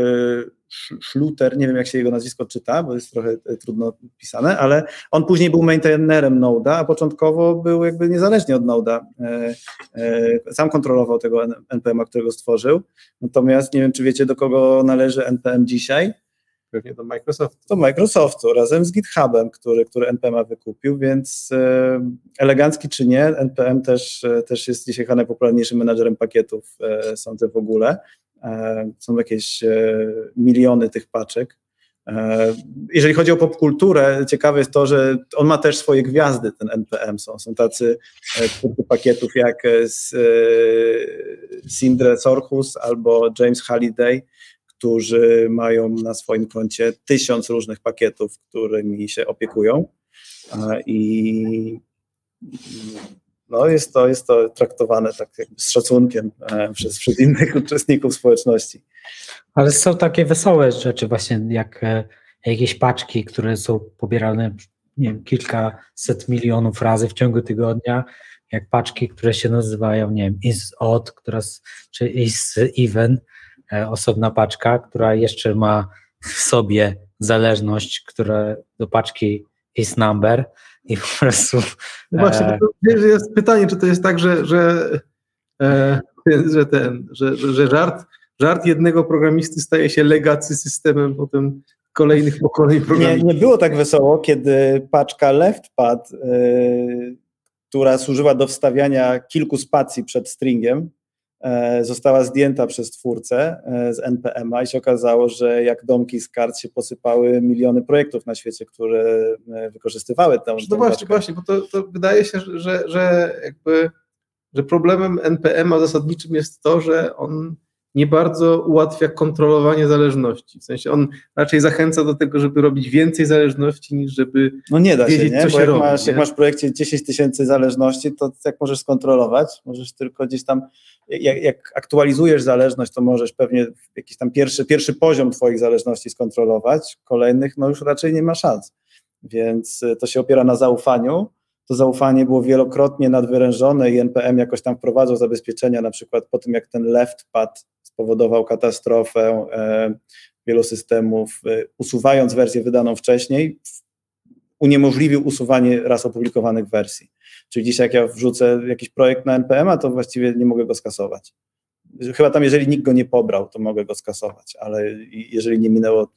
Sch- Schluter, nie wiem jak się jego nazwisko czyta, bo jest trochę e, trudno pisane, ale on później był maintainerem Node'a, a początkowo był jakby niezależnie od Node'a. E, e, Sam kontrolował tego NPM-a, którego stworzył. Natomiast nie wiem, czy wiecie, do kogo należy NPM dzisiaj. Pewnie do Microsoftu. Do Microsoftu razem z GitHubem, który, który NPM-a wykupił, więc e, elegancki czy nie, NPM też, e, też jest dzisiaj chyba najpopularniejszym menadżerem pakietów, e, sądzę w ogóle. Są jakieś miliony tych paczek. Jeżeli chodzi o popkulturę, ciekawe jest to, że on ma też swoje gwiazdy, ten NPM. Są, są tacy twórcy pakietów jak Sindre Sorhus albo James Halliday, którzy mają na swoim koncie tysiąc różnych pakietów, którymi się opiekują. I no jest, to, jest to traktowane tak z szacunkiem e, przez, przez innych uczestników społeczności. Ale są takie wesołe rzeczy, właśnie jak e, jakieś paczki, które są pobierane nie wiem, kilkaset milionów razy w ciągu tygodnia, jak paczki, które się nazywają, nie wiem, is odd, która, czy is even, osobna paczka, która jeszcze ma w sobie zależność, która do paczki is number i po prostu No właśnie, e, jest pytanie, czy to jest tak, że, że, e, że ten, że, że, żart, żart jednego programisty staje się legacy systemem potem kolejnych pokoleń Nie, programistów. nie było tak wesoło, kiedy paczka leftpad, y, która służyła do wstawiania kilku spacji przed stringiem, e, została zdjęta przez twórcę e, z NPM-a i się okazało, że jak domki z kart się posypały miliony projektów na świecie, które e, wykorzystywały tę, No właśnie, właśnie, bo to, to wydaje się, że, że, jakby że problemem NPM-a zasadniczym jest to, że on nie bardzo ułatwia kontrolowanie zależności. W sensie on raczej zachęca do tego, żeby robić więcej zależności, niż żeby No nie da się, wiedzieć, nie? co Bo się jak, robi, masz, nie? jak masz w projekcie 10 tysięcy zależności, to jak możesz skontrolować? Możesz tylko gdzieś tam, jak, jak aktualizujesz zależność, to możesz pewnie jakiś tam pierwszy, pierwszy poziom twoich zależności skontrolować, kolejnych no już raczej nie ma szans. Więc y, to się opiera na zaufaniu. To zaufanie było wielokrotnie nadwyrężone i NPM jakoś tam wprowadzał zabezpieczenia, na przykład po tym, jak ten left pad spowodował katastrofę e, wielu systemów, e, usuwając wersję wydaną wcześniej, uniemożliwił usuwanie raz opublikowanych wersji. Czyli dzisiaj jak ja wrzucę jakiś projekt na NPM, a to właściwie nie mogę go skasować. Chyba tam, jeżeli nikt go nie pobrał, to mogę go skasować, ale jeżeli nie minęło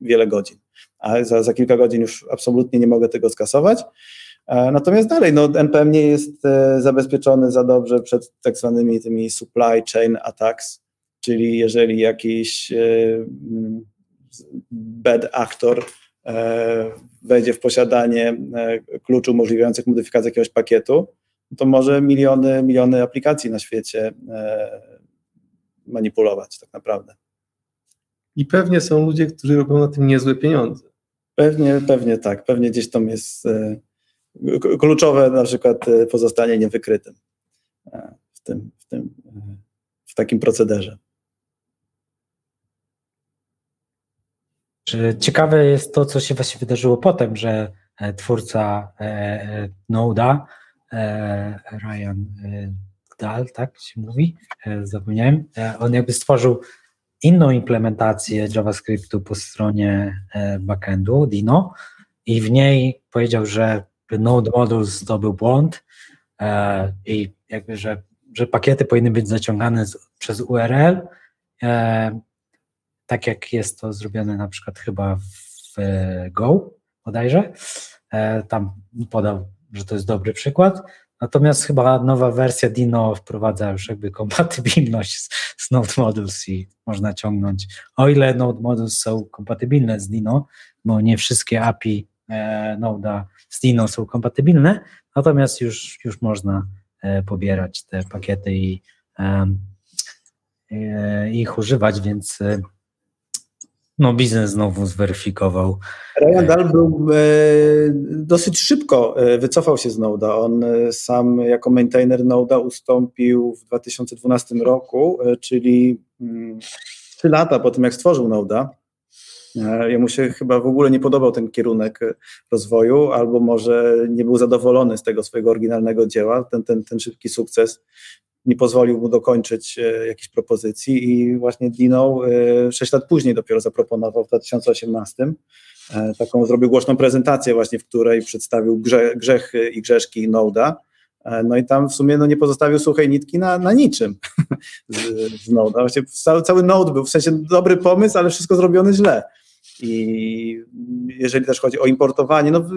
wiele godzin. A za, za kilka godzin już absolutnie nie mogę tego skasować. E, Natomiast dalej, no, NPM nie jest e, zabezpieczony za dobrze przed tak zwanymi tymi supply chain attacks, czyli jeżeli jakiś e, mm, bad actor wejdzie w posiadanie e, kluczy umożliwiających modyfikację jakiegoś pakietu, to może miliony, miliony aplikacji na świecie e, manipulować tak naprawdę. i pewnie są ludzie, którzy robią na tym niezłe pieniądze. Pewnie, pewnie tak, pewnie gdzieś tam jest e, kluczowe na przykład e, pozostanie niewykrytym e, w tym, w tym, e, w takim procederze. Ciekawe jest to, co się właśnie wydarzyło potem, że e, twórca e, e, Node'a, e, Ryan Dahl, tak się mówi, zapomniałem, on jakby stworzył inną implementację JavaScriptu po stronie backendu, Dino, i w niej powiedział, że Node Modules to był błąd i jakby, że, że pakiety powinny być zaciągane przez URL, tak jak jest to zrobione na przykład chyba w e, Go bodajże. E, Tam podał, że to jest dobry przykład. Natomiast chyba nowa wersja Dino wprowadza już jakby kompatybilność z, z Node Modules i można ciągnąć, o ile Node Modules są kompatybilne z Dino, bo nie wszystkie API e, Node'a z Dino są kompatybilne, natomiast już, już można e, pobierać te pakiety i em, e, ich używać, więc e, No, biznes znowu zweryfikował. Ryan Dahl był e, dosyć szybko e, wycofał się z Node'a. On e, sam jako maintainer Node'a ustąpił w 2012 roku, e, czyli mm, trzy lata po tym, jak stworzył Node'a. E, Jemu się chyba w ogóle nie podobał ten kierunek e, rozwoju, albo może nie był zadowolony z tego swojego oryginalnego dzieła. Ten, ten, ten szybki sukces nie pozwolił mu dokończyć e, jakiejś propozycji i właśnie Dino e, sześć lat później dopiero zaproponował w 2018 e, taką zrobił głośną prezentację właśnie, w której przedstawił grze, grzechy i grzeszki Node'a. E, No i tam w sumie no, nie pozostawił suchej nitki na, na niczym [LAUGHS] z, z Node'a. Właściwie cały, cały Node był w sensie dobry pomysł, ale wszystko zrobione źle. I jeżeli też chodzi o importowanie, no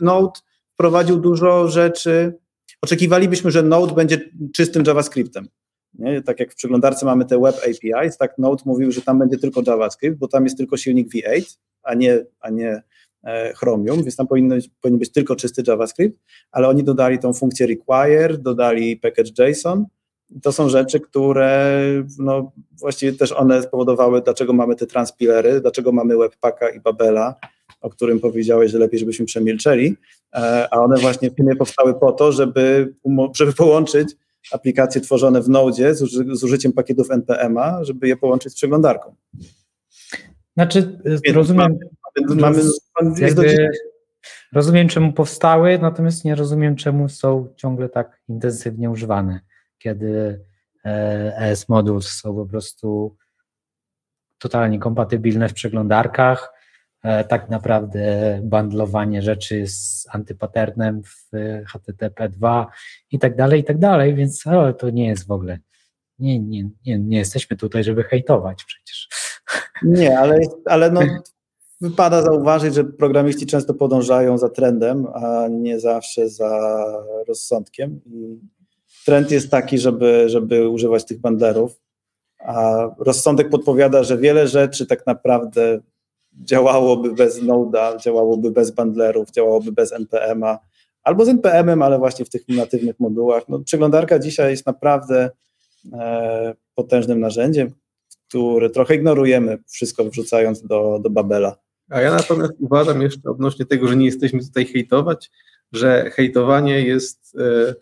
Node wprowadził dużo rzeczy. Oczekiwalibyśmy, że Node będzie czystym JavaScriptem. Nie? Tak jak w przeglądarce mamy te web APIs, tak Node mówił, że tam będzie tylko JavaScript, bo tam jest tylko silnik V8, a nie, a nie e, Chromium, więc tam powinno, powinien być tylko czysty JavaScript, ale oni dodali tą funkcję require, dodali package JSON. To są rzeczy, które no, właściwie też one spowodowały, dlaczego mamy te transpilery, dlaczego mamy Webpacka i Babela, o którym powiedziałeś, że lepiej, żebyśmy przemilczeli, e, a one właśnie w powstały po to, żeby, żeby połączyć aplikacje tworzone w Node z, uży, z użyciem pakietów NPM-a, żeby je połączyć z przeglądarką. Znaczy, y, Więc rozumiem, Mamy, mamy, jakby, rozumiem, czemu powstały, natomiast nie rozumiem, czemu są ciągle tak intensywnie używane, kiedy e, ES Modules są po prostu totalnie kompatybilne w przeglądarkach. E, Tak naprawdę bundlowanie rzeczy z antypatternem w HTTP2 i tak dalej, i tak dalej, więc ale to nie jest w ogóle. Nie, nie, nie, nie jesteśmy tutaj, żeby hejtować przecież. Nie, ale, ale no, wypada zauważyć, że programiści często podążają za trendem, a nie zawsze za rozsądkiem. Trend jest taki, żeby, żeby używać tych bundlerów, a rozsądek podpowiada, że wiele rzeczy tak naprawdę działałoby bez Node'a, działałoby bez bundlerów, działałoby bez NPM-a, albo z NPM-em, ale właśnie w tych natywnych modułach. No, przeglądarka dzisiaj jest naprawdę e, potężnym narzędziem, które trochę ignorujemy, wszystko wrzucając do, do Babela. A ja natomiast uważam jeszcze odnośnie tego, że nie jesteśmy tutaj hejtować, że hejtowanie jest, e,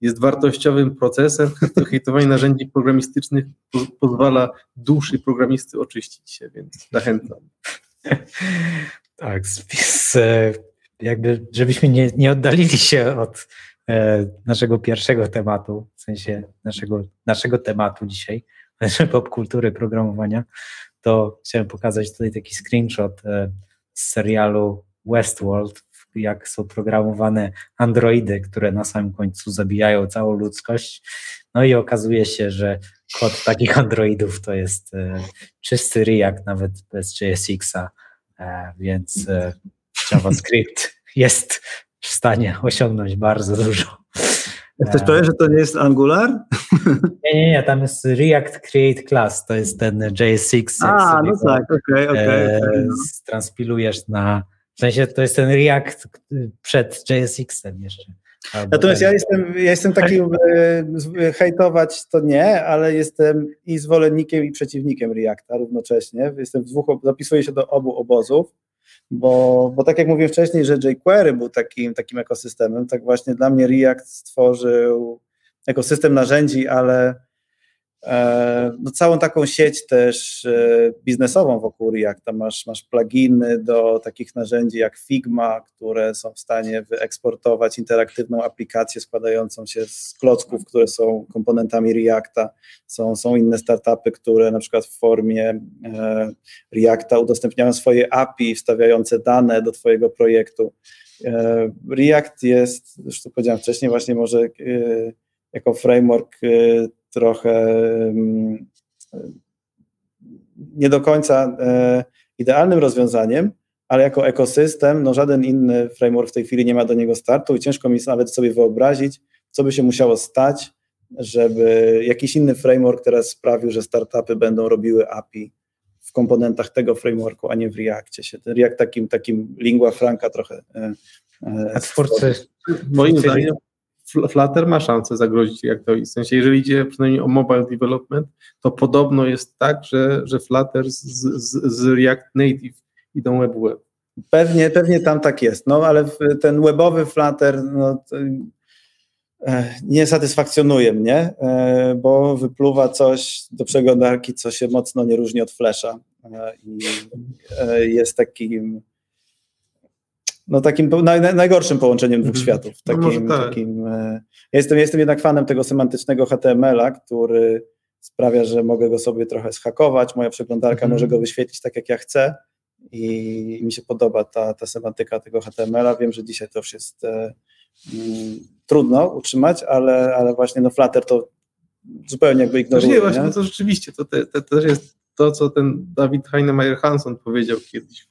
jest wartościowym procesem. [LAUGHS] To hejtowanie narzędzi programistycznych po, pozwala duszy programisty oczyścić się, więc zachęcam. [LAUGHS] Tak, e, jakby, żebyśmy nie, nie oddalili [LAUGHS] się od e, naszego pierwszego tematu, w sensie naszego, naszego tematu dzisiaj, [LAUGHS] popkultury programowania, to chciałem pokazać tutaj taki screenshot e, z serialu Westworld, jak są programowane androidy, które na samym końcu zabijają całą ludzkość. No i okazuje się, że kod takich androidów to jest e, czysty React, nawet bez JSX-a, e, więc e, JavaScript jest w stanie osiągnąć bardzo dużo. Jesteś pewien, że to nie jest Angular? [LAUGHS] Nie, nie, nie, tam jest React Create Class, to jest ten JSX. A, no tak, okej, okej. e, okej, no. transpilujesz na, w sensie to jest ten React przed JSX-em jeszcze. Natomiast ja jestem, ja jestem taki, e, z- hejtować to nie, ale jestem i zwolennikiem i przeciwnikiem Reacta równocześnie. Jestem w dwóch, zapisuję się do obu obozów, bo, bo tak jak mówiłem wcześniej, że jQuery był takim, takim ekosystemem, tak właśnie dla mnie React stworzył ekosystem narzędzi, ale e, no całą taką sieć też e, biznesową wokół Reacta. Masz, masz pluginy do takich narzędzi jak Figma, które są w stanie wyeksportować interaktywną aplikację składającą się z klocków, które są komponentami Reacta. Są, są inne startupy, które na przykład w formie e, Reacta udostępniają swoje API, wstawiające dane do Twojego projektu. E, React jest, już to powiedziałem wcześniej, właśnie może e, jako framework e, trochę nie do końca e, idealnym rozwiązaniem, ale jako ekosystem, no żaden inny framework w tej chwili nie ma do niego startu i ciężko mi nawet sobie wyobrazić, co by się musiało stać, żeby jakiś inny framework teraz sprawił, że startupy będą robiły API w komponentach tego frameworku, a nie w Reactie. Się ten React takim, takim lingua franca trochę. e, e, A twórcy, Moim Twórcy- zdaniem Flutter ma szansę zagrozić Reactowi. W sensie, jeżeli idzie przynajmniej o mobile development, to podobno jest tak, że, że Flutter z, z, z React Native idą web-web. Pewnie, pewnie tam tak jest, no ale ten webowy Flutter no, e, nie satysfakcjonuje mnie, e, bo wypluwa coś do przeglądarki, co się mocno nie różni od Flasha e, i jest takim no takim naj, najgorszym połączeniem dwóch mm światów. No takim, no tak. takim, ja jestem, jestem jednak fanem tego semantycznego HTML-a, który sprawia, że mogę go sobie trochę schakować, moja przeglądarka mm może go wyświetlić tak, jak ja chcę i mi się podoba ta, ta semantyka tego HTML-a. Wiem, że dzisiaj to już jest e, mm, trudno utrzymać, ale, ale właśnie no Flutter to zupełnie jakby ignoruje. nie, właśnie, nie? No to rzeczywiście, to, te, te, też jest to, co ten Dawid Heinemeier Hanson powiedział kiedyś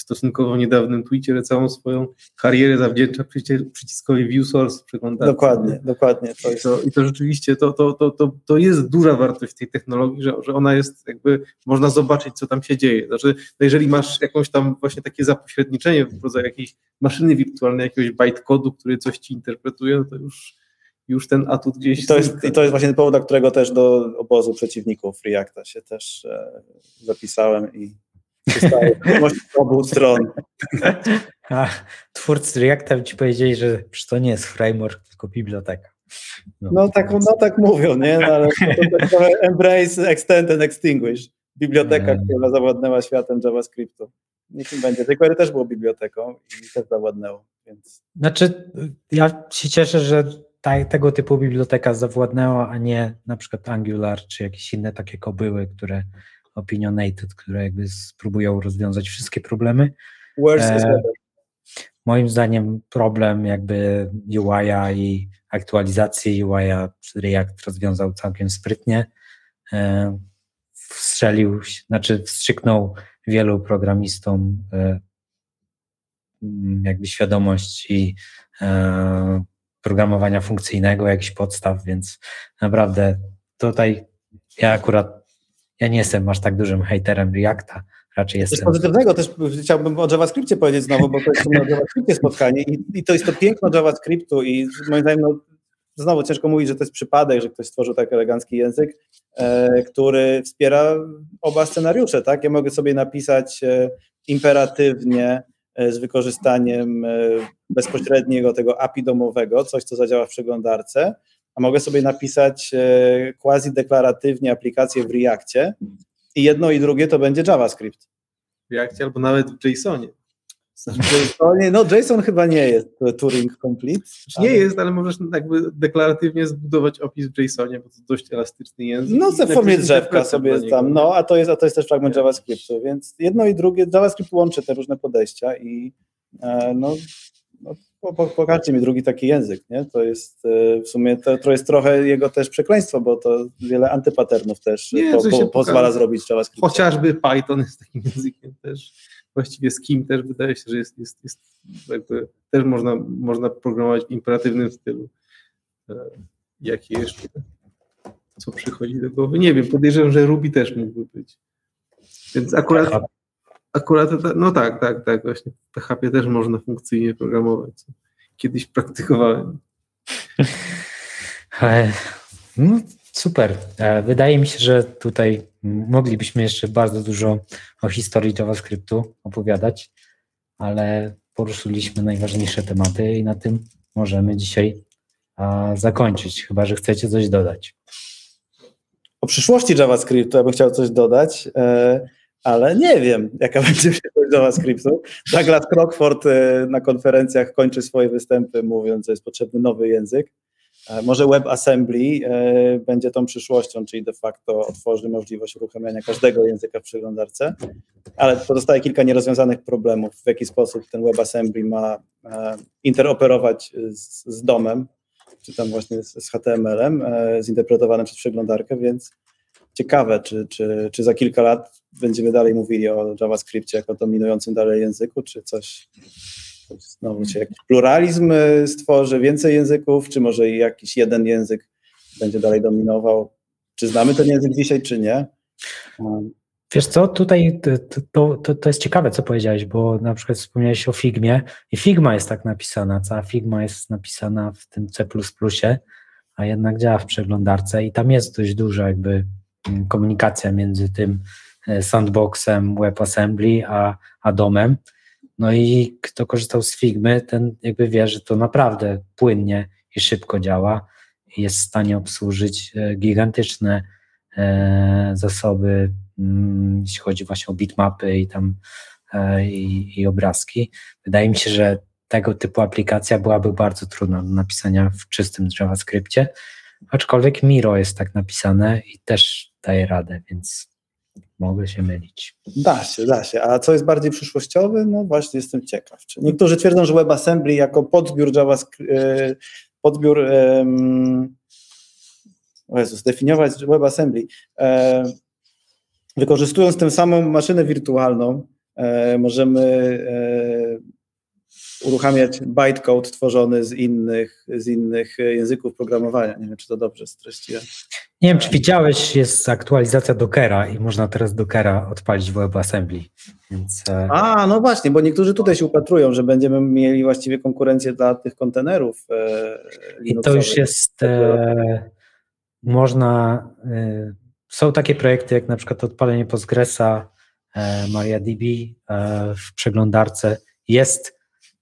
w stosunkowo niedawnym że całą swoją karierę zawdzięcza przyciskowi view source przeglądarki. Dokładnie, dokładnie. To jest... I, to, I to rzeczywiście to, to, to, to, to jest duża wartość tej technologii, że, że ona jest jakby, można zobaczyć, co tam się dzieje. Znaczy, no jeżeli masz jakąś tam właśnie takie zapośredniczenie w rodzaju jakiejś maszyny wirtualnej, jakiegoś bytecodu, który coś ci interpretuje, no to już już ten atut gdzieś... I to, jest, I to jest właśnie powód, dla którego też do obozu przeciwników Reacta się też e, zapisałem i obu stron. [LAUGHS] A twórcy Reacta ci powiedzieli, że to nie jest framework, tylko biblioteka. No, no tak, no tak mówią, nie? No, ale to, to embrace, extend and extinguish. Biblioteka, hmm. która zawładnęła światem JavaScriptu. Niech im będzie. jQuery też było biblioteką i też zawładnęło. Więc... Znaczy, ja się cieszę, że ta, tego typu biblioteka zawładnęła, a nie na przykład Angular czy jakieś inne takie kobyły, które opinionated, które jakby spróbują rozwiązać wszystkie problemy. E, moim zdaniem problem jakby UI-a i aktualizacji UI-a React rozwiązał całkiem sprytnie. E, wstrzelił, znaczy wstrzyknął wielu programistom e, jakby świadomość i e, programowania funkcyjnego, jakichś podstaw, więc naprawdę tutaj ja akurat ja nie jestem aż tak dużym haterem Reacta, raczej jestem... Coś pozytywnego też chciałbym o JavaScriptie powiedzieć znowu, bo to jest na JavaScriptie spotkanie i, i to jest to piękno JavaScriptu i moim zdaniem no, znowu ciężko mówić, że to jest przypadek, że ktoś stworzył tak elegancki język, e, który wspiera oba scenariusze, tak? Ja mogę sobie napisać e, imperatywnie e, z wykorzystaniem e, bezpośredniego tego API domowego, coś, co zadziała w przeglądarce, a mogę sobie napisać e, quasi deklaratywnie aplikację w Reakcie i jedno i drugie to będzie JavaScript. W Reakcie albo nawet w JSONie. No JSON chyba nie jest Turing Complete. Nie ale... jest, ale możesz jakby deklaratywnie zbudować opis w JSOnie, bo to dość elastyczny język. No w formie drzewka sobie jest tam, no a to jest, a to jest też fragment JavaScriptu, więc jedno i drugie, JavaScript łączy te różne podejścia i e, no, no po, pokażcie mi drugi taki język, nie? To jest e, w sumie, to, to jest trochę jego też przekleństwo, bo to wiele antypaternów też nie, po, po, pozwala zrobić JavaScript. Chociażby Python jest takim językiem też, właściwie z kim też wydaje się, że jest, jest, jest jakby, też można, można programować w imperatywnym stylu. E, jakie jeszcze, co przychodzi do głowy? Nie wiem, podejrzewam, że Ruby też mógłby być. Więc akurat Akurat, no tak, tak, tak, właśnie w PHP też można funkcyjnie programować. Kiedyś praktykowałem. [LAUGHS] No, super. E, wydaje mi się, że tutaj moglibyśmy jeszcze bardzo dużo o historii JavaScriptu opowiadać, ale poruszyliśmy najważniejsze tematy i na tym możemy dzisiaj zakończyć, chyba że chcecie coś dodać. O przyszłości JavaScriptu ja bym chciał coś dodać. Ale nie wiem, jaka [LAUGHS] będzie przyszłość JavaScriptu. Douglas Crockford e, na konferencjach kończy swoje występy mówiąc, że jest potrzebny nowy język. E, może WebAssembly e, będzie tą przyszłością, czyli de facto otworzy możliwość uruchamiania każdego języka w przeglądarce, ale pozostaje kilka nierozwiązanych problemów, w jaki sposób ten WebAssembly ma interoperować z, z domem, czy tam właśnie z, z HTML-em, zinterpretowanym przez przeglądarkę, więc ciekawe, czy, czy, czy za kilka lat będziemy dalej mówili o JavaScriptie jako dominującym dalej języku, czy coś, znowu się jakiś pluralizm y, stworzy, więcej języków, czy może jakiś jeden język będzie dalej dominował. Czy znamy ten język dzisiaj, czy nie? Um, Wiesz co, tutaj to, to, to, jest ciekawe, co powiedziałeś, bo na przykład wspomniałeś o Figmie i Figma jest tak napisana, cała Figma jest napisana w tym C++, a jednak działa w przeglądarce i tam jest dość duża jakby komunikacja między tym e, sandboxem WebAssembly a, a domem. No i kto korzystał z Figmy, ten jakby wie, że to naprawdę płynnie i szybko działa i jest w stanie obsłużyć e, gigantyczne e, zasoby, mm, jeśli chodzi właśnie o bitmapy i tam i, i obrazki. Wydaje mi się, że tego typu aplikacja byłaby bardzo trudna do napisania w czystym JavaScriptie, aczkolwiek Miro jest tak napisane i też daje radę, więc mogę się mylić. Da się, da się. A co jest bardziej przyszłościowe? No właśnie jestem ciekaw. Niektórzy twierdzą, że WebAssembly jako podbiór JavaScript, e, podbiór um, o zdefiniować WebAssembly, e, wykorzystując tę samą maszynę wirtualną, e, możemy uruchamiać bytecode tworzony z innych, z innych języków programowania. Nie wiem, czy to dobrze streściłem. Nie wiem, czy widziałeś, jest aktualizacja Dockera i można teraz Dockera odpalić w WebAssembly. Więc... E, A, no właśnie, bo niektórzy tutaj się upatrują, że będziemy mieli właściwie konkurencję dla tych kontenerów. E, I to już jest, e, można, e, są takie projekty jak na przykład odpalenie Postgresa, e, MariaDB e, w przeglądarce. Jest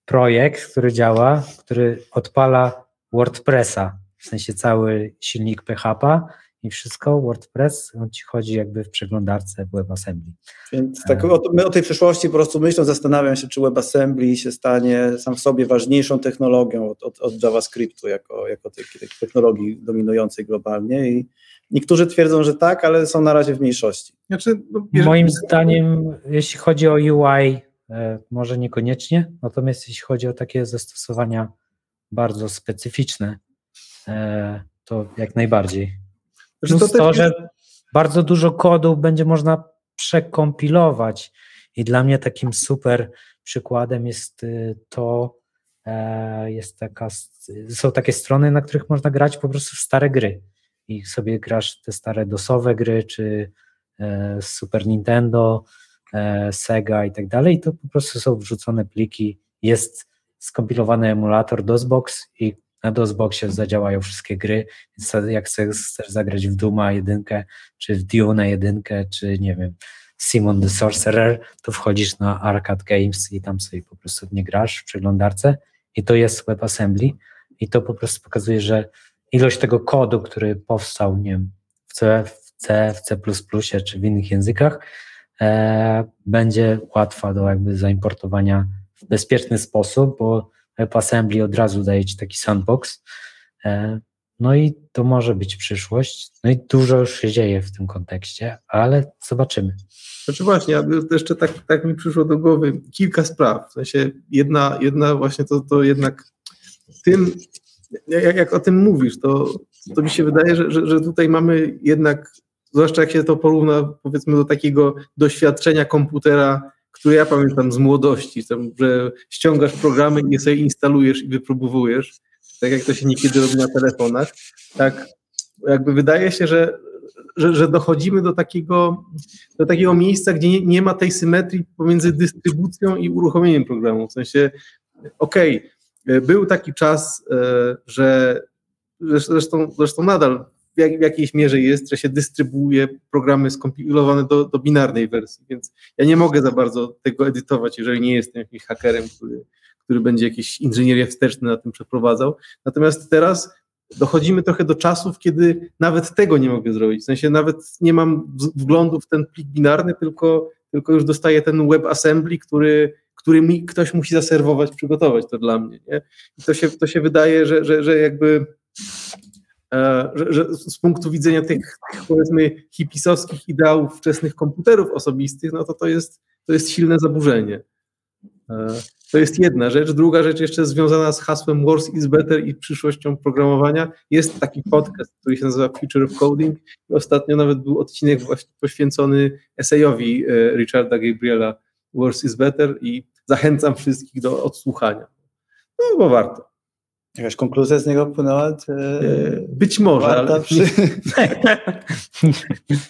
projekt, który działa, który odpala WordPressa, w sensie cały silnik PHP i wszystko, WordPress, on ci chodzi jakby w przeglądarce w WebAssembly. Więc tak o, o, tej przyszłości po prostu myślą, zastanawiam się, czy WebAssembly się stanie sam w sobie ważniejszą technologią od, od, od JavaScriptu jako, jako tej, tej technologii dominującej globalnie i niektórzy twierdzą, że tak, ale są na razie w mniejszości. Znaczy, no, Moim zdaniem, jeśli chodzi o UI, E, może niekoniecznie, natomiast jeśli chodzi o takie zastosowania bardzo specyficzne, e, to jak najbardziej. Plus to, to, że bardzo dużo kodu będzie można przekompilować i dla mnie takim super przykładem jest y, to, e, jest taka, są takie strony, na których można grać po prostu w stare gry i sobie grasz te stare dosowe gry, czy Super Nintendo, E, Sega i tak dalej, to po prostu są wrzucone pliki, jest skompilowany emulator DOSBox i na DOSBoxie zadziałają wszystkie gry, więc jak chcesz zagrać w Duma jedynkę, czy w Dune jedynkę, czy nie wiem, Simon the Sorcerer, to wchodzisz na Arcade Games i tam sobie po prostu nie grasz w przeglądarce i to jest WebAssembly i to po prostu pokazuje, że ilość tego kodu, który powstał, nie wiem, w C, w C, w C++ czy w innych językach, E, będzie łatwa do jakby zaimportowania w bezpieczny sposób, bo WebAssembly od razu daje Ci taki sandbox. E, no i to może być przyszłość. No i dużo już się dzieje w tym kontekście, ale zobaczymy. Znaczy właśnie, jeszcze tak, tak mi przyszło do głowy kilka spraw. W sensie jedna, jedna właśnie to, to jednak tym, jak, jak o tym mówisz, to, to mi się wydaje, że, że, że tutaj mamy jednak zwłaszcza jak się to porówna powiedzmy do takiego doświadczenia komputera, które ja pamiętam z młodości, tam, że ściągasz programy i sobie instalujesz i wypróbowujesz, tak jak to się niekiedy robi na telefonach, tak? Jakby wydaje się, że, że, że dochodzimy do takiego, do takiego miejsca, gdzie nie, nie ma tej symetrii pomiędzy dystrybucją i uruchomieniem programu, w sensie okej, okay, był taki czas, e, że zresztą, zresztą nadal w, jakiejś mierze jest, że się dystrybuuje programy skompilowane do, do binarnej wersji, więc ja nie mogę za bardzo tego edytować, jeżeli nie jestem jakimś hakerem, który, który będzie jakieś inżynierię wsteczne na tym przeprowadzał. Natomiast teraz dochodzimy trochę do czasów, kiedy nawet tego nie mogę zrobić. W sensie nawet nie mam wglądu w ten plik binarny, tylko, tylko już dostaję ten WebAssembly, który, który mi ktoś musi zaserwować, przygotować to dla mnie. Nie? I to się, to się wydaje, że, że, że jakby że, że, z punktu widzenia tych, powiedzmy, hipisowskich ideałów wczesnych komputerów osobistych, no to to jest, to jest silne zaburzenie. E, to jest jedna rzecz. Druga rzecz jeszcze związana z hasłem Wars is Better i przyszłością programowania. Jest taki podcast, który się nazywa Future of Coding. Ostatnio nawet był odcinek właśnie poświęcony esejowi e, Richarda Gabriela Wars is Better i zachęcam wszystkich do odsłuchania. No bo warto. Jakaś konkluzja z niego płynęła? Czy... Być może, ale... Przy... [LAUGHS]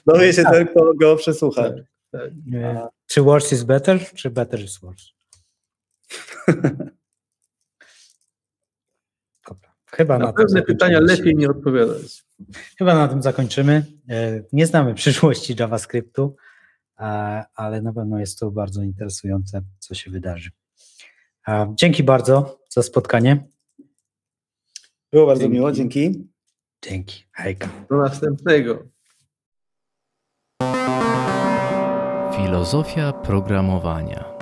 Dowie się ten, kto go przesłucha. Tak. Tak. E, Czy worse is better, czy better is worse? [LAUGHS] Dobra. Chyba na, Na tym pewne pytania zakończymy lepiej nie odpowiadać. Chyba na tym zakończymy. E, Nie znamy przyszłości JavaScriptu, ale na pewno jest to bardzo interesujące, co się wydarzy. Dzięki bardzo za spotkanie. Było bardzo Dzięki. miło, dzięki. Dzięki. Hejka. Do następnego. Filozofia programowania.